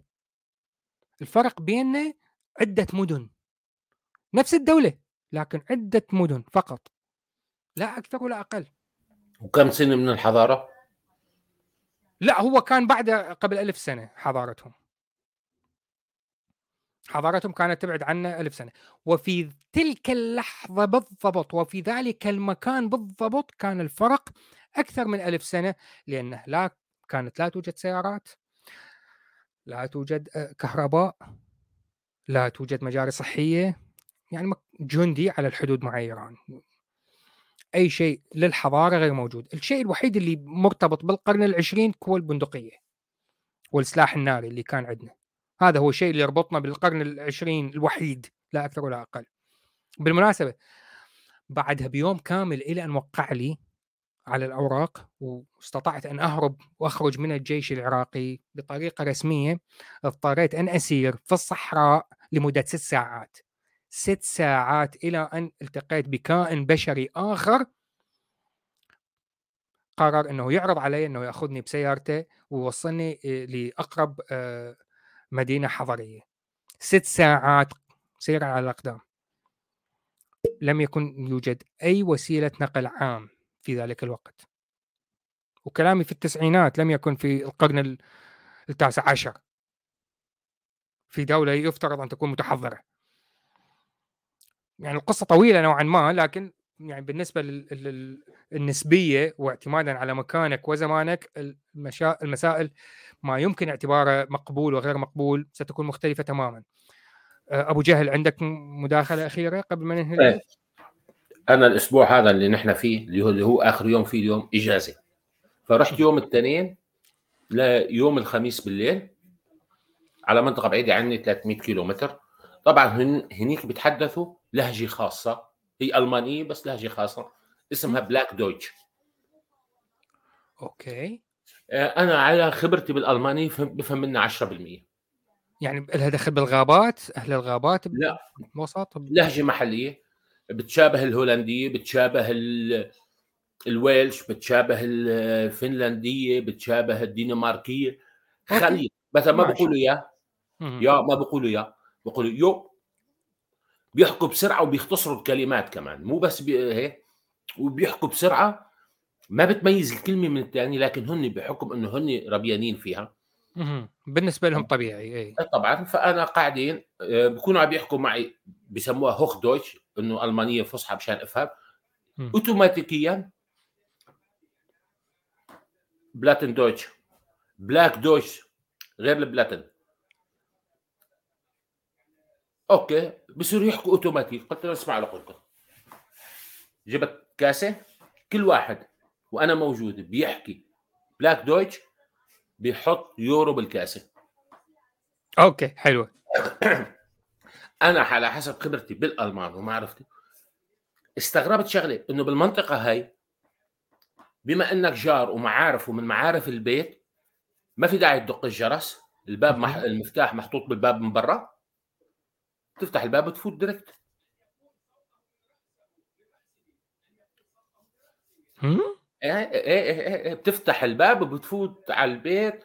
الفرق بيننا عدة مدن. نفس الدولة لكن عدة مدن فقط. لا أكثر ولا أقل. وكم سنة من الحضارة؟ لا هو كان بعد قبل ألف سنة حضارتهم. حضارتهم كانت تبعد عنا ألف سنة. وفي تلك اللحظة بالضبط وفي ذلك المكان بالضبط كان الفرق أكثر من ألف سنة لأنه لا كانت لا توجد سيارات لا توجد آه، كهرباء لا توجد مجاري صحية يعني جندي على الحدود مع إيران. أي شيء للحضارة غير موجود. الشيء الوحيد اللي مرتبط بالقرن العشرين هو البندقية والسلاح الناري اللي كان عندنا. هذا هو الشيء اللي يربطنا بالقرن العشرين الوحيد لا أكثر ولا أقل. بالمناسبة بعدها بيوم كامل إلى أن وقع لي على الأوراق واستطعت أن أهرب وأخرج من الجيش العراقي بطريقة رسمية اضطريت أن أسير في الصحراء لمدة ست ساعات. ست ساعات إلى أن التقيت بكائن بشري آخر. قرر إنه يعرض علي إنه يأخذني بسيارته ويوصلني آه، لأقرب آه، مدينة حضرية. ست ساعات سير على الأقدام. لم يكن يوجد أي وسيلة نقل عام في ذلك الوقت. وكلامي في التسعينات لم يكن في القرن التاسع عشر. في دولة يفترض أن تكون متحضرة. يعني القصة طويلة نوعا ما لكن يعني بالنسبة للنسبية واعتمادا على مكانك وزمانك المسائل ما يمكن اعتباره مقبول وغير مقبول ستكون مختلفة تماما. أه، أبو جهل عندك مداخلة أخيرة قبل ما ننهي؟ إيه. أنا الأسبوع هذا اللي نحن فيه اللي هو اللي هو آخر يوم فيه اليوم إجازة. فرحت يوم الاثنين ليوم الخميس بالليل على منطقة بعيدة عني 300 كيلو متر طبعا هن هنيك بيتحدثوا لهجة خاصة. هي ألمانية بس لهجة خاصة اسمها Platt Deutsch. okay. آه، أنا على خبرتي بالألماني فهم- بفهم منها 10% يعني لها دخل بالغابات أهل الغابات لا. بوسط لهجة محلية. بتشابه الهولندية بتشابه ال- الويلش بتشابه الفنلندية بتشابه الدنماركية. خليط. مثلا ما. بقولوا يا. يا ما بقولوا يا بقولوا يو. بيحكوا بسرعة وبيختصروا الكلمات كمان. مو بس بي- هيك. وبيحكوا بسرعة ما بتميز الكلمة من الثانية لكن هن بحكم إنه هن ربيانين فيها. بالنسبة لهم طبيعي إي. طبعا. فأنا قاعدين آه، بكونوا عم يحكوا معي بسموها هوخ دويتش إنه ألمانية فصحى مشان أفهم. اوتوماتيكيا بلاتن دويتش بلاك دويتش غير البلاتن. أوكي. بصيروا يحكوا أوتوماتيك. قلت له اسمع لقلت جبت كاسة. كل واحد وأنا موجود بيحكي Platt Deutsch بيحط يورو بالكاسة. okay حلوة. أنا على حسب خبرتي بالألمان ومعرفتي استغربت شغلة إنه بالمنطقة هاي بما إنك جار ومعارف ومن معارف البيت ما في داعي تدق الجرس الباب مح... المفتاح محطوط بالباب من برا تفتح الباب وتفوت direkt إيه إيه إيه إيه إيه بتفتح الباب وبتفوت على البيت.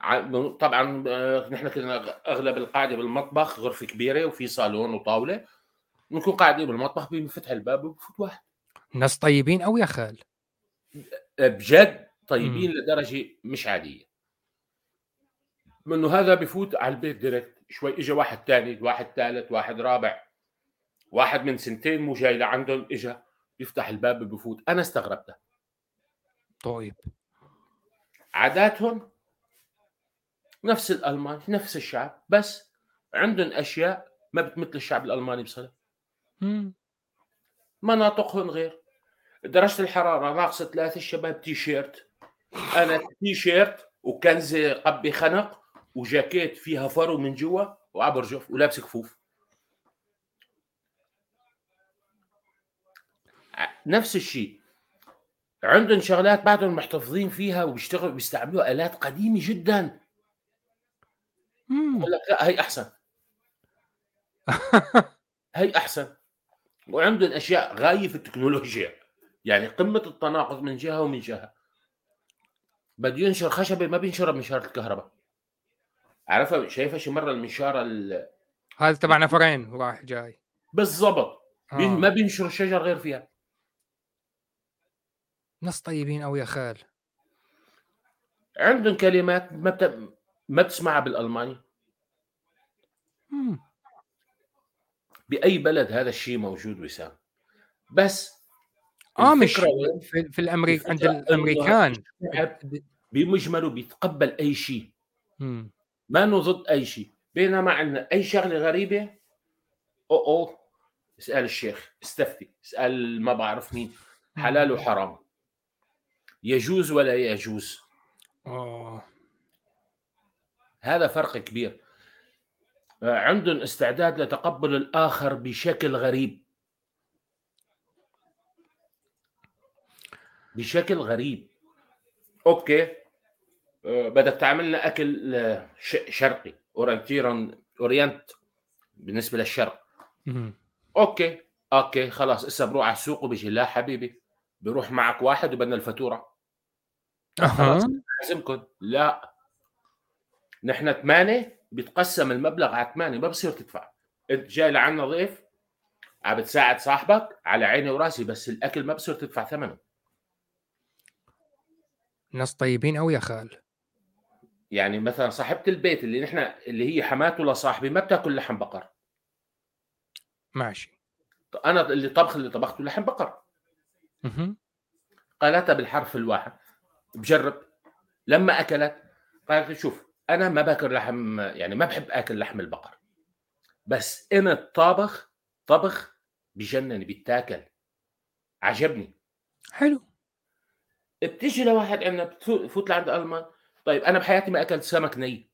ع- طبعا آه، نحن كنا أغلب القاعدة بالمطبخ غرفة كبيرة وفي صالون وطاولة. نكون قاعدين بالمطبخ بنفتح الباب وبفوت واحد. ناس طيبين أو يا خال؟ بجد طيبين لدرجة مش عادية. منه هذا بفوت على البيت ديركت شوي اجى واحد ثاني واحد ثالث واحد رابع. واحد من سنتين مو جاي لعندهم اجى بيفتح الباب بفوت. أنا استغربت طيب. عاداتهم نفس الألمان نفس الشعب بس عندهم أشياء ما بتمثل الشعب الألماني بصله هم. مناطقهم غير. درجة الحرارة ناقصة ثلاثة الشباب تي شيرت أنا تي شيرت وكنزه قبة خنق وجاكيت فيها فرو من جوا وعبر جوف ولابس كفوف نفس الشيء. عندهم شغلات بعدهم محتفظين فيها وبيشتغلوا بيستعملوا آلات قديمة جدا. بقول لك لا هي أحسن. هي أحسن. وعندهم أشياء غاية في التكنولوجيا. يعني قمة التناقض من جهة ومن جهة. بده ينشر خشبة ما بينشرها بمنشاره الكهرباء. عارفها شايفها شي مرة المنشاره ال- هذا تبع نفرين رايح جاي. بالضبط. آه. ما بينشر الشجر غير فيها. ناس طيبين أو يا خال. عندهم كلمات ما بت... ما بتسمعها بالألماني. هم. بأي بلد هذا الشيء موجود وسام؟ بس آه مش؟ في, في الامريك عند الأمريكان. بمجمله بيتقبل أي شيء. ما انه ضد أي شيء. بينما عندنا أي شغلة غريبة أو أو اسأل الشيخ استفتي اسأل ما بعرف مين حلال وحرام. يجوز ولا يجوز؟ آه. هذا فرق كبير. آه، عندهم استعداد لتقبل الآخر بشكل غريب. بشكل غريب. okay. آه، بدك تعمل لنا أكل آه، شرقي orientieren Orient بالنسبة للشرق. هم. okay. okay خلاص هسه بروح على السوق وبيجي. لا حبيبي بروح معك واحد وبدنا الفاتورة. أها. لازمكم لا. نحن ثمانية بيتقسم المبلغ على ثمانية ما بصير تدفع. إنت جاي لعنا ضيف عم بتساعد صاحبك على عيني وراسي بس الأكل ما بصير تدفع ثمنه. ناس طيبين أو يا خال. يعني مثلا صاحبة البيت اللي نحن اللي هي حماته لصاحبي ما بتأكل لحم بقر. ماشي. أنا اللي طبخ اللي طبخته لحم بقر. مهم. قالتها بالحرف الواحد. بجرب. لما أكلت قالت لي شوف أنا ما باكل لحم يعني ما بحب آكل لحم البقر. بس أنا الطابخ طبخ بجنن بيتاكل. عجبني. حلو. بتيجي لواحد عندنا بتفوت لعند ألمان طيب أنا بحياتي ما أكلت سمك ني.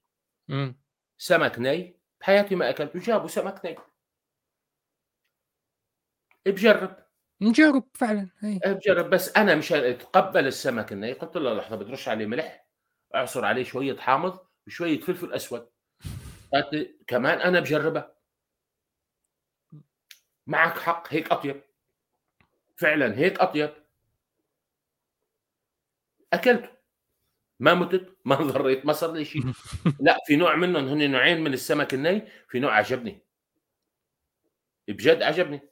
مم. سمك ني. بحياتي ما أكلت وجابوا سمك ني. بجرب. نجرب فعلا اي بجرب بس أنا مشان اتقبل السمك الني قلت له لحظة بترش عليه ملح أعصر عليه شوية حامض وشوية فلفل أسود. كمان أنا بجربها. معك حق هيك أطيب. فعلا هيك أطيب. أكلته. ما متت ما ضريت ما صار لي شيء. لا في نوع منهم هن نوعين من السمك الني في نوع عجبني. بجد عجبني.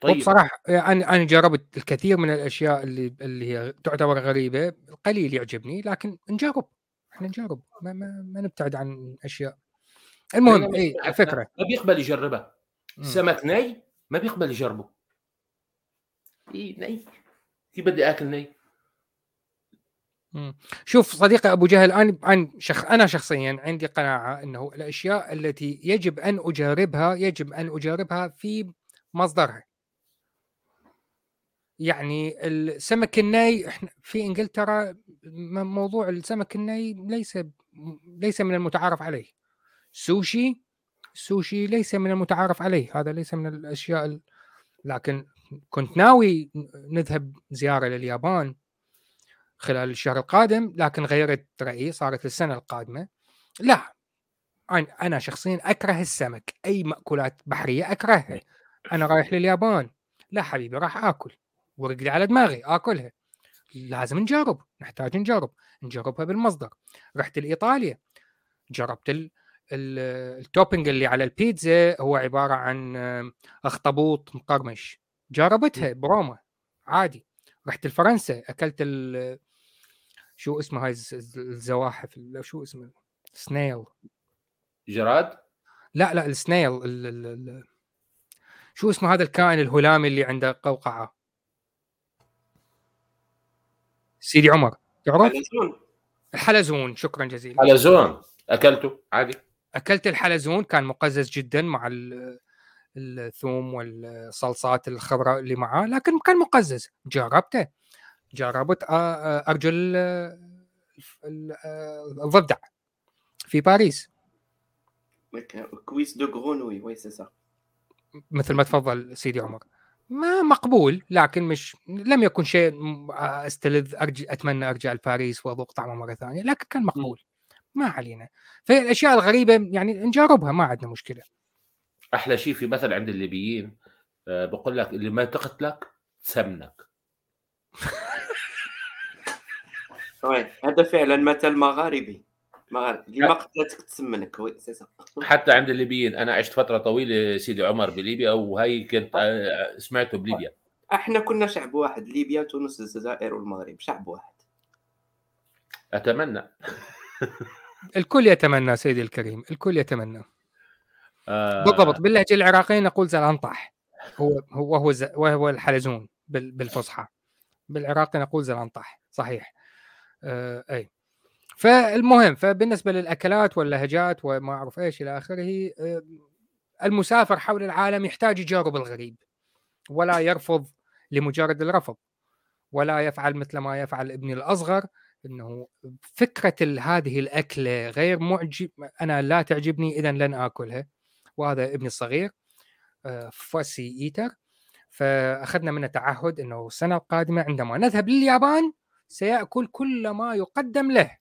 طيب. بصراحه أنا أنا جربت الكثير من الأشياء اللي اللي هي تعتبر غريبة القليل يعجبني لكن نجرب إحنا نجرب ما, ما, ما نبتعد عن أشياء. المهم اي الفكرة ما بيقبل يجربها. سمك ني؟ ما بيقبل يجربه. اي ني. كيف بدي أكل ني. شوف صديقي أبو جهل أنا عن شخ... أنا شخصيا عندي قناعة إنه الأشياء التي يجب أن أجربها يجب أن أجربها في مصدرها. يعني السمك الني إحنا في إنجلترا موضوع السمك الني ليس ليس من المتعارف عليه. سوشي سوشي ليس من المتعارف عليه. هذا ليس من الأشياء لكن كنت ناوي نذهب زيارة لليابان خلال الشهر القادم لكن غيرت رأيي صارت السنة القادمة. لا أنا شخصيا أكره السمك. أي مأكولات بحرية أكرهها. أنا رايح لليابان. لا حبيبي راح آكل. ورق لي على دماغي آكلها. لازم نجرب نحتاج نجرب. نجربها بالمصدر. رحت لإيطاليا. جربت ال... ال topping اللي على البيتزا هو عبارة عن أخطبوط مقرمش. جربتها بروما عادي. رحت لفرنسا أكلت ال... شو اسمه هاي الزواحف شو اسمه snail جراد؟ لا لا السنيل ال... ال... ال... شو اسمه هذا الكائن الهلامي اللي عنده قوقعة؟ سيدي عمر تعرف؟ الحلزون شكرا جزيلا. حلزون أكلته عادي. أكلت الحلزون كان مقزز جدا مع الثوم والصلصات الخضراء اللي معاه لكن كان مقزز. جربته. جربت أرجل الضفدع في باريس. كويس de grenouille oui c'est مثل ما تفضل سيدي عمر. ما مقبول لكن مش لم يكن شيء أستلذ أرجع أتمنى أرجع لباريس وأذوق طعمه مرة ثانية لكن كان مقبول. ما علينا. فالأشياء الغريبة يعني نجربها ما عندنا مشكلة. أحلى شيء في مثل عند الليبيين آه، بقول لك اللي ما تقتلك سمنك. هذا فعلا مثل مغاربي. ما قتلتك تسمنك حتى عند الليبيين أنا عشت فترة طويلة سيدي عمر بليبيا وهي كنت آه، سمعته بليبيا. إحنا كنا شعب واحد ليبيا تونس الجزائر والمغرب شعب واحد. أتمنى. الكل يتمنى سيدي الكريم الكل يتمنى. آه... بالضبط باللهجة العراقية نقول زلانطح هو هو هو وهو الحلزون بالفصحى. بالعراقي نقول زلانطح صحيح. آه أي. فالمهم فبالنسبة للأكلات واللهجات وما أعرف إيش إلى آخره آه المسافر حول العالم يحتاج يجارب الغريب ولا يرفض لمجرد الرفض ولا يفعل مثل ما يفعل ابني الأصغر إنه فكرة هذه الأكلة غير معجب أنا لا تعجبني اذا لن آكلها وهذا ابني الصغير فاسي إيتر فأخذنا منه تعهد إنه السنة القادمة عندما نذهب لليابان سيأكل كل ما يقدم له.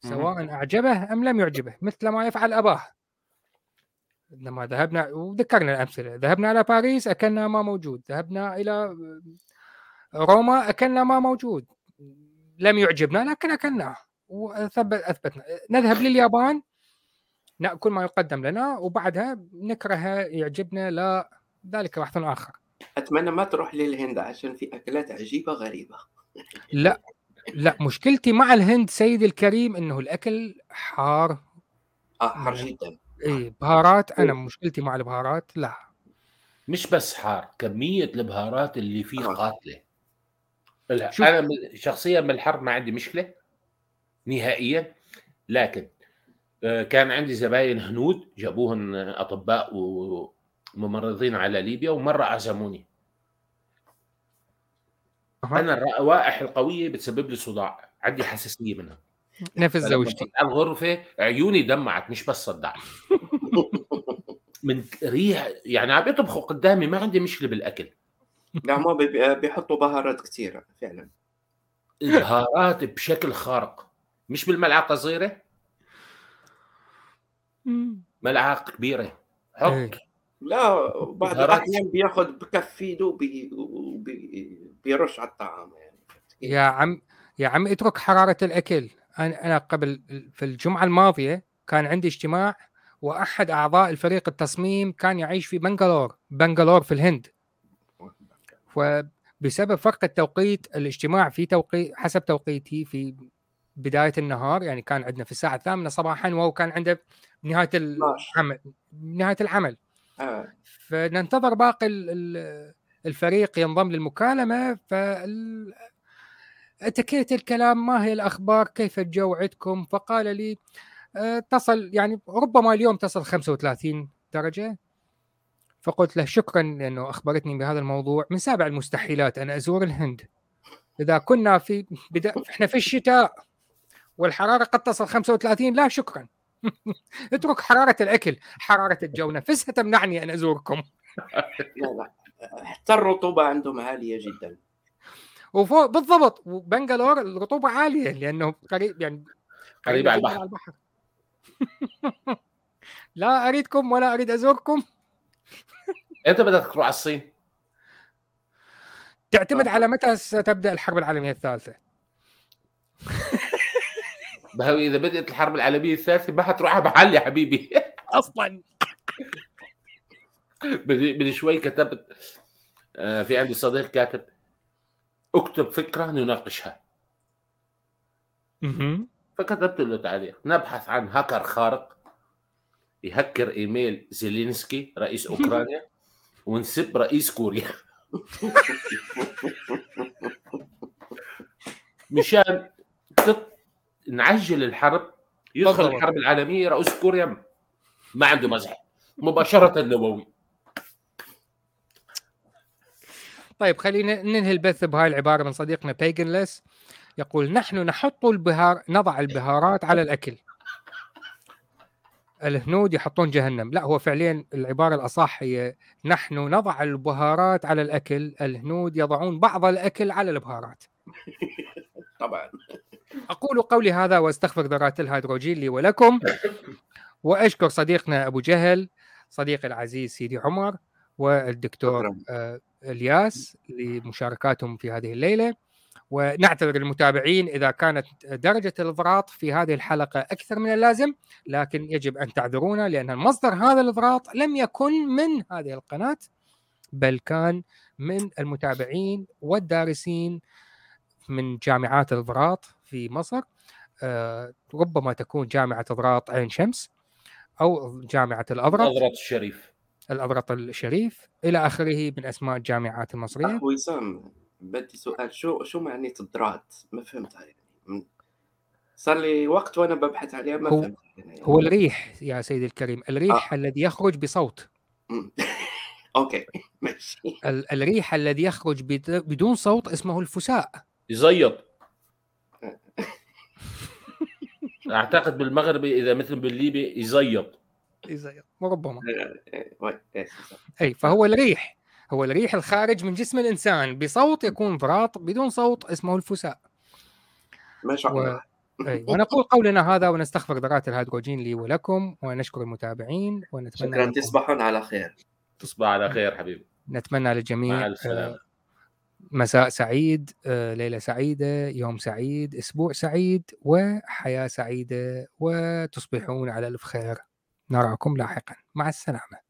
سواء أعجبه أم لم يعجبه مثل ما يفعل أباه. لما ذهبنا وذكرنا الأمثلة ذهبنا إلى باريس أكلنا ما موجود ذهبنا إلى روما أكلنا ما موجود. لم يعجبنا لكن أكلناه وثبت أثبتنا. نذهب لليابان نأكل ما يقدم لنا وبعدها نكرهه يعجبنا لا ذلك بحث آخر. أتمنى ما تروح للهند عشان في أكلات عجيبة غريبة. لا. لا مشكلتي مع الهند سيدي الكريم إنه الأكل حار آه حار جدا اي بهارات أنا مشكلتي مع البهارات لا. مش بس حار كمية البهارات اللي فيه قاتلة. أنا شخصيا بالحرب ما عندي مشكلة نهائيا. لكن آه، كان عندي زباين هنود جابوهم أطباء وممرضين على ليبيا ومرة عزموني. أها. أنا الروائح القوية بتسبب لي صداع عندي حساسية منها. نفس زوجتي الغرفه عيوني دمعت مش بس صدعت من ريح يعني عم يطبخوا قدامي ما عندي مشكلة بالأكل. لا هم بي- بيحطوا بهارات كثيرة فعلا. البهارات بشكل خارق. مش بالملعقة صغيرة. ملعقة كبيرة. حط إيه. لا بعض بهارات. الأحيان بياخذ بكف ايده وبي- وبي- بيرش على الطعام يعني. يا عم يا عم اترك حرارة الأكل. أنا أنا قبل في الجمعة الماضية كان عندي اجتماع وأحد أعضاء الفريق التصميم كان يعيش في بنغلور بنغلور في الهند. وبسبب فرق التوقيت الاجتماع في توقيت حسب توقيتي في بداية النهار يعني كان عندنا في الساعة الثامنة صباحا وهو كان عنده بنهايه 12 العمل بنهايه العمل. آه. فننتظر باقي ال- ال- الفريق ينضم للمكالمة فال اتكيت الكلام ما هي الأخبار؟ كيف الجو عندكم؟ فقال لي آه، تصل يعني ربما اليوم تصل 35 درجة. فقلت له شكرا لأنه أخبرتني بهذا الموضوع. من سابع المستحيلات أن أزور الهند. إذا كنا في بدا... إحنا في الشتاء والحرارة قد تصل 35 لا شكرا. اترك حرارة الأكل حرارة الجو نفسها تمنعني أن أزوركم. حتى الرطوبه عندهم عالية جدا. وفوق بالضبط. وبنغلور الرطوبة عالية لأنه قريب يعني قريب على البحر. البحر. لا أريدكم ولا أريد أزوركم. أنت بدك تروح على الصين؟ تعتمد على متى ستبدأ الحرب العالمية الثالثة. بهوي إذا بدأت الحرب العالمية الثالثة ما حتروح على محل يا حبيبي. أصلا. بدي شوي كتبت آه، في عندي صديق كاتب اكتب فكرة نناقشها. فكتبت له تعليق. نبحث عن هاكر خارق يهكر إيميل زيلينسكي رئيس أوكرانيا ونسب رئيس كوريا. مشان تط... نعجل الحرب يدخل. الحرب العالمية رئيس كوريا ما عنده مزح. مباشرة نووي. طيب خلينا ننهي البث بهاي العبارة من صديقنا بيجنلس يقول نحن نحط البهار نضع البهارات على الأكل. الهنود يحطون جهنم. لا هو فعليا العبارة الاصح هي نحن نضع البهارات على الأكل. الهنود يضعون بعض الأكل على البهارات. طبعا. أقول قولي هذا وأستغفر ذرات الهيدروجين لي ولكم. وأشكر صديقنا أبو جهل صديقي العزيز سيدي عمر والدكتور شكراً. آه، إلياس لمشاركاتهم في هذه الليلة. ونعتذر للمتابعين إذا كانت درجة الإضراط في هذه الحلقة أكثر من اللازم لكن يجب أن تعذرونا لأن مصدر هذا الإضراط لم يكن من هذه القناة بل كان من المتابعين والدارسين من جامعات الإضراط في مصر. آه، ربما تكون جامعة إضراط عين شمس أو جامعة الاضرط نظرة الشريف. الاضرط الشريف إلى آخره من أسماء الجامعات المصرية. اخ وسام بدي سؤال. شو شو معنى الضرات ما فهمتها يعني. صار لي وقت وأنا ببحث عليها ما هو- فهمت يعني. هو الريح يا سيدي الكريم. الريح الذي يخرج بصوت. م. أوكي ماشي. ال- الريح الذي يخرج بد- بدون صوت اسمه الفساء. يزيط. أعتقد بالمغربي إذا مثل بالليبي يزيط. ربما إيه، إيه،. أي فهو الريح هو الريح الخارج من جسم الإنسان بصوت يكون ضراط بدون صوت اسمه الفساء. ما شاء و- الله. أي. ونقول قولنا هذا ونستغفر ذرات الهيدروجين لي ولكم ونشكر المتابعين ونتمنى شكرا تصبحون على خير. تصبح على خير حبيبي. نتمنى للجميع آه، مساء سعيد آه، ليلة سعيدة يوم سعيد أسبوع سعيد وحياة سعيدة وتصبحون على ألف خير. نراكم لاحقا. مع السلامة.